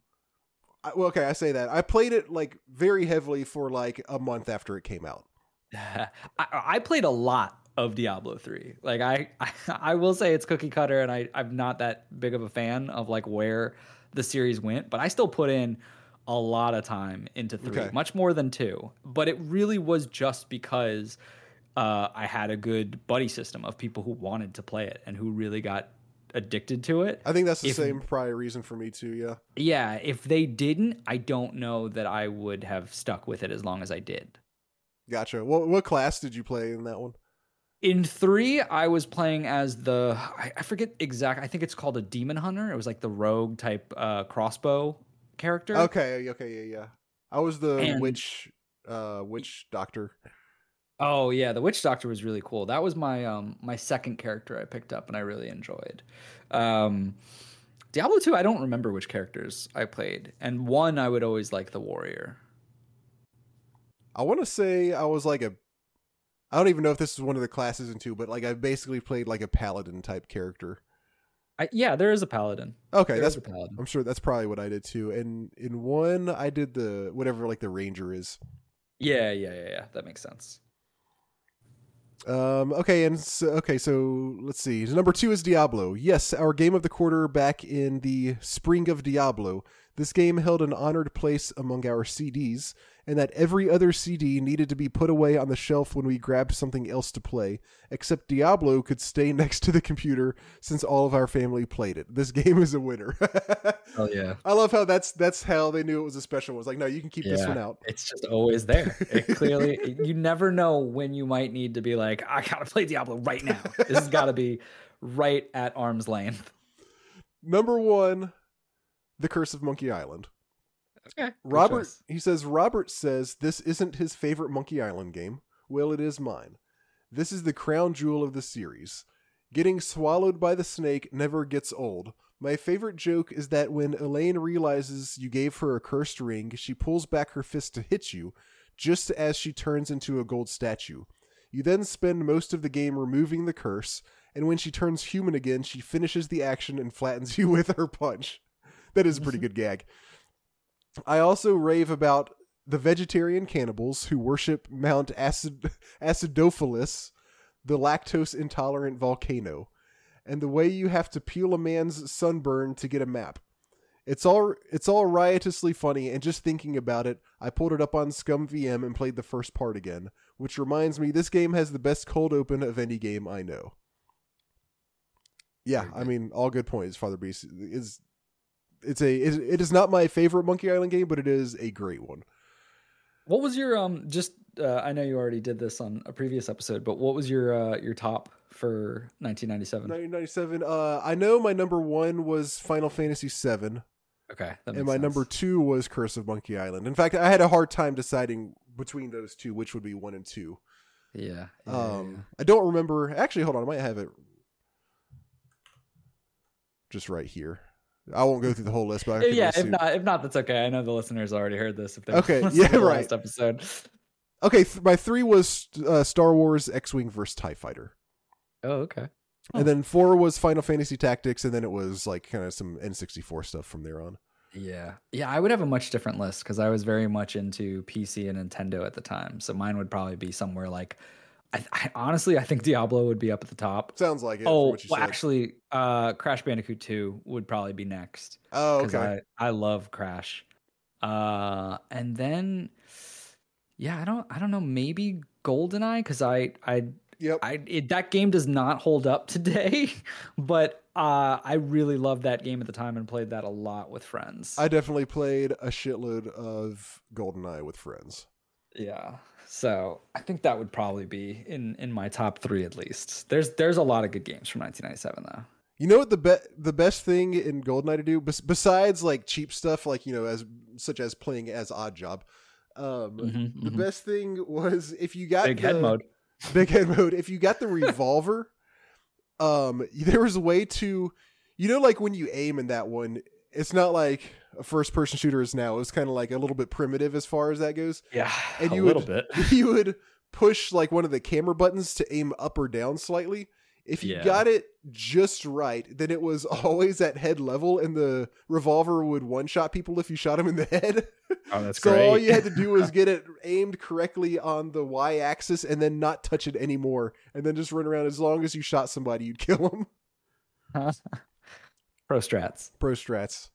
I, well, okay, I say that. I played it like very heavily for like a month after it came out. I, I played a lot of Diablo 3. Like I, I, I will say it's cookie cutter and I I'm not that big of a fan of like where the series went, but I still put in a lot of time into 3, okay. much more than 2. But it really was just because uh, I had a good buddy system of people who wanted to play it and who really got addicted to it. I think that's the if, same probably reason for me too. Yeah. Yeah. If they didn't, I don't know that I would have stuck with it as long as I did. Gotcha. What what class did you play in that one? In three, I was playing as the I, I forget exact. I think it's called a demon hunter. It was like the rogue type uh, crossbow character. Okay. Okay. Yeah. Yeah. I was the and, witch uh witch doctor. Oh yeah, the Witch Doctor was really cool. That was my um my second character I picked up and I really enjoyed. Um Diablo 2, I don't remember which characters I played. And one I would always like the warrior. I want to say I was like a I don't even know if this is one of the classes in 2, but like I basically played like a paladin type character. I, yeah, there is a paladin. Okay, there that's a paladin. I'm sure that's probably what I did too. And in one I did the whatever like the ranger is. Yeah, yeah, yeah, yeah. That makes sense. Um, okay, and so, okay, so let's see. Number two is Diablo. Yes, our game of the quarter back in the spring of Diablo. This game held an honored place among our CDs, and that every other CD needed to be put away on the shelf when we grabbed something else to play, except Diablo could stay next to the computer since all of our family played it. This game is a winner. oh yeah. I love how that's that's how they knew it was a special one. It was like, no, you can keep yeah, this one out. It's just always there. It clearly you never know when you might need to be like, I gotta play Diablo right now. This has gotta be right at arm's length. Number one, The Curse of Monkey Island. Okay. Robert, he says, Robert says this isn't his favorite Monkey Island game. Well, it is mine. This is the crown jewel of the series. Getting swallowed by the snake never gets old. My favorite joke is that when Elaine realizes you gave her a cursed ring, she pulls back her fist to hit you, just as she turns into a gold statue. You then spend most of the game removing the curse, and when she turns human again, she finishes the action and flattens you with her punch. That is a pretty mm-hmm. good gag. I also rave about the vegetarian cannibals who worship Mount Acid- Acidophilus, the lactose intolerant volcano, and the way you have to peel a man's sunburn to get a map. It's all it's all riotously funny, and just thinking about it, I pulled it up on ScummVM and played the first part again, which reminds me this game has the best cold open of any game I know. Yeah, I mean, all good points. Father Beast is it's a it, it is not my favorite Monkey Island game, but it is a great one. What was your um just uh, I know you already did this on a previous episode, but what was your uh, your top for 1997? 1997. Uh, I know my number one was Final Fantasy VII. Okay, and my sense. number two was Curse of Monkey Island. In fact, I had a hard time deciding between those two which would be one and two. Yeah. yeah um, yeah. I don't remember. Actually, hold on. I might have it just right here. I won't go through the whole list, but yeah, if not, if not, that's okay. I know the listeners already heard this. If they okay, yeah, right. Last episode. Okay, th- my three was uh, Star Wars X-wing versus Tie Fighter. Oh, okay. And then four was Final Fantasy Tactics, and then it was like kind of some N64 stuff from there on. Yeah. Yeah, I would have a much different list because I was very much into PC and Nintendo at the time. So mine would probably be somewhere like I, I honestly I think Diablo would be up at the top. Sounds like it. Oh, well, actually, uh, Crash Bandicoot 2 would probably be next. Oh, okay. I, I love Crash. Uh, and then yeah, I don't I don't know, maybe GoldenEye because I I Yep. I it, that game does not hold up today, but uh, I really loved that game at the time and played that a lot with friends. I definitely played a shitload of GoldenEye with friends. Yeah. So I think that would probably be in in my top three at least. There's there's a lot of good games from 1997 though. You know what the be- the best thing in GoldenEye to do bes- besides like cheap stuff like you know as such as playing as Oddjob, um, Mhm, the mhm. best thing was if you got Big the, head mode. big head mode. If you got the revolver, um, there was a way to, you know, like when you aim in that one, it's not like a first person shooter is now. It was kind of like a little bit primitive as far as that goes. Yeah, And a you little would- bit. you would push like one of the camera buttons to aim up or down slightly. If you Yeah. got it just right, then it was always at head level, and the revolver would one shot people if you shot them in the head. Oh, that's so great. all you had to do was get it aimed correctly on the y axis, and then not touch it anymore, and then just run around. As long as you shot somebody, you'd kill them. Pro strats. Pro strats.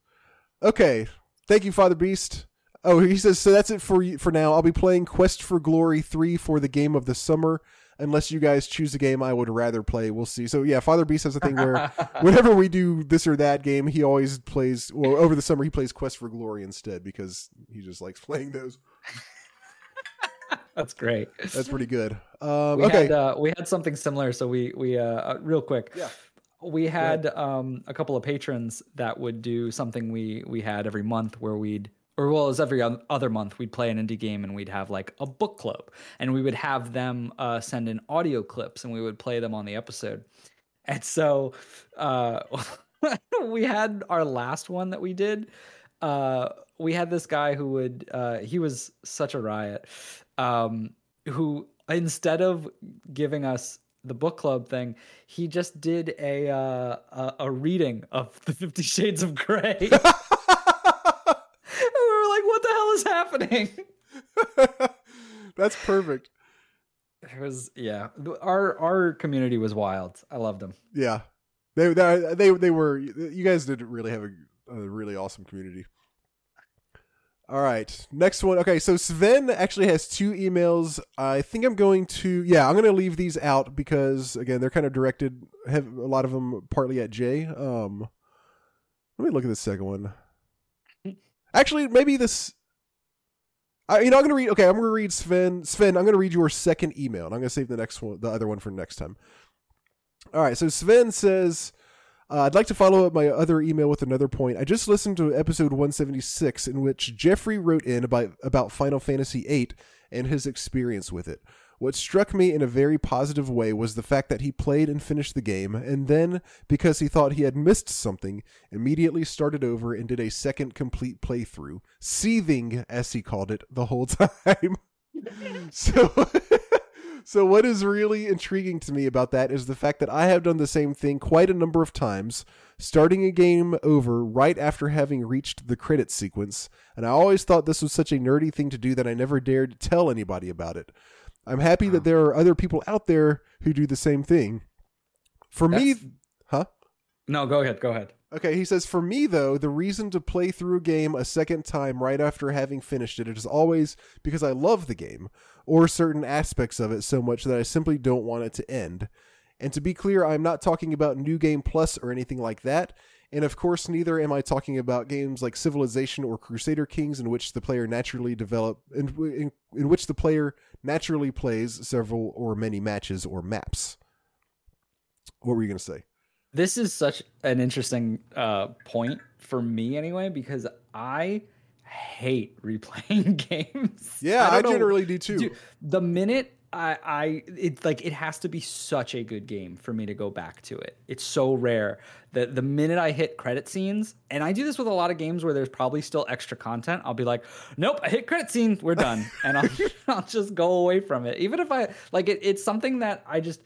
Okay, thank you, Father Beast. Oh, he says so. That's it for you for now. I'll be playing Quest for Glory three for the game of the summer. Unless you guys choose a game I would rather play, we'll see. So yeah, Father Beast has a thing where whenever we do this or that game, he always plays. Well, over the summer he plays Quest for Glory instead because he just likes playing those. That's great. That's pretty good. Um, we okay, had uh, we had something similar. So we we uh, uh real quick. Yeah. We had um a couple of patrons that would do something we we had every month where we'd or well, was every other month we'd play an indie game and we'd have like a book club and we would have them uh, send in audio clips and we would play them on the episode. And so uh, we had our last one that we did. Uh, we had this guy who would uh, he was such a riot. Um, who instead of giving us the book club thing, he just did a uh, a, a reading of the Fifty Shades of Grey. and we were like, "What the hell is happening?" that's perfect. It was yeah. Our our community was wild. I loved them. Yeah, they they they, they were. You guys did really have a, a really awesome community. All right, next one. Okay, so Sven actually has two emails. I think I'm going to yeah, I'm going to leave these out because again, they're kind of directed. Have a lot of them partly at Jay. Um, let me look at the second one. Actually, maybe this. I, you know, I'm gonna read. Okay, I'm gonna read Sven. Sven, I'm gonna read your second email, and I'm gonna save the next one, the other one for next time. All right. So Sven says, uh, "I'd like to follow up my other email with another point. I just listened to episode 176 in which Jeffrey wrote in about about Final Fantasy VIII and his experience with it. What struck me in a very positive way was the fact that he played and finished the game, and then, because he thought he had missed something, immediately started over and did a second complete playthrough, seething, as he called it, the whole time. so, so what is really intriguing to me about that is the fact that I have done the same thing quite a number of times, starting a game over right after having reached the credit sequence, and I always thought this was such a nerdy thing to do that I never dared tell anybody about it. I'm happy that there are other people out there who do the same thing. For me, huh? No, go ahead. Go ahead. Okay, he says, for me though, the reason to play through a game a second time right after having finished it is always because I love the game or certain aspects of it so much that I simply don't want it to end. And to be clear, I'm not talking about New Game Plus or anything like that. And of course, neither am I talking about games like Civilization or Crusader Kings, in which the player naturally develop, in, in, in which the player naturally plays several or many matches or maps. What were you going to say? This is such an interesting uh, point for me, anyway, because I hate replaying games. Yeah, I, know. generally do too. Dude, the minute I, I it's like it has to be such a good game for me to go back to it. It's so rare that the minute I hit credit scenes, and I do this with a lot of games where there's probably still extra content, I'll be like, nope, I hit credit scene, we're done, and I'll I'll just go away from it. Even if I like it, it's something that I just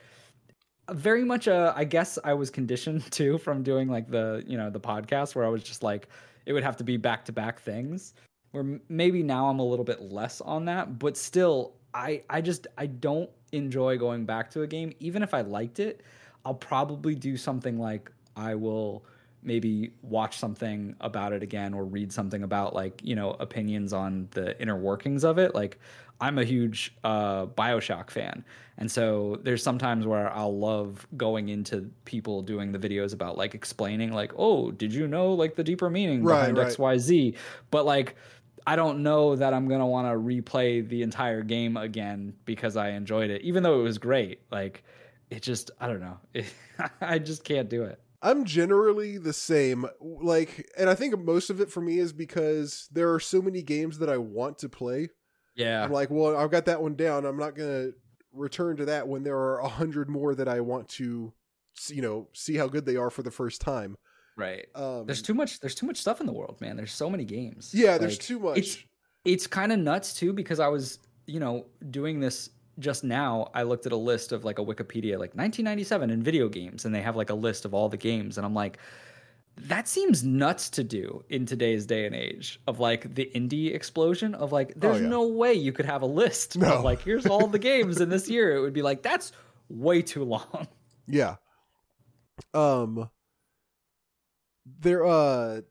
very much uh, I guess I was conditioned to from doing like the you know the podcast where I was just like it would have to be back to back things. Where maybe now I'm a little bit less on that, but still, I I just I don't enjoy going back to a game, even if I liked it. I'll probably do something like I will maybe watch something about it again or read something about like you know opinions on the inner workings of it like i'm a huge uh bioshock fan and so there's sometimes where i'll love going into people doing the videos about like explaining like oh did you know like the deeper meaning Right, behind right. xyz but like I don't know that I'm gonna want to replay the entire game again because I enjoyed it, even though it was great. Like, it just I don't know. I just can't do it. I'm generally the same. Like, and I think most of it for me is because there are so many games that I want to play. Yeah, I'm like, well, I've got that one down. I'm not gonna return to that when there are a hundred more that I want to, you know, see how good they are for the first time. right. Um, There's too much. There's too much stuff in the world, man. There's so many games. yeah, there's too much. It's it's kind of nuts too because I was you know doing this just now. I looked at a list of like a Wikipedia like 1997 in video games, and they have like a list of all the games, and I'm like. That seems nuts to do in today's day and age of like the indie explosion of like there's Oh, yeah. no way you could have a list No. of like here's all the games in this year. It would be like that's way too long. Yeah. Um there uh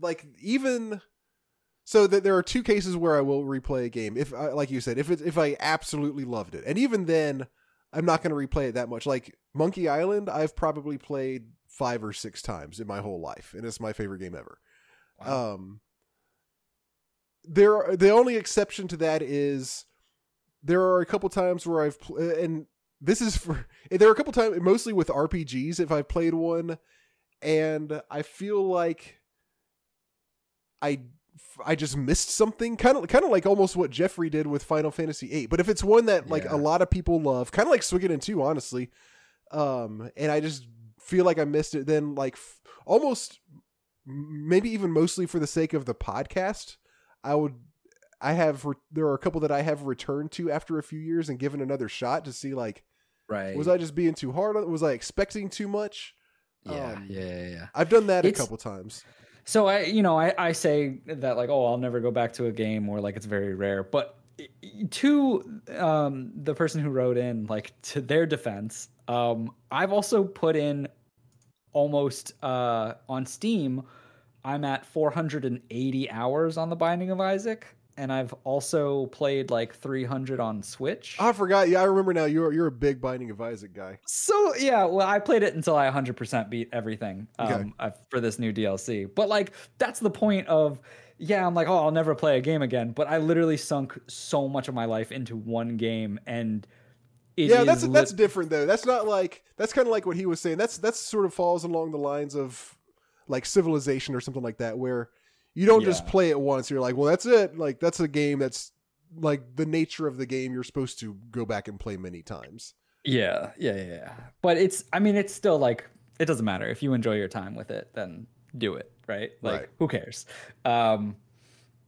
like even so that there are two cases where I will replay a game if I, like you said if it if I absolutely loved it. And even then I'm not going to replay it that much. Like Monkey Island I've probably played 5 or 6 times in my whole life and it's my favorite game ever. Um there are, the only exception to that is there are a couple times where I've pl- and this is for there are a couple times mostly with RPGs if I've played one and I feel like I I just missed something kind of kind of like almost what Jeffrey did with Final Fantasy 8 but if it's one that like Yeah. a lot of people love kind of like Suikoden 2 honestly um and I just feel like I missed it then like f- almost maybe even mostly for the sake of the podcast I would I have re- there are a couple that I have returned to after a few years and given another shot to see like Right. was I just being too hard on was I expecting too much? Yeah, um, yeah, yeah, yeah. I've done that It's- a couple times. So I, you know, I, I say that like, oh, I'll never go back to a game or like it's very rare. But to um, the person who wrote in, like to their defense, um, I've also put in almost uh, on Steam. I'm at 480 hours on the Binding of Isaac, and I've also played like 300 on Switch. I forgot. Yeah, I remember now. You're you're a big Binding of Isaac guy. So yeah, well, I played it until I 100% beat everything um, Okay. uh, for this new DLC. But like, that's the point of yeah. I'm like, oh, I'll never play a game again. But I literally sunk so much of my life into one game, and yeah, that's lit- that's different though. That's not like that's kind of like what he was saying. That's that's sort of falls along the lines of like Civilization or something like that, where you don't just play it once. You're like, well, that's it. Like that's a game that's like the nature of the game. You're supposed to go back and play many times. yeah, yeah, yeah, yeah. But it's, I mean, it's still like it doesn't matter if you enjoy your time with it, then do it, right? Like, Right. who cares? Um,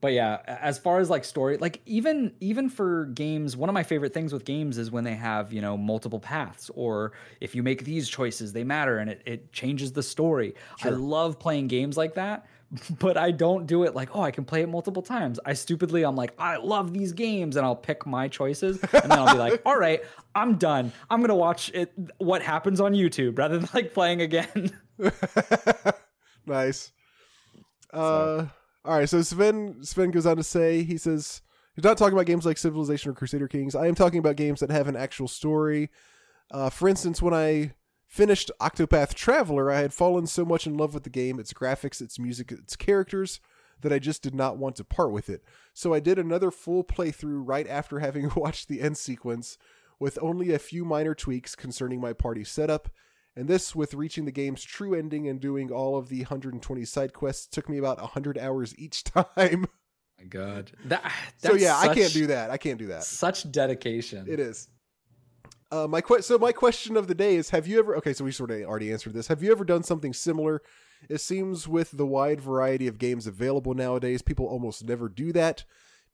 but yeah as far as like story like even even for games one of my favorite things with games is when they have you know multiple paths or if you make these choices they matter and it, it changes the story i love playing games like that but i don't do it like oh i can play it multiple times i stupidly i'm like i love these games and i'll pick my choices and then i'll be like all right i'm done i'm gonna watch it what happens on youtube rather than like playing again nice. Uh, all right. So Sven Sven goes on to say he says he's not talking about games like Civilization or Crusader Kings. I am talking about games that have an actual story. Uh, for instance, when I finished Octopath Traveler, I had fallen so much in love with the game, its graphics, its music, its characters, that I just did not want to part with it. So I did another full playthrough right after having watched the end sequence, with only a few minor tweaks concerning my party setup. And this, with reaching the game's true ending and doing all of the 120 side quests, took me about 100 hours each time. my god that, so that's yeah, I can't do that. I can't do that. such dedication It is. Uh, my que- so my question of the day is: Have you ever? Okay, so we sort of already answered this. Have you ever done something similar? It seems with the wide variety of games available nowadays, people almost never do that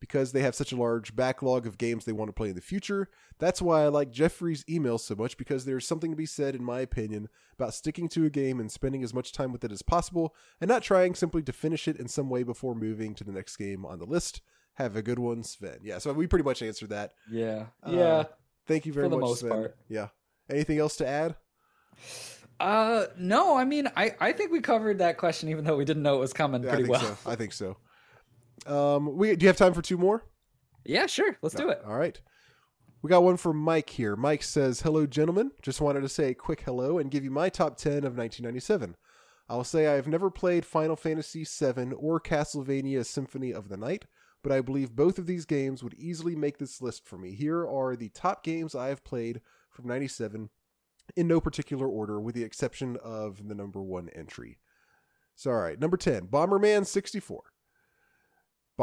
because they have such a large backlog of games they want to play in the future. That's why I like Jeffrey's emails so much because there's something to be said, in my opinion, about sticking to a game and spending as much time with it as possible and not trying simply to finish it in some way before moving to the next game on the list. Have a good one, Sven. Yeah, so we pretty much answered that. Yeah. Uh, yeah. Thank you very For the much, most Sven. part. Yeah. Anything else to add? Uh no, I mean I I think we covered that question even though we didn't know it was coming Yeah, I pretty think well. so. I think so. Um, we do you have time for two more? Yeah, sure. Let's do it. All right. We got one from Mike here. Mike says, Hello, gentlemen. Just wanted to say a quick hello and give you my top 10 of 1997. I'll say I have never played Final Fantasy VII or Castlevania Symphony of the Night, but I believe both of these games would easily make this list for me. Here are the top games I have played from 97 in no particular order, with the exception of the number one entry. So, all right. Number 10, Bomberman 64.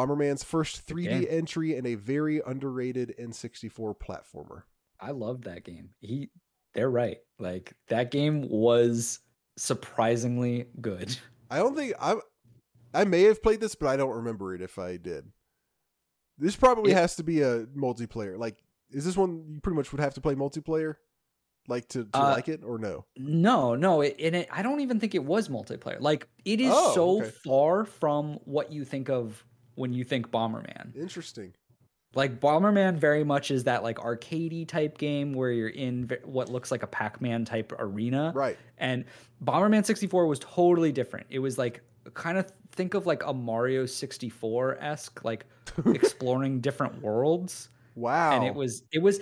Bomberman's first 3D game. entry and a very underrated N64 platformer. I love that game. He they're right. Like that game was surprisingly good. I don't think I I may have played this, but I don't remember it if I did. This probably It- has to be a multiplayer. Like, is this one you pretty much would have to play multiplayer, like to, to Uh, like it or no? No, no, it, and it, I don't even think it was multiplayer. Like it is Oh, so okay. far from what you think of when you think Bomberman. Interesting. Like Bomberman very much is that like arcadey type game where you're in what looks like a Pac-Man type arena. Right. And Bomberman 64 was totally different. It was like kind of think of like a Mario 64 esque, like exploring different worlds. Wow. And it was it was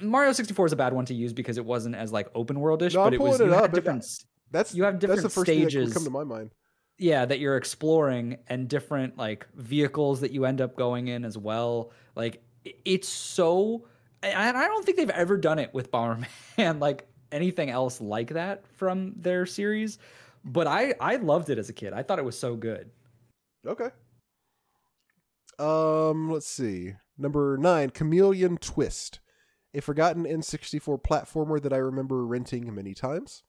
Mario 64 is a bad one to use because it wasn't as like open worldish, No, but I'm it was it up, different that's you have that's the different first thing that stages. come to my mind. Yeah that you're exploring and different like vehicles that you end up going in as well like it's so and i don't think they've ever done it with bomberman like anything else like that from their series but i i loved it as a kid i thought it was so good Okay. Um, let's see. Number nine, Chameleon Twist, a forgotten N64 platformer that I remember renting many times.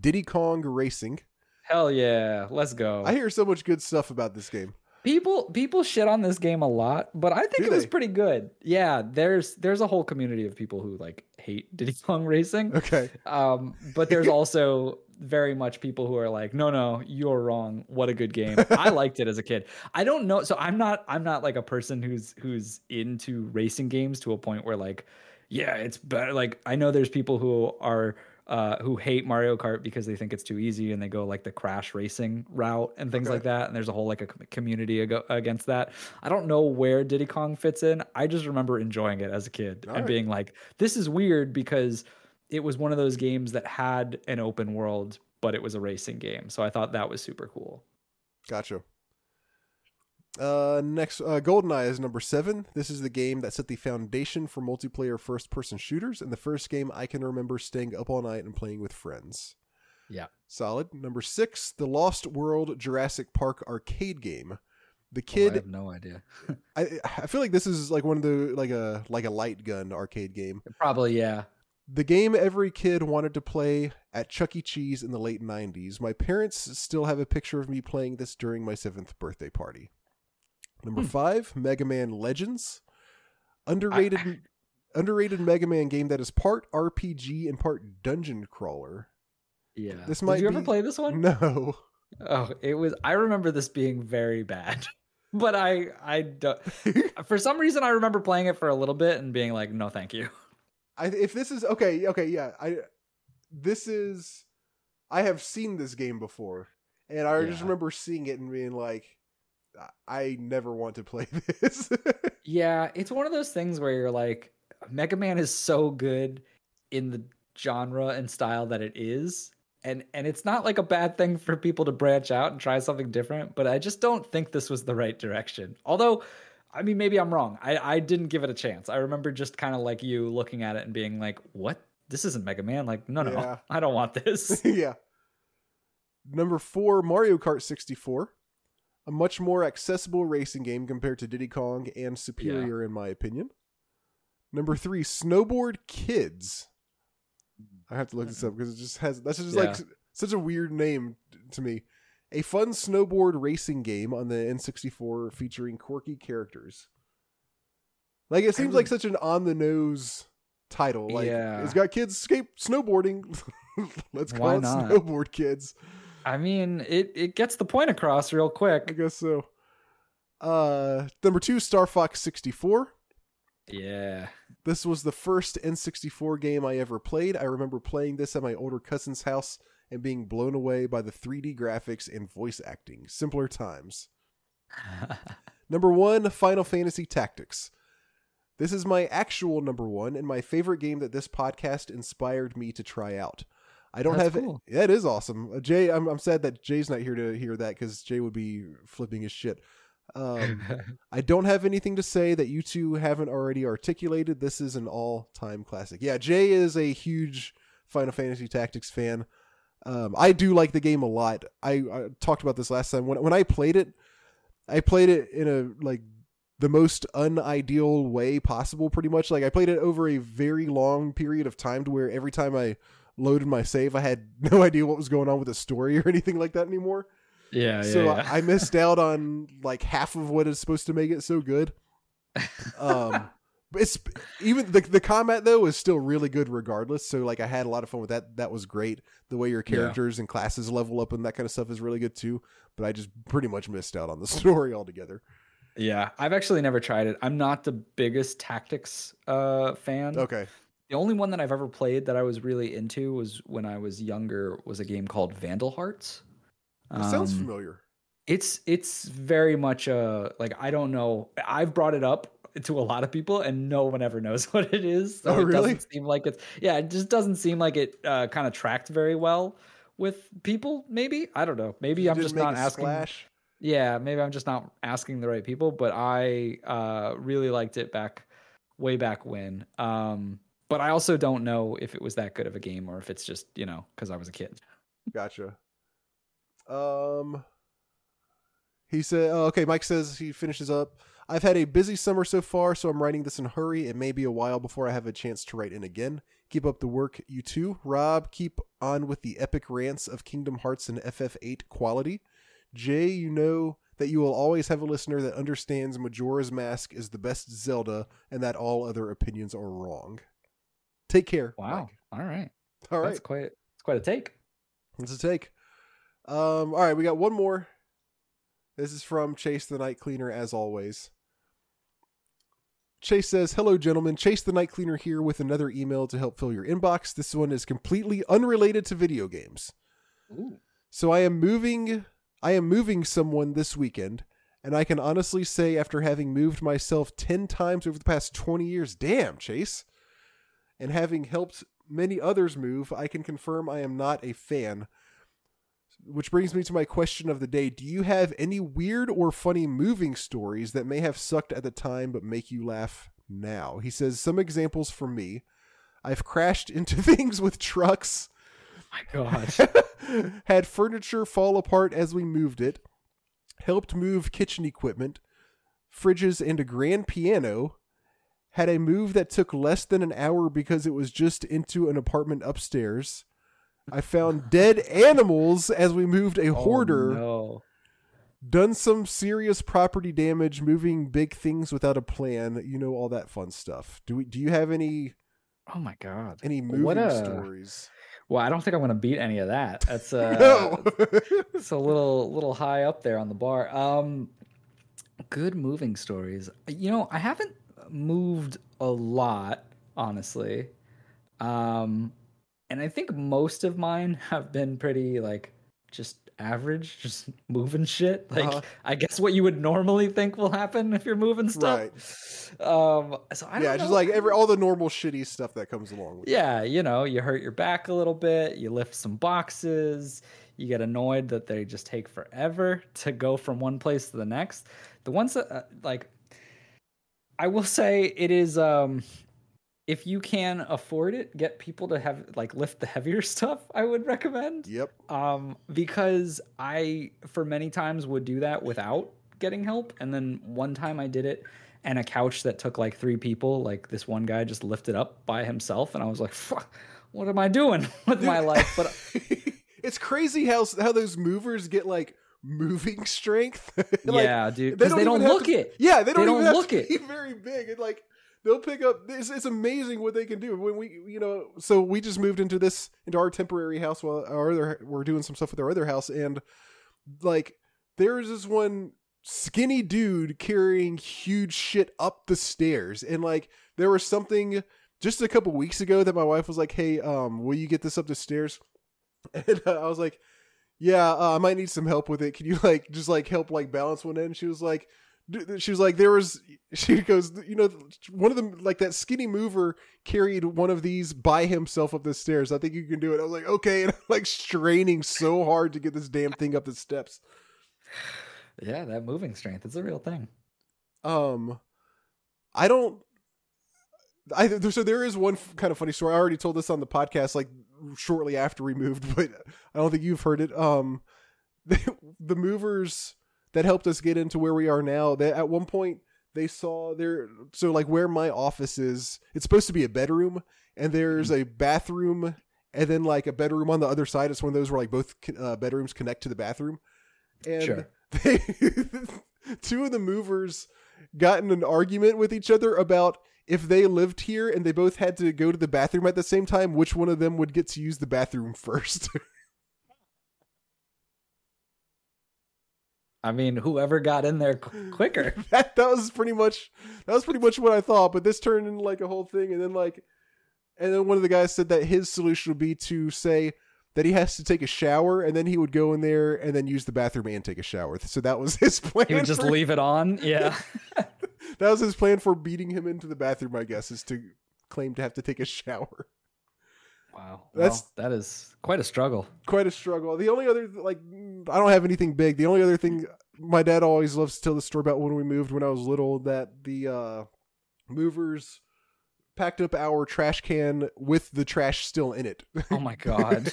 Diddy Kong Racing. Hell yeah let's go I hear so much good stuff about this game. people people shit on this game a lot but i think Do it was they? pretty good yeah there's there's a whole community of people who like hate diddy kong racing Okay. Um, but there's also very much people who are like, no, no, you're wrong. What a good game. I liked it as a kid. I don't know. So I'm not, I'm not like a person who's, who's into racing games to a point where like, yeah, it's better. Like I know there's people who are, uh, who hate Mario Kart because they think it's too easy and they go like the crash racing route and things Okay. like that. And there's a whole like a community ag- against that. I don't know where Diddy Kong fits in. I just remember enjoying it as a kid All and right. being like, this is weird because it was one of those games that had an open world, but it was a racing game. So I thought that was super cool. Gotcha. Uh, next, uh, GoldenEye is number seven. This is the game that set the foundation for multiplayer first person shooters, and the first game I can remember staying up all night and playing with friends. Yeah. Solid. Number six, the Lost World Jurassic Park arcade game. The Oh, I have no idea. I, I feel like this is like one of the like a like a light gun arcade game. Probably, yeah. The game every kid wanted to play at Chuck E. Cheese in the late 90s. My parents still have a picture of me playing this during my seventh birthday party. Number Hmm. five, Mega Man Legends. Underrated underrated Mega Man game that is part RPG and part dungeon crawler. Yeah. This Did might you ever play this one? No. Oh, it was I remember this being very bad. But I I don't for some reason I remember playing it for a little bit and being like, no thank you. I if this is okay, okay, yeah. I this is I have seen this game before. And I just remember seeing it and being like I- never want to play this. Yeah, it's one of those things where you're like, Mega Man is so good in the genre and style that it is. And and it's not like a bad thing for people to branch out and try something different, but I just don't think this was the right direction. Although, I mean, maybe I'm wrong. I, I didn't give it a chance. I remember just kind of like you looking at it and being like, what? This isn't Mega Man. Like, no, no, Yeah. I don't want this. yeah. Number four, Mario Kart 64. A much more accessible racing game compared to Diddy Kong and superior, in my opinion. Number three, Snowboard Kids. I have to look this up because it just has that's just like such a weird name to me. a fun snowboard racing game on the N64 featuring quirky characters. Like it seems would- like such an on the nose title. Like Yeah. it's got kids skate snowboarding. Let's call Why it not? snowboard kids. I mean, it it gets the point across real quick. I guess so. Uh, number two, Star Fox 64. Yeah. This was the first N64 game I ever played. I remember playing this at my older cousin's house and being blown away by the 3D graphics and voice acting. Simpler times. Number one, Final Fantasy Tactics. This is my actual number one and my favorite game that this podcast inspired me to try out. I don't That's have cool. Yeah, it is awesome. Uh, Jay, I'm, I'm sad that Jay's not here to hear that because Jay would be flipping his shit. Um, I don't have anything to say that you two haven't already articulated. This is an all time classic. Yeah, Jay is a huge Final Fantasy Tactics fan. Um, I do like the game a lot. I, I talked about this last time. When when I played it, I played it in a like the most unideal way possible. Pretty much, like I played it over a very long period of time, to where every time I loaded my save, I had no idea what was going on with the story or anything like that anymore yeah, yeah. so yeah. I missed out on like half of what is supposed to make it so good. Um, but it's even the the combat though is still really good regardless. So like I had a lot of fun with that. That was great. The way your Yeah. characters and classes level up and that kind of stuff is really good too. But I just pretty much missed out on the story altogether. yeah, I've actually never tried it. I'm not the biggest tactics uh fan. Okay, The only one that I've ever played that I was really into was when I was younger was a game called Vandal Hearts. that sounds Um, familiar. It's it's very much uh like I don't know. I've brought it up to a lot of people and no one ever knows what it is. So Oh, it really? doesn't seem like it's yeah, it just doesn't seem like it uh, kind of tracked very well with people maybe. I don't know. Maybe I'm just not asking splash? Yeah, maybe I'm just not asking the right people, but I uh really liked it back way back when. Um but I also don't know if it was that good of a game or if it's just, you know, cuz I was a kid. Gotcha. Um, he said, oh, okay, Mike says he finishes up. I've had a busy summer so far, so I'm writing this in a hurry. It may be a while before I have a chance to write in again. Keep up the work, you too. Rob, keep on with the epic rants of Kingdom Hearts and FF8 quality. Jay, you know that you will always have a listener that understands Majora's Mask is the best Zelda and that all other opinions are wrong. Take care. Wow. Mike. All right. All right. That's quite it's quite a take. It's a take? Um, all right, we got one more. This is from Chase the Night Cleaner, as always. Chase says, Hello, gentlemen. Chase the Night Cleaner here with another email to help fill your inbox. This one is completely unrelated to video games. Ooh. So I am moving I am moving someone this weekend, and I can honestly say after having moved myself 10 times over the past 20 years, damn, Chase, and having helped many others move, I can confirm I am not a fan. Which brings me to my question of the day. Do you have any weird or funny moving stories that may have sucked at the time but make you laugh now? He says, Some examples for me. I've crashed into things with trucks My gosh. had furniture fall apart as we moved it, helped move kitchen equipment, fridges, and a grand piano, had a move that took less than an hour because it was just into an apartment upstairs. I found dead animals as we moved a hoarder, Oh, no. done some serious property damage, moving big things without a plan, you know all that fun stuff. Do we do you have any Oh my god. any moving a- stories? Well, I don't think I'm gonna beat any of that. That's uh no. it's a little little high up there on the bar. Um good moving stories. You know, I haven't moved a lot, honestly. Um and I think most of mine have been pretty like just average, just moving shit. Like Uh-huh. I guess what you would normally think will happen if you're moving stuff. Um so I don't yeah, just like every all the normal shitty stuff that comes along with it. Yeah, you know, you hurt your back a little bit, you lift some boxes, you get annoyed that they just take forever to go from one place to the next. The ones that uh, like I will say it is um if you can afford it, get people to have like lift the heavier stuff, I would recommend. Yep. Um because I for many times would do that without getting help and then one time I did it and a couch that took like three people, like this one guy just lifted up by himself and I was like, "Fuck, what am I doing with my life? But it's crazy how how those movers get like moving strength. Like, yeah, dude. They don't, they don't look to, it. Yeah, they don't, they don't look it. very big and like they'll pick up. It's, it's amazing what they can do when we, you know. So we just moved into this into our temporary house while our other we're doing some stuff with our other house, and like there's this one skinny dude carrying huge shit up the stairs, and like there was something just a couple weeks ago that my wife was like, "Hey, um, will you get this up the stairs?" And uh, I was like, "Yeah, uh, I might need some help with it. Can you like just like help like balance one end?" She was like she was like there was she goes you know one of them like that skinny mover carried one of these by himself up the stairs i think you can do it i was like okay and i'm like straining so hard to get this damn thing up the steps yeah that moving strength it's a real thing um i don't I so there is one kind of funny story. I already told this on the podcast like shortly after we moved, but I don't think you've heard it. Um, the, the movers that helped us get into where we are now. That at one point they saw there, so like where my office is, it's supposed to be a bedroom, and there's mm-hmm. a bathroom, and then like a bedroom on the other side. It's one of those where like both uh, bedrooms connect to the bathroom, and sure. they, two of the movers got in an argument with each other about if they lived here and they both had to go to the bathroom at the same time, which one of them would get to use the bathroom first. I mean, whoever got in there quicker. that that was pretty much that was pretty much what I thought. But this turned into like a whole thing, and then like, and then one of the guys said that his solution would be to say that he has to take a shower, and then he would go in there and then use the bathroom and take a shower. So that was his plan. He would just leave it on. Yeah, that was his plan for beating him into the bathroom. I guess is to claim to have to take a shower. Wow, that's well, that is quite a struggle. Quite a struggle. The only other like I don't have anything big. The only other thing my dad always loves to tell the story about when we moved when I was little that the uh, movers packed up our trash can with the trash still in it. Oh my god.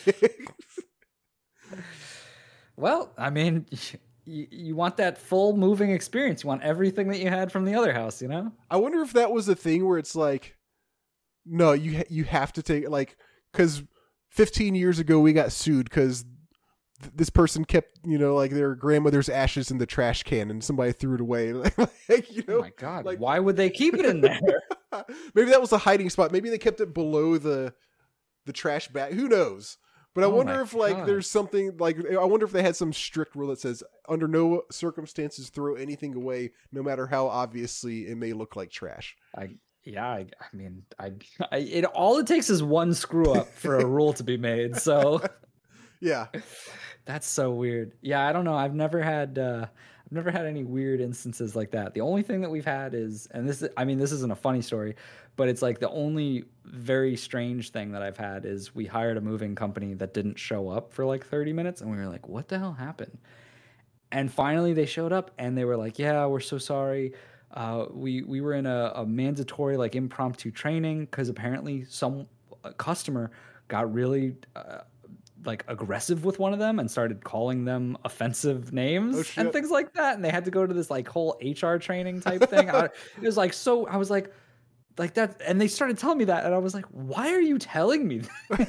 well, I mean, you, you want that full moving experience. You want everything that you had from the other house, you know? I wonder if that was a thing where it's like no, you ha- you have to take like because 15 years ago we got sued because th- this person kept you know like their grandmother's ashes in the trash can and somebody threw it away. Like, you oh know oh my god. like, why would they keep it in there? Maybe that was a hiding spot. Maybe they kept it below the the trash bag. Who knows but I oh wonder if like God. there's something like I wonder if they had some strict rule that says under no circumstances throw anything away, no matter how obviously it may look like trash. I yeah, I, I mean, I, I, it all it takes is one screw up for a rule to be made. So, yeah, that's so weird. Yeah, I don't know. I've never had, uh, I've never had any weird instances like that. The only thing that we've had is, and this, I mean, this isn't a funny story, but it's like the only very strange thing that I've had is we hired a moving company that didn't show up for like 30 minutes, and we were like, what the hell happened? And finally, they showed up, and they were like, yeah, we're so sorry uh, we we were in a, a mandatory like impromptu training because apparently some customer got really uh, like aggressive with one of them and started calling them offensive names oh, and things like that and they had to go to this like whole hr training type thing. I, it was like so i was like like that and they started telling me that and i was like why are you telling me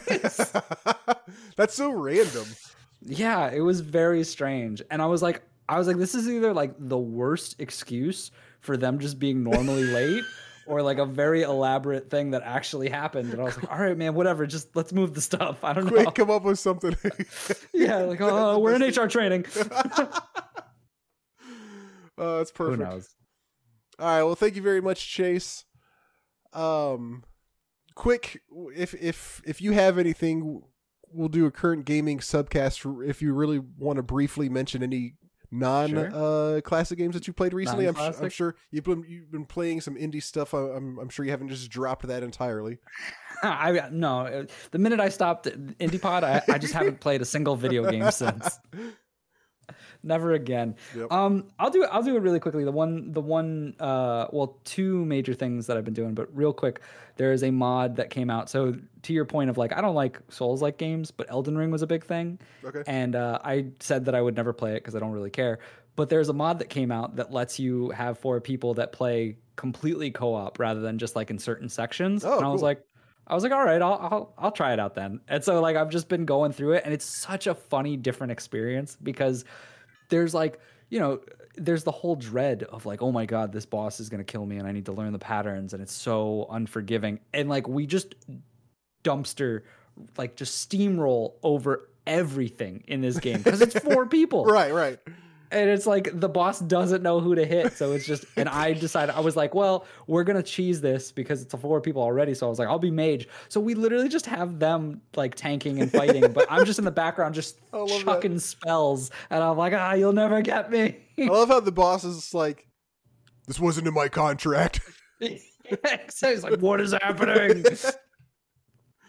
this? That's so random. Yeah it was very strange and i was like i was like this is either like the worst excuse for them just being normally late or like a very elaborate thing that actually happened. And I was like, all right, man, whatever. Just let's move the stuff. I don't Quick, know. come up with something. yeah, like, oh, we're in HR training. oh, that's perfect. Who knows? All right. Well, thank you very much, Chase. Um, quick, if if if you have anything, we'll do a current gaming subcast. If you really want to briefly mention any non sure. uh, classic games that you played recently. I'm, I'm, sure you've been you've been playing some indie stuff. I'm, I'm sure you haven't just dropped that entirely. I no. The minute I stopped IndiePod, I, I just haven't played a single video game since. Never again. Yep. Um, I'll do I'll do it really quickly. The one the one uh well two major things that I've been doing, but real quick, there is a mod that came out. So to your point of like I don't like Souls like games, but Elden Ring was a big thing. Okay. And uh, I said that I would never play it because I don't really care. But there's a mod that came out that lets you have four people that play completely co-op rather than just like in certain sections. Oh, and I was like, I was like, all right, I'll, I'll I'll try it out then. And so like I've just been going through it, and it's such a funny, different experience because there's like you know there's the whole dread of like oh my god this boss is going to kill me and i need to learn the patterns and it's so unforgiving and like we just dumpster like just steamroll over everything in this game because it's four people right, right. And it's like the boss doesn't know who to hit. So it's just and i decided i was like well we're gonna cheese this because it's a four people already. So i was like i'll be mage. So we literally just have them like tanking and fighting but i'm just in the background just chucking spells. And i'm like ah you'll never get me. I love how the boss is like, "This wasn't in my contract." so he's like what is happening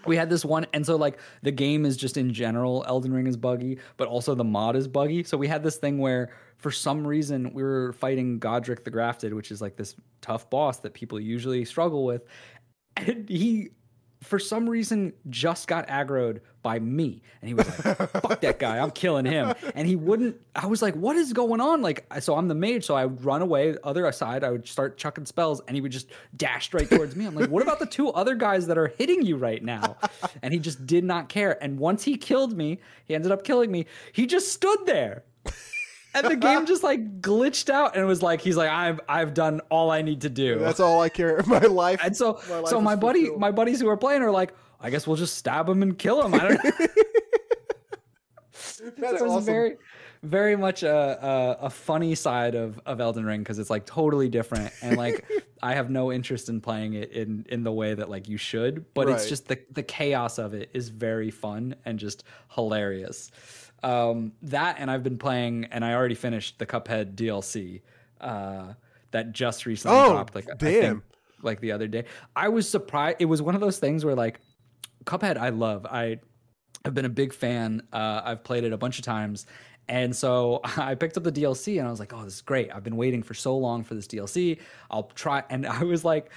we had this one and so like the game is just in general elden ring is buggy but also the mod is buggy. So we had this thing where for some reason we were fighting godrick the grafted which is like this tough boss that people usually struggle with. And he for some reason just got aggroed by me. And he was like fuck that guy i'm killing him. And he wouldn't i was like what is going on? Like so i'm the mage so i would run away other side i would start chucking spells and he would just dash straight towards me. I'm like what about the two other guys that are hitting you right now? And he just did not care. And once he killed me he ended up killing me he just stood there and the game just like glitched out and it was like he's like i've i've done all i need to do That's all I care. About my life. and so, My life so my buddy, my buddies who are playing are like, I guess we'll just stab him and kill him. I don't know. That's so it was awesome. very, very much a, a, a funny side of, of Elden Ring because it's like totally different and like I have no interest in playing it in in the way that like you should, but it's just the the chaos of it is very fun and just hilarious. Um, that and I've been playing and I already finished the Cuphead DLC uh, that just recently Oh, dropped. Like I damn. think, like the other day. I was surprised. It was one of those things where like Cuphead, I love. I have been a big fan. Uh, I've played it a bunch of times. And so I picked up the DLC and I was like, oh, this is great. I've been waiting for so long for this DLC. I'll try. And I was like,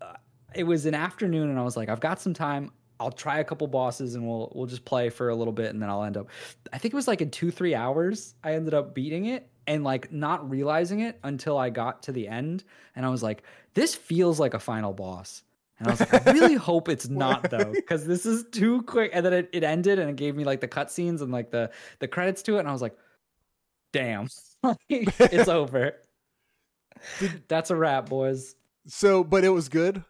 uh, it was an afternoon and I was like, I've got some time. I'll try a couple bosses and we'll we'll just play for a little bit and then I'll end up. I think it was like in two three hours I ended up beating it and like not realizing it until I got to the end and I was like, this feels like a final boss. And I was like, I really hope it's not though, because this is too quick. And then it, it ended and it gave me like the cutscenes and like the the credits to it, and I was like, damn, it's over. That's a wrap, boys. So, but it was good.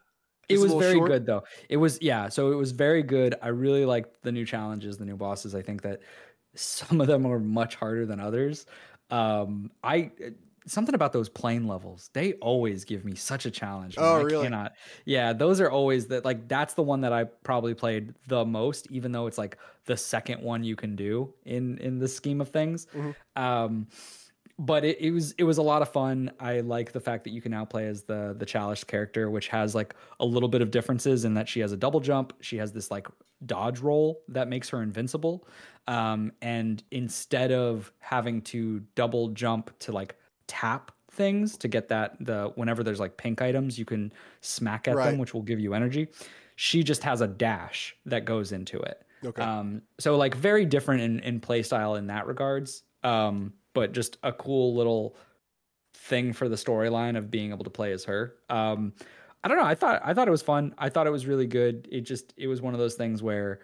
It was very short? good though. It was yeah, so it was very good. I really liked the new challenges, the new bosses. I think that some of them are much harder than others. Um I something about those plane levels. They always give me such a challenge. Oh, I really? cannot. Yeah, those are always that like that's the one that I probably played the most even though it's like the second one you can do in in the scheme of things. Mhm. Um but it, it was it was a lot of fun. I like the fact that you can now play as the the Chalice character, which has like a little bit of differences in that she has a double jump. She has this like dodge roll that makes her invincible. Um, and instead of having to double jump to like tap things to get that the whenever there's like pink items, you can smack at Right. them, which will give you energy. She just has a dash that goes into it. Okay. Um, so like very different in, in play style in that regards. Um, but just a cool little thing for the storyline of being able to play as her. Um, I don't know. I thought I thought it was fun. I thought it was really good. It just it was one of those things where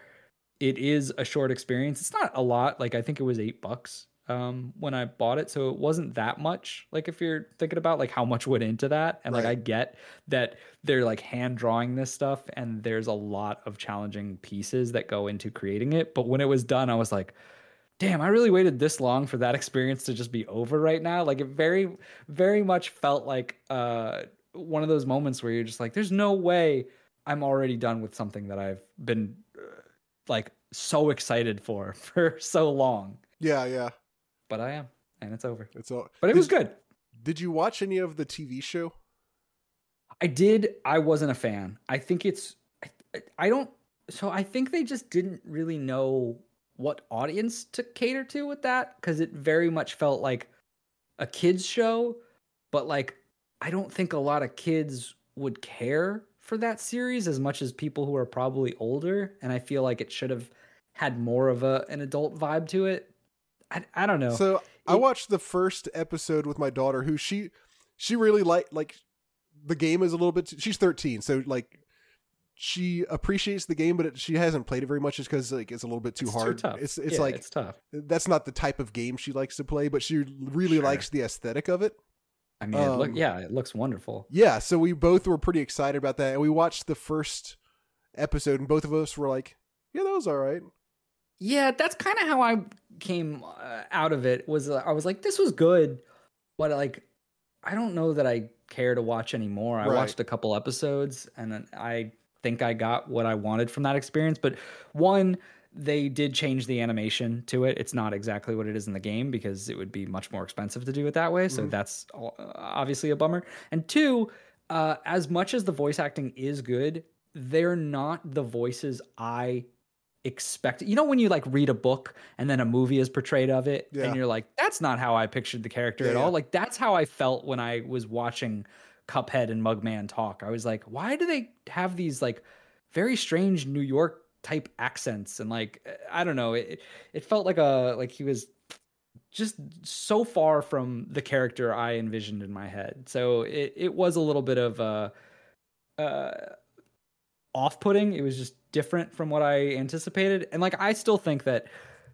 it is a short experience. It's not a lot. Like I think it was eight bucks um when I bought it. So it wasn't that much. Like if you're thinking about like how much went into that. And like I get that they're like hand drawing this stuff and there's a lot of challenging pieces that go into creating it. But when it was done, I was like, damn, I really waited this long for that experience to just be over right now. Like it very, very much felt like uh one of those moments where you're just like, there's no way I'm already done with something that I've been uh, like so excited for for so long. yeah, yeah. But I am, and it's over. It's all. But it did, was good. Did you watch any of the TV show? I did. I wasn't a fan. I think it's. I, I don't. So I think they just didn't really know what audience to cater to with that because it very much felt like a kids show, but like I don't think a lot of kids would care for that series as much as people who are probably older. And I feel like it should have had more of a an adult vibe to it. I, I don't know. So I watched the first episode with my daughter, who she she really like like the game is a little bit. She's thirteen, so like she appreciates the game, but it, she hasn't played it very much just because like it's a little bit too It's hard. tough. It's it's Yeah, like it's tough. that's not the type of game she likes to play, but she really Sure. likes the aesthetic of it. I mean, it look, Um, yeah, it looks wonderful. Yeah, so we both were pretty excited about that, and we watched the first episode, and both of us were like, "Yeah, that was all right." Yeah, that's kind of how I came uh, out of it. Was uh, I was like, this was good, but like, I don't know that I care to watch anymore. I Right. watched a couple episodes, and then I think I got what I wanted from that experience. But one, they did change the animation to it. It's not exactly what it is in the game because it would be much more expensive to do it that way. So Mhm. that's uh, obviously a bummer. And two, uh, as much as the voice acting is good, they're not the voices I expect. You know, when you like read a book and then a movie is portrayed of it, Yeah. and you're like, that's not how I pictured the character Yeah, at yeah. all. Like that's how I felt when I was watching Cuphead and Mugman talk. I was like, why do they have these like very strange New York type accents and like I don't know, it it felt like a like he was just so far from the character I envisioned in my head. So it it was a little bit of a uh off-putting. It was just different from what I anticipated. And like I still think that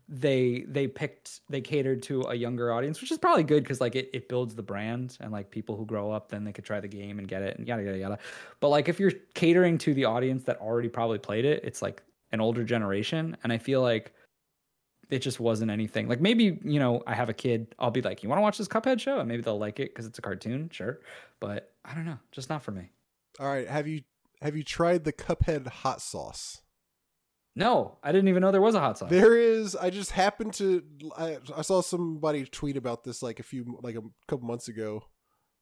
they they picked they catered to a younger audience, which is probably good because like it, it builds the brand and like people who grow up then they could try the game and get it and yada yada yada. But like if you're catering to the audience that already probably played it, it's like an older generation. And I feel like it just wasn't anything. Like maybe, you know, I have a kid, I'll be like, You want to watch this Cuphead show? And maybe they'll like it because it's a cartoon, sure. But I don't know, just not for me. All right, have you have you tried the Cuphead hot sauce? No, I didn't even know there was a hot sauce. There is. I just happened to. I, I saw somebody tweet about this like a few like a couple months ago.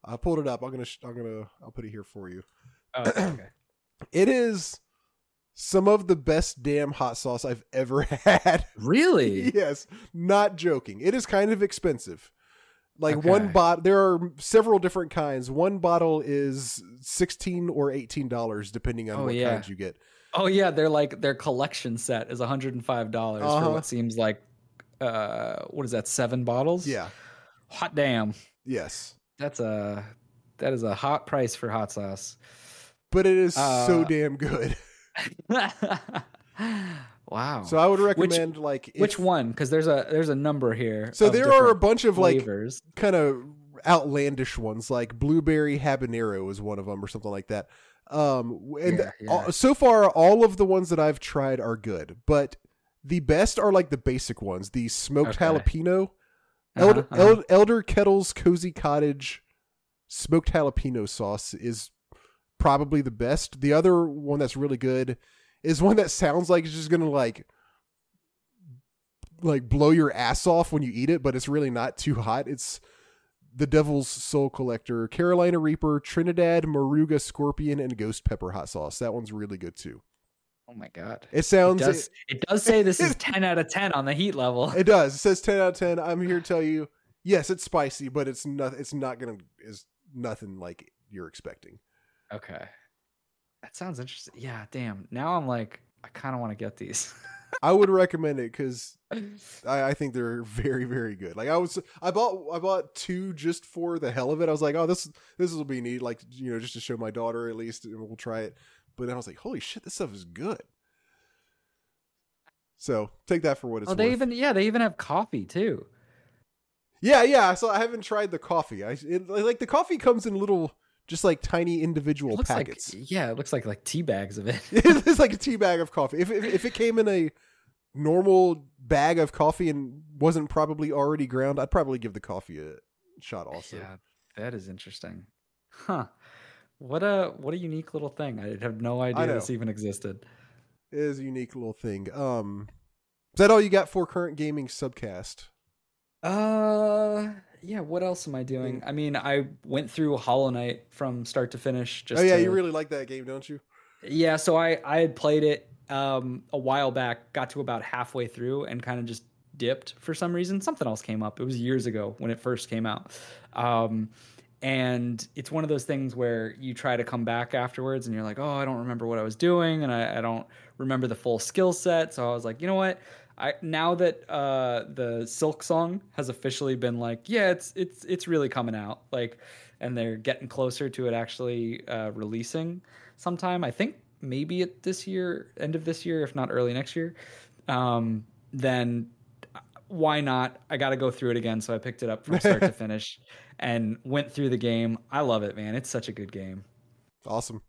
I pulled it up. I'm gonna. I'm gonna. I'll put it here for you. Oh, okay, okay. It is some of the best damn hot sauce I've ever had. Really? yes, not joking. It is kind of expensive. Like one Okay. bot, there are several different kinds. One bottle is sixteen or eighteen dollars, depending on Oh, what yeah. kinds you get. Oh yeah, they're like their collection set is $105 Uh-huh. for what seems like uh what is that, seven bottles? Yeah. Hot damn. Yes. That's a that is a hot price for hot sauce. But it is so Uh, damn good. wow. So I would recommend like if- Which one? Because there's a there's a number here. So there are a bunch of like flavors. kind of outlandish ones, like blueberry habanero is one of them, or something like that. Um, and Yeah, yeah. all- so far, all of the ones that I've tried are good, but the best are like the basic ones: the smoked Okay. jalapeno, Uh-huh, Elder, uh-huh. El- Elder Kettle's cozy cottage smoked jalapeno sauce is probably the best. The other one that's really good is one that sounds like it's just gonna like like blow your ass off when you eat it, but it's really not too hot. It's the Devil's Soul Collector, Carolina Reaper, Trinidad, Moruga Scorpion, and Ghost Pepper hot sauce. That one's really good too. Oh my god. It It sounds does, it does say this is 10 out of 10 on the heat level. It does. It says ten out of ten. I'm here to tell you, yes, it's spicy, but it's not. It's not gonna. Is nothing like you're expecting. Okay. That sounds interesting. Yeah, damn. Now I'm like, I kind of want to get these. I would recommend it because I, I think they're very, very good. Like I was, I bought, I bought two just for the hell of it. I was like, oh, this, this will be neat. Like you know, just to show my daughter at least, and we'll try it. But then I was like, holy shit, this stuff is good. So take that for what it's worth. oh, they worth. even yeah, they even have coffee too. Yeah, yeah. So I haven't tried the coffee. I it, like the coffee comes in little, just like tiny individual looks packets. like yeah, it looks like like tea bags of it. it's like a tea bag of coffee. If, if if it came in a normal bag of coffee and wasn't probably already ground, I'd probably give the coffee a shot. Also, Yeah, that is interesting. Huh. What a what a unique little thing. I have no idea this even existed. it is a unique little thing. Um, is that all you got for current gaming subcast? Uh yeah, what else am I doing? I mean, I went through Hollow Knight from start to finish just oh yeah, to- you really like that game, don't you? Yeah, so I I had played it um a while back, got to about halfway through and kind of just dipped for some reason. Something else came up. It was years ago when it first came out. Um and it's one of those things where you try to come back afterwards and you're like, oh, I don't remember what I was doing and I, I don't remember the full skill set. So I was like, you know what? I now that uh the Silksong has officially been like, yeah, it's it's it's really coming out. Like and they're getting closer to it actually uh releasing sometime. I think maybe at this year, end of this year, if not early next year, um, then why not? I got to go through it again. So I picked it up from start to finish and went through the game. I love it, man. It's such a good game. Awesome.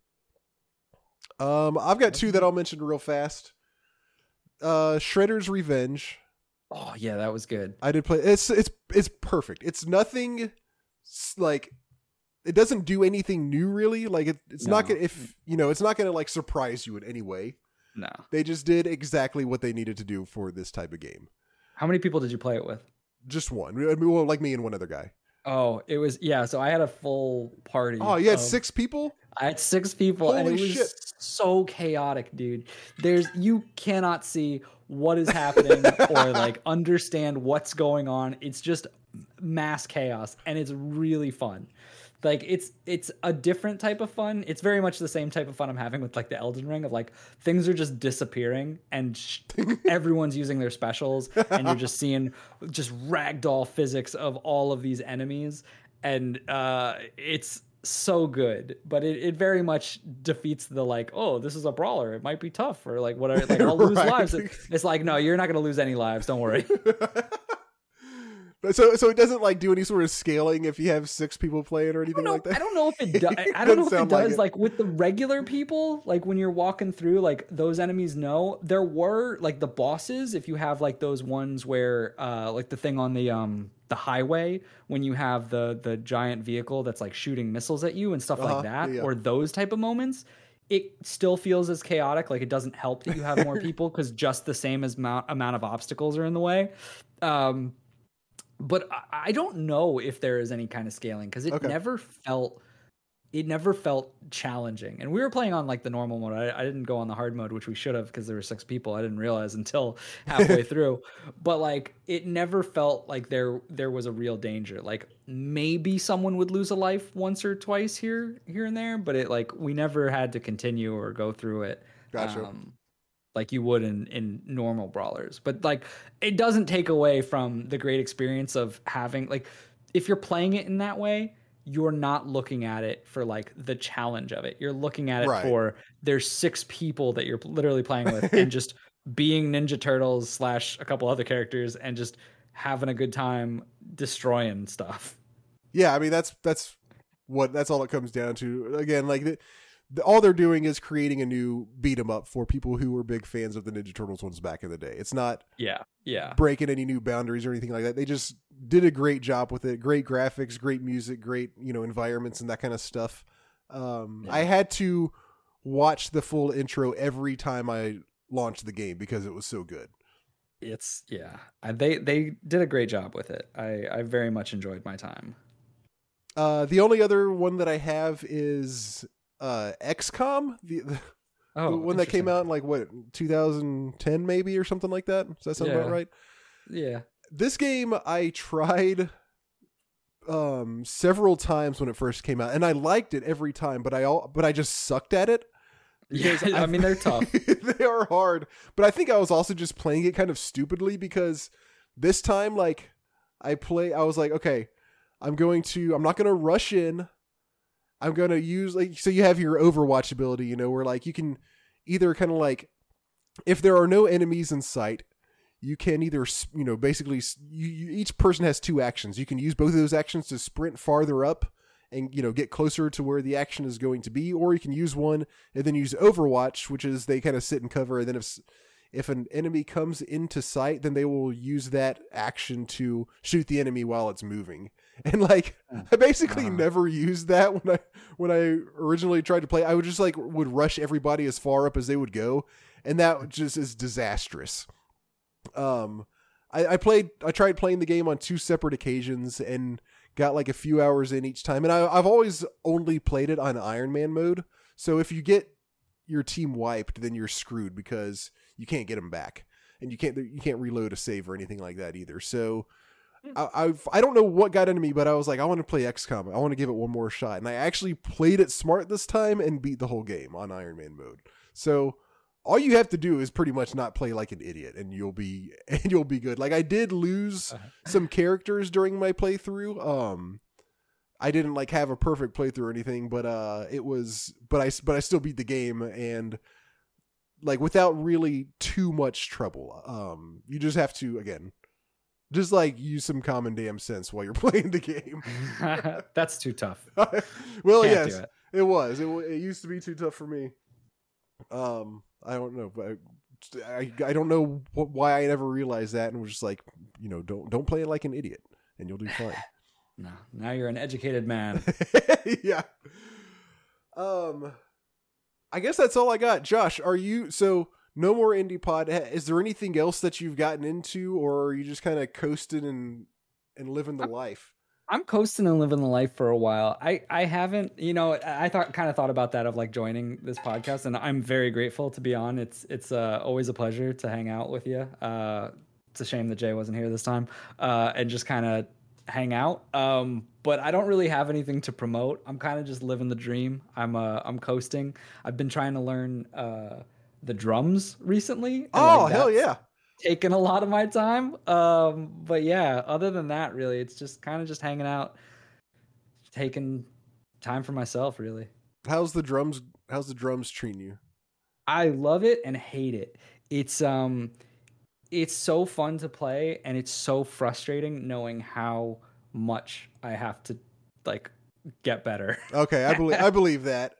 Um, I've got two that I'll mention real fast. Uh, Shredder's Revenge. Oh yeah, that was good. I did play. It's it's it's perfect. It's nothing like it doesn't do anything new really. Like it, it's not gonna if you know it's not gonna like surprise you in any way. No. They just did exactly what they needed to do for this type of game. How many people did you play it with? Just one. Well, like me and one other guy. Oh, it was yeah. So I had a full party. Oh, you had of- six people. I had six people, and it Holy was shit. So chaotic, dude. There's you cannot see what is happening or like understand what's going on. It's just mass chaos, and it's really fun. Like it's it's a different type of fun. It's very much the same type of fun I'm having with like the Elden Ring of like things are just disappearing and sh- everyone's using their specials and you're just seeing just ragdoll physics of all of these enemies and uh it's so good but it, it very much defeats the like oh this is a brawler. It might be tough or like whatever like i'll lose Right. lives. It's like no you're not going to lose any lives. Don't worry But so so it doesn't like do any sort of scaling if you have six people playing or anything know, like that. I don't know if it does. I don't know if it sound like does. it. Like, with the regular people, like when you're walking through, like those enemies know there were like the bosses. If you have like those ones where, uh, like the thing on the um the highway when you have the the giant vehicle that's like shooting missiles at you and stuff Uh-huh, like that, yeah. or those type of moments. It still feels as chaotic. Like it doesn't help that you have more people because just the same as amount amount of obstacles are in the way. Um, but I, don't know if there is any kind of scaling because it Okay. never felt it never felt challenging. And we were playing on like the normal mode. I, I didn't go on the hard mode which we should have because there were six people. I didn't realize until halfway through. But like it never felt like there there was a real danger. Like maybe someone would lose a life once or twice here here and there but it like we never had to continue or go through it. Gotcha. um, like you would in in normal brawlers but like it doesn't take away from the great experience of having like if you're playing it in that way you're not looking at it for like the challenge of it you're looking at it Right. for there's six people that you're literally playing with and just being ninja turtles slash a couple other characters and just having a good time destroying stuff Yeah, I mean that's that's what that's all it comes down to. Again, like all they're doing is creating a new beat 'em up for people who were big fans of the Ninja Turtles ones back in the day. It's not yeah yeah breaking any new boundaries or anything like that. They just did a great job with it. Great graphics, great music, great you know environments and that kind of stuff. Um, Yeah. I had to watch the full intro every time I launched the game because it was so good. it's yeah they they did a great job with it i i very much enjoyed my time Uh, the only other one that I have is uh, XCOM, the, the oh one that came out in like what 2010 maybe or something like that. Does that sound about right? yeah This game I tried um several times when it first came out and I liked it every time but I all but I just sucked at it Yeah, because I mean they're tough. they are hard but I think I was also just playing it kind of stupidly because this time like I play I was like okay I'm going to I'm not going to rush in I'm going to use like so you have your overwatch ability you know where like you can either kind of like if there are no enemies in sight you can either you know basically you, you, each person has two actions. You can use both of those actions to sprint farther up and you know get closer to where the action is going to be or you can use one and then use overwatch which is they kind of sit and cover and then if if an enemy comes into sight then they will use that action to shoot the enemy while it's moving and like i basically Uh-huh. never used that when i when i originally tried to play. I would just like would rush everybody as far up as they would go and that just is disastrous. Um I, I played i tried playing the game on two separate occasions and got like a few hours in each time and I, i've always only played it on iron man mode. So if you get your team wiped then you're screwed because you can't get them back and you can't you can't reload a save or anything like that either. So I, I've I don't know what got into me, but I was like, I want to play XCOM. I want to give it one more shot, and I actually played it smart this time and beat the whole game on Iron Man mode. So all you have to do is pretty much not play like an idiot, and you'll be and you'll be good. Like I did lose Uh-huh. some characters during my playthrough. Um, I didn't like have a perfect playthrough or anything, but uh, it was, but I but I still beat the game and like without really too much trouble. Um, you just have to again, just like use some common damn sense while you're playing the game. That's too tough. well, Can't yes, it. it. was. It, it used to be too tough for me. Um, I don't know, but I I don't know what, why I never realized that and was just like, you know, don't don't play it like an idiot and you'll do fine. no, now you're an educated man. yeah. Um, I guess that's all I got. Josh, are you so? No more indie pod. Is there anything else that you've gotten into, or are you just kind of coasting and and living the I'm, life? I'm coasting and living the life for a while. I I haven't, you know, I thought kind of thought about that of like joining this podcast, and I'm very grateful to be on. It's it's uh, always a pleasure to hang out with you. Uh, it's a shame that Jay wasn't here this time, uh, and just kind of hang out. Um, but I don't really have anything to promote. I'm kind of just living the dream. I'm uh, I'm coasting. I've been trying to learn uh, the drums recently. Oh like hell yeah! Taking a lot of my time. Um, but yeah, other than that, really, it's just kind of just hanging out, taking time for myself. Really. How's the drums? How's the drums treating you? I love it and hate it. It's um it's so fun to play and it's so frustrating knowing how much I have to like get better. Okay, I believe I believe that.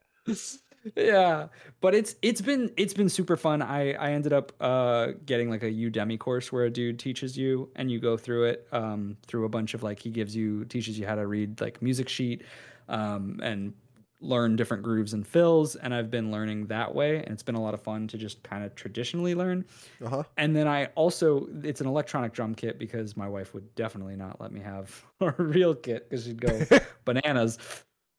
Yeah, but it's it's been it's been super fun. I I ended up uh getting like a Udemy course where a dude teaches you and you go through it um through a bunch of like he gives you teaches you how to read like music sheet um and learn different grooves and fills and i've been learning that way and it's been a lot of fun to just kind of traditionally learn uh-huh. and then i also it's an electronic drum kit because my wife would definitely not let me have a real kit because she'd go bananas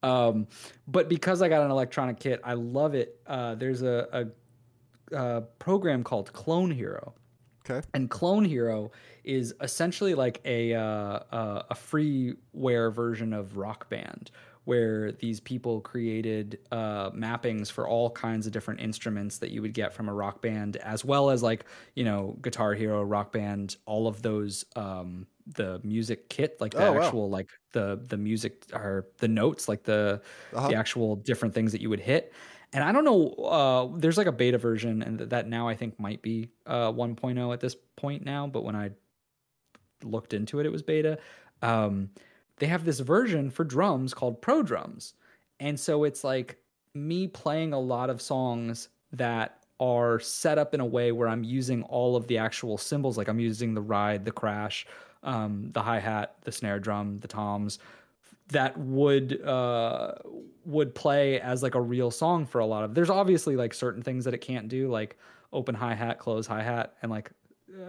um, but because i got an electronic kit i love it uh, there's a, a, a program called clone hero Okay. And Clone Hero is essentially like a uh, uh, a freeware version of Rock Band, where these people created uh, mappings for all kinds of different instruments that you would get from a rock band, as well as like you know Guitar Hero, Rock Band, all of those um, the music kit, like the oh, actual wow. like the the music or the notes, like the uh-huh. the actual different things that you would hit. And I don't know, uh, there's like a beta version, and that now I think might be uh, 1.0 at this point now. But when I looked into it, it was beta. Um, they have this version for drums called Pro Drums. And so it's like me playing a lot of songs that are set up in a way where I'm using all of the actual cymbals, Like I'm using the ride, the crash, um, the hi hat, the snare drum, the toms that would uh, would play as like a real song for a lot of. There's obviously like certain things that it can't do, like open hi hat, close hi hat, and like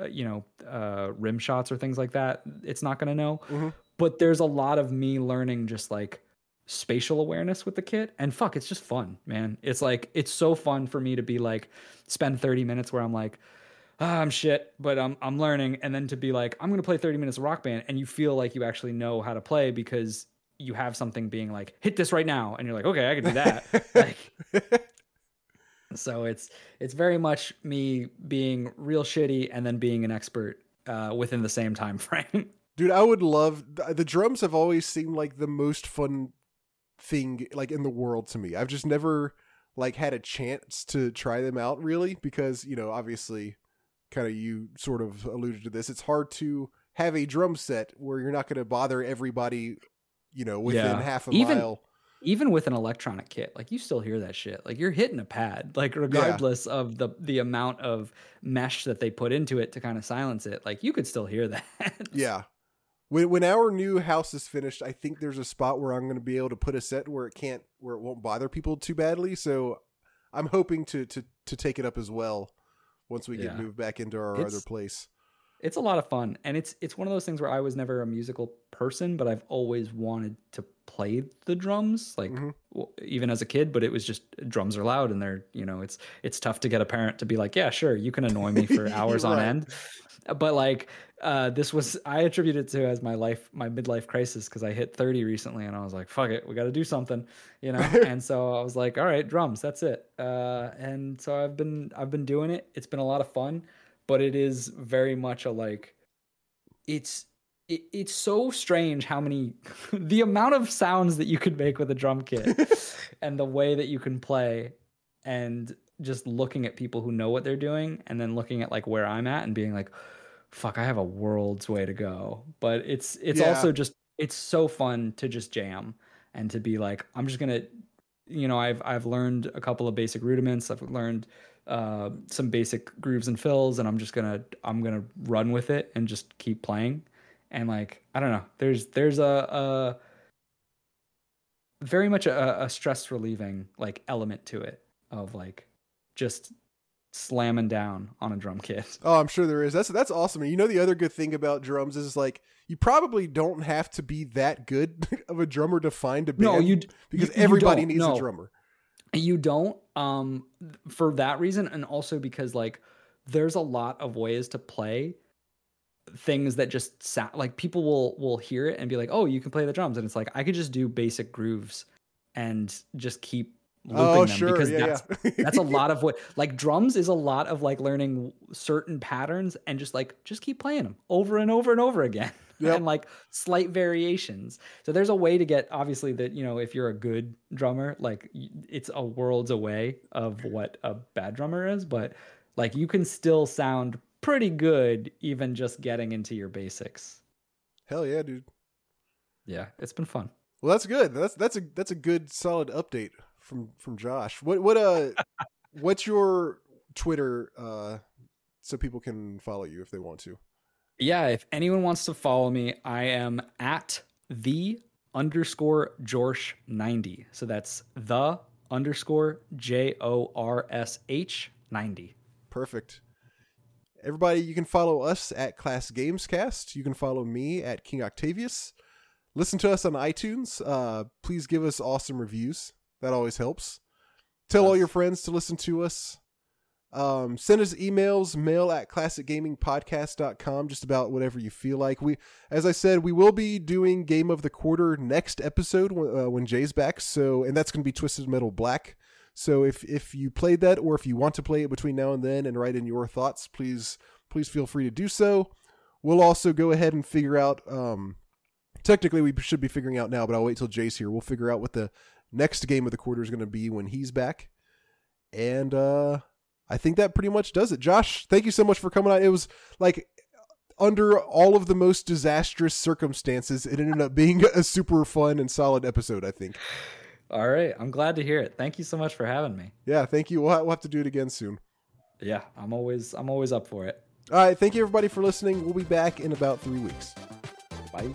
uh, you know uh, rim shots or things like that. It's not to know. Mm-hmm but there's a lot of me learning just like spatial awareness with the kit and fuck it's just fun man it's like it's so fun for me to be like spend 30 minutes where i'm like oh, i'm shit but i'm i'm learning. And then to be like i'm going to play 30 minutes of rock band and you feel like you actually know how to play because you have something being like hit this right now and you're like okay i can do that. Like so it's it's very much me being real shitty and then being an expert uh, within the same time frame. Dude, I would love the drums have always seemed like the most fun thing like in the world to me. I've just never like had a chance to try them out really because, you know, obviously kind of you sort of alluded to this. It's hard to have a drum set where you're not going to bother everybody, you know, within yeah. half a even, mile. Even with an electronic kit, like you still hear that shit. Like you're hitting a pad, like regardless yeah. of the the amount of mesh that they put into it to kind of silence it. Like you could still hear that. yeah when when our new house is finished, I think there's a spot where I'm going to be able to put a set where it can't where it won't bother people too badly. So I'm hoping to to to take it up as well once we yeah. get moved back into our it's, other place. It's a lot of fun, and it's it's one of those things where I was never a musical person, but I've always wanted to play the drums, like mm-hmm. even as a kid. But it was just drums are loud, and they're you know it's it's tough to get a parent to be like, yeah, sure, you can annoy me for hours right. on end but like uh, this was I attribute it to as my life my midlife crisis because I hit 30 recently and I was like fuck it we got to do something you know and so I was like all right drums that's it uh, and so I've been I've been doing it it's been a lot of fun but it is very much a like it's it, it's so strange how many the amount of sounds that you could make with a drum kit and the way that you can play and just looking at people who know what they're doing and then looking at like where I'm at and being like fuck I have a world's way to go but it's it's Yeah. also just it's so fun to just jam and to be like I'm just going to you know I've I've learned a couple of basic rudiments I've learned uh, some basic grooves and fills and I'm just to I'm to run with it and just keep playing and like I don't know there's there's a, a very much a, a stress relieving like element to it of like just slamming down on a drum kit. Oh, I'm sure there is. That's that's awesome. And you know the other good thing about drums is like you probably don't have to be that good of a drummer to find a band. No, you because you- you everybody don't, needs no. a drummer. You don't um for that reason and also because like there's a lot of ways to play things that just sound like people will will hear it and be like, "Oh, you can play the drums." And it's like I could just do basic grooves and just keep looping Oh, them sure. because yeah, that's yeah. that's a lot of what like drums is a lot of like learning certain patterns and just like just keep playing them over and over and over again Yep. and like slight variations so there's a way to get obviously that you know if you're a good drummer like it's a worlds away of what a bad drummer is but like you can still sound pretty good even just getting into your basics Hell yeah, dude. yeah it's been fun Well, that's good. That's that's a that's a good solid update from from Josh. What what uh what's your Twitter uh so people can follow you if they want to? Yeah, if anyone wants to follow me, I am at the underscore Jorsh 90. So that's the underscore J O R S H 90. Perfect. Everybody, you can follow us at Class Gamescast. You can follow me at King Octavius. Listen to us on iTunes. Uh, please give us awesome reviews. That always helps. Tell all your friends to listen to us. Um, send us emails, mail at classicgamingpodcast.com, just about whatever you feel like. We, as I said, we will be doing Game of the Quarter next episode when, uh, when Jay's back. So, and that's going to be Twisted Metal Black. So if if you played that or if you want to play it between now and then and write in your thoughts, please please feel free to do so. We'll also go ahead and figure out. Um, technically, we should be figuring out now, but I'll wait till Jay's here. We'll figure out what the next game of the quarter is going to be when he's back. And uh, I think that pretty much does it. Josh, thank you so much for coming on. It was like under all of the most disastrous circumstances, it ended up being a super fun and solid episode. I think. All right. I'm glad to hear it. Thank you so much for having me. Yeah, thank you. We'll we'll have to do it again soon. Yeah, I'm always I'm always up for it. All right, thank you everybody for listening. We'll be back in about three weeks. Bye.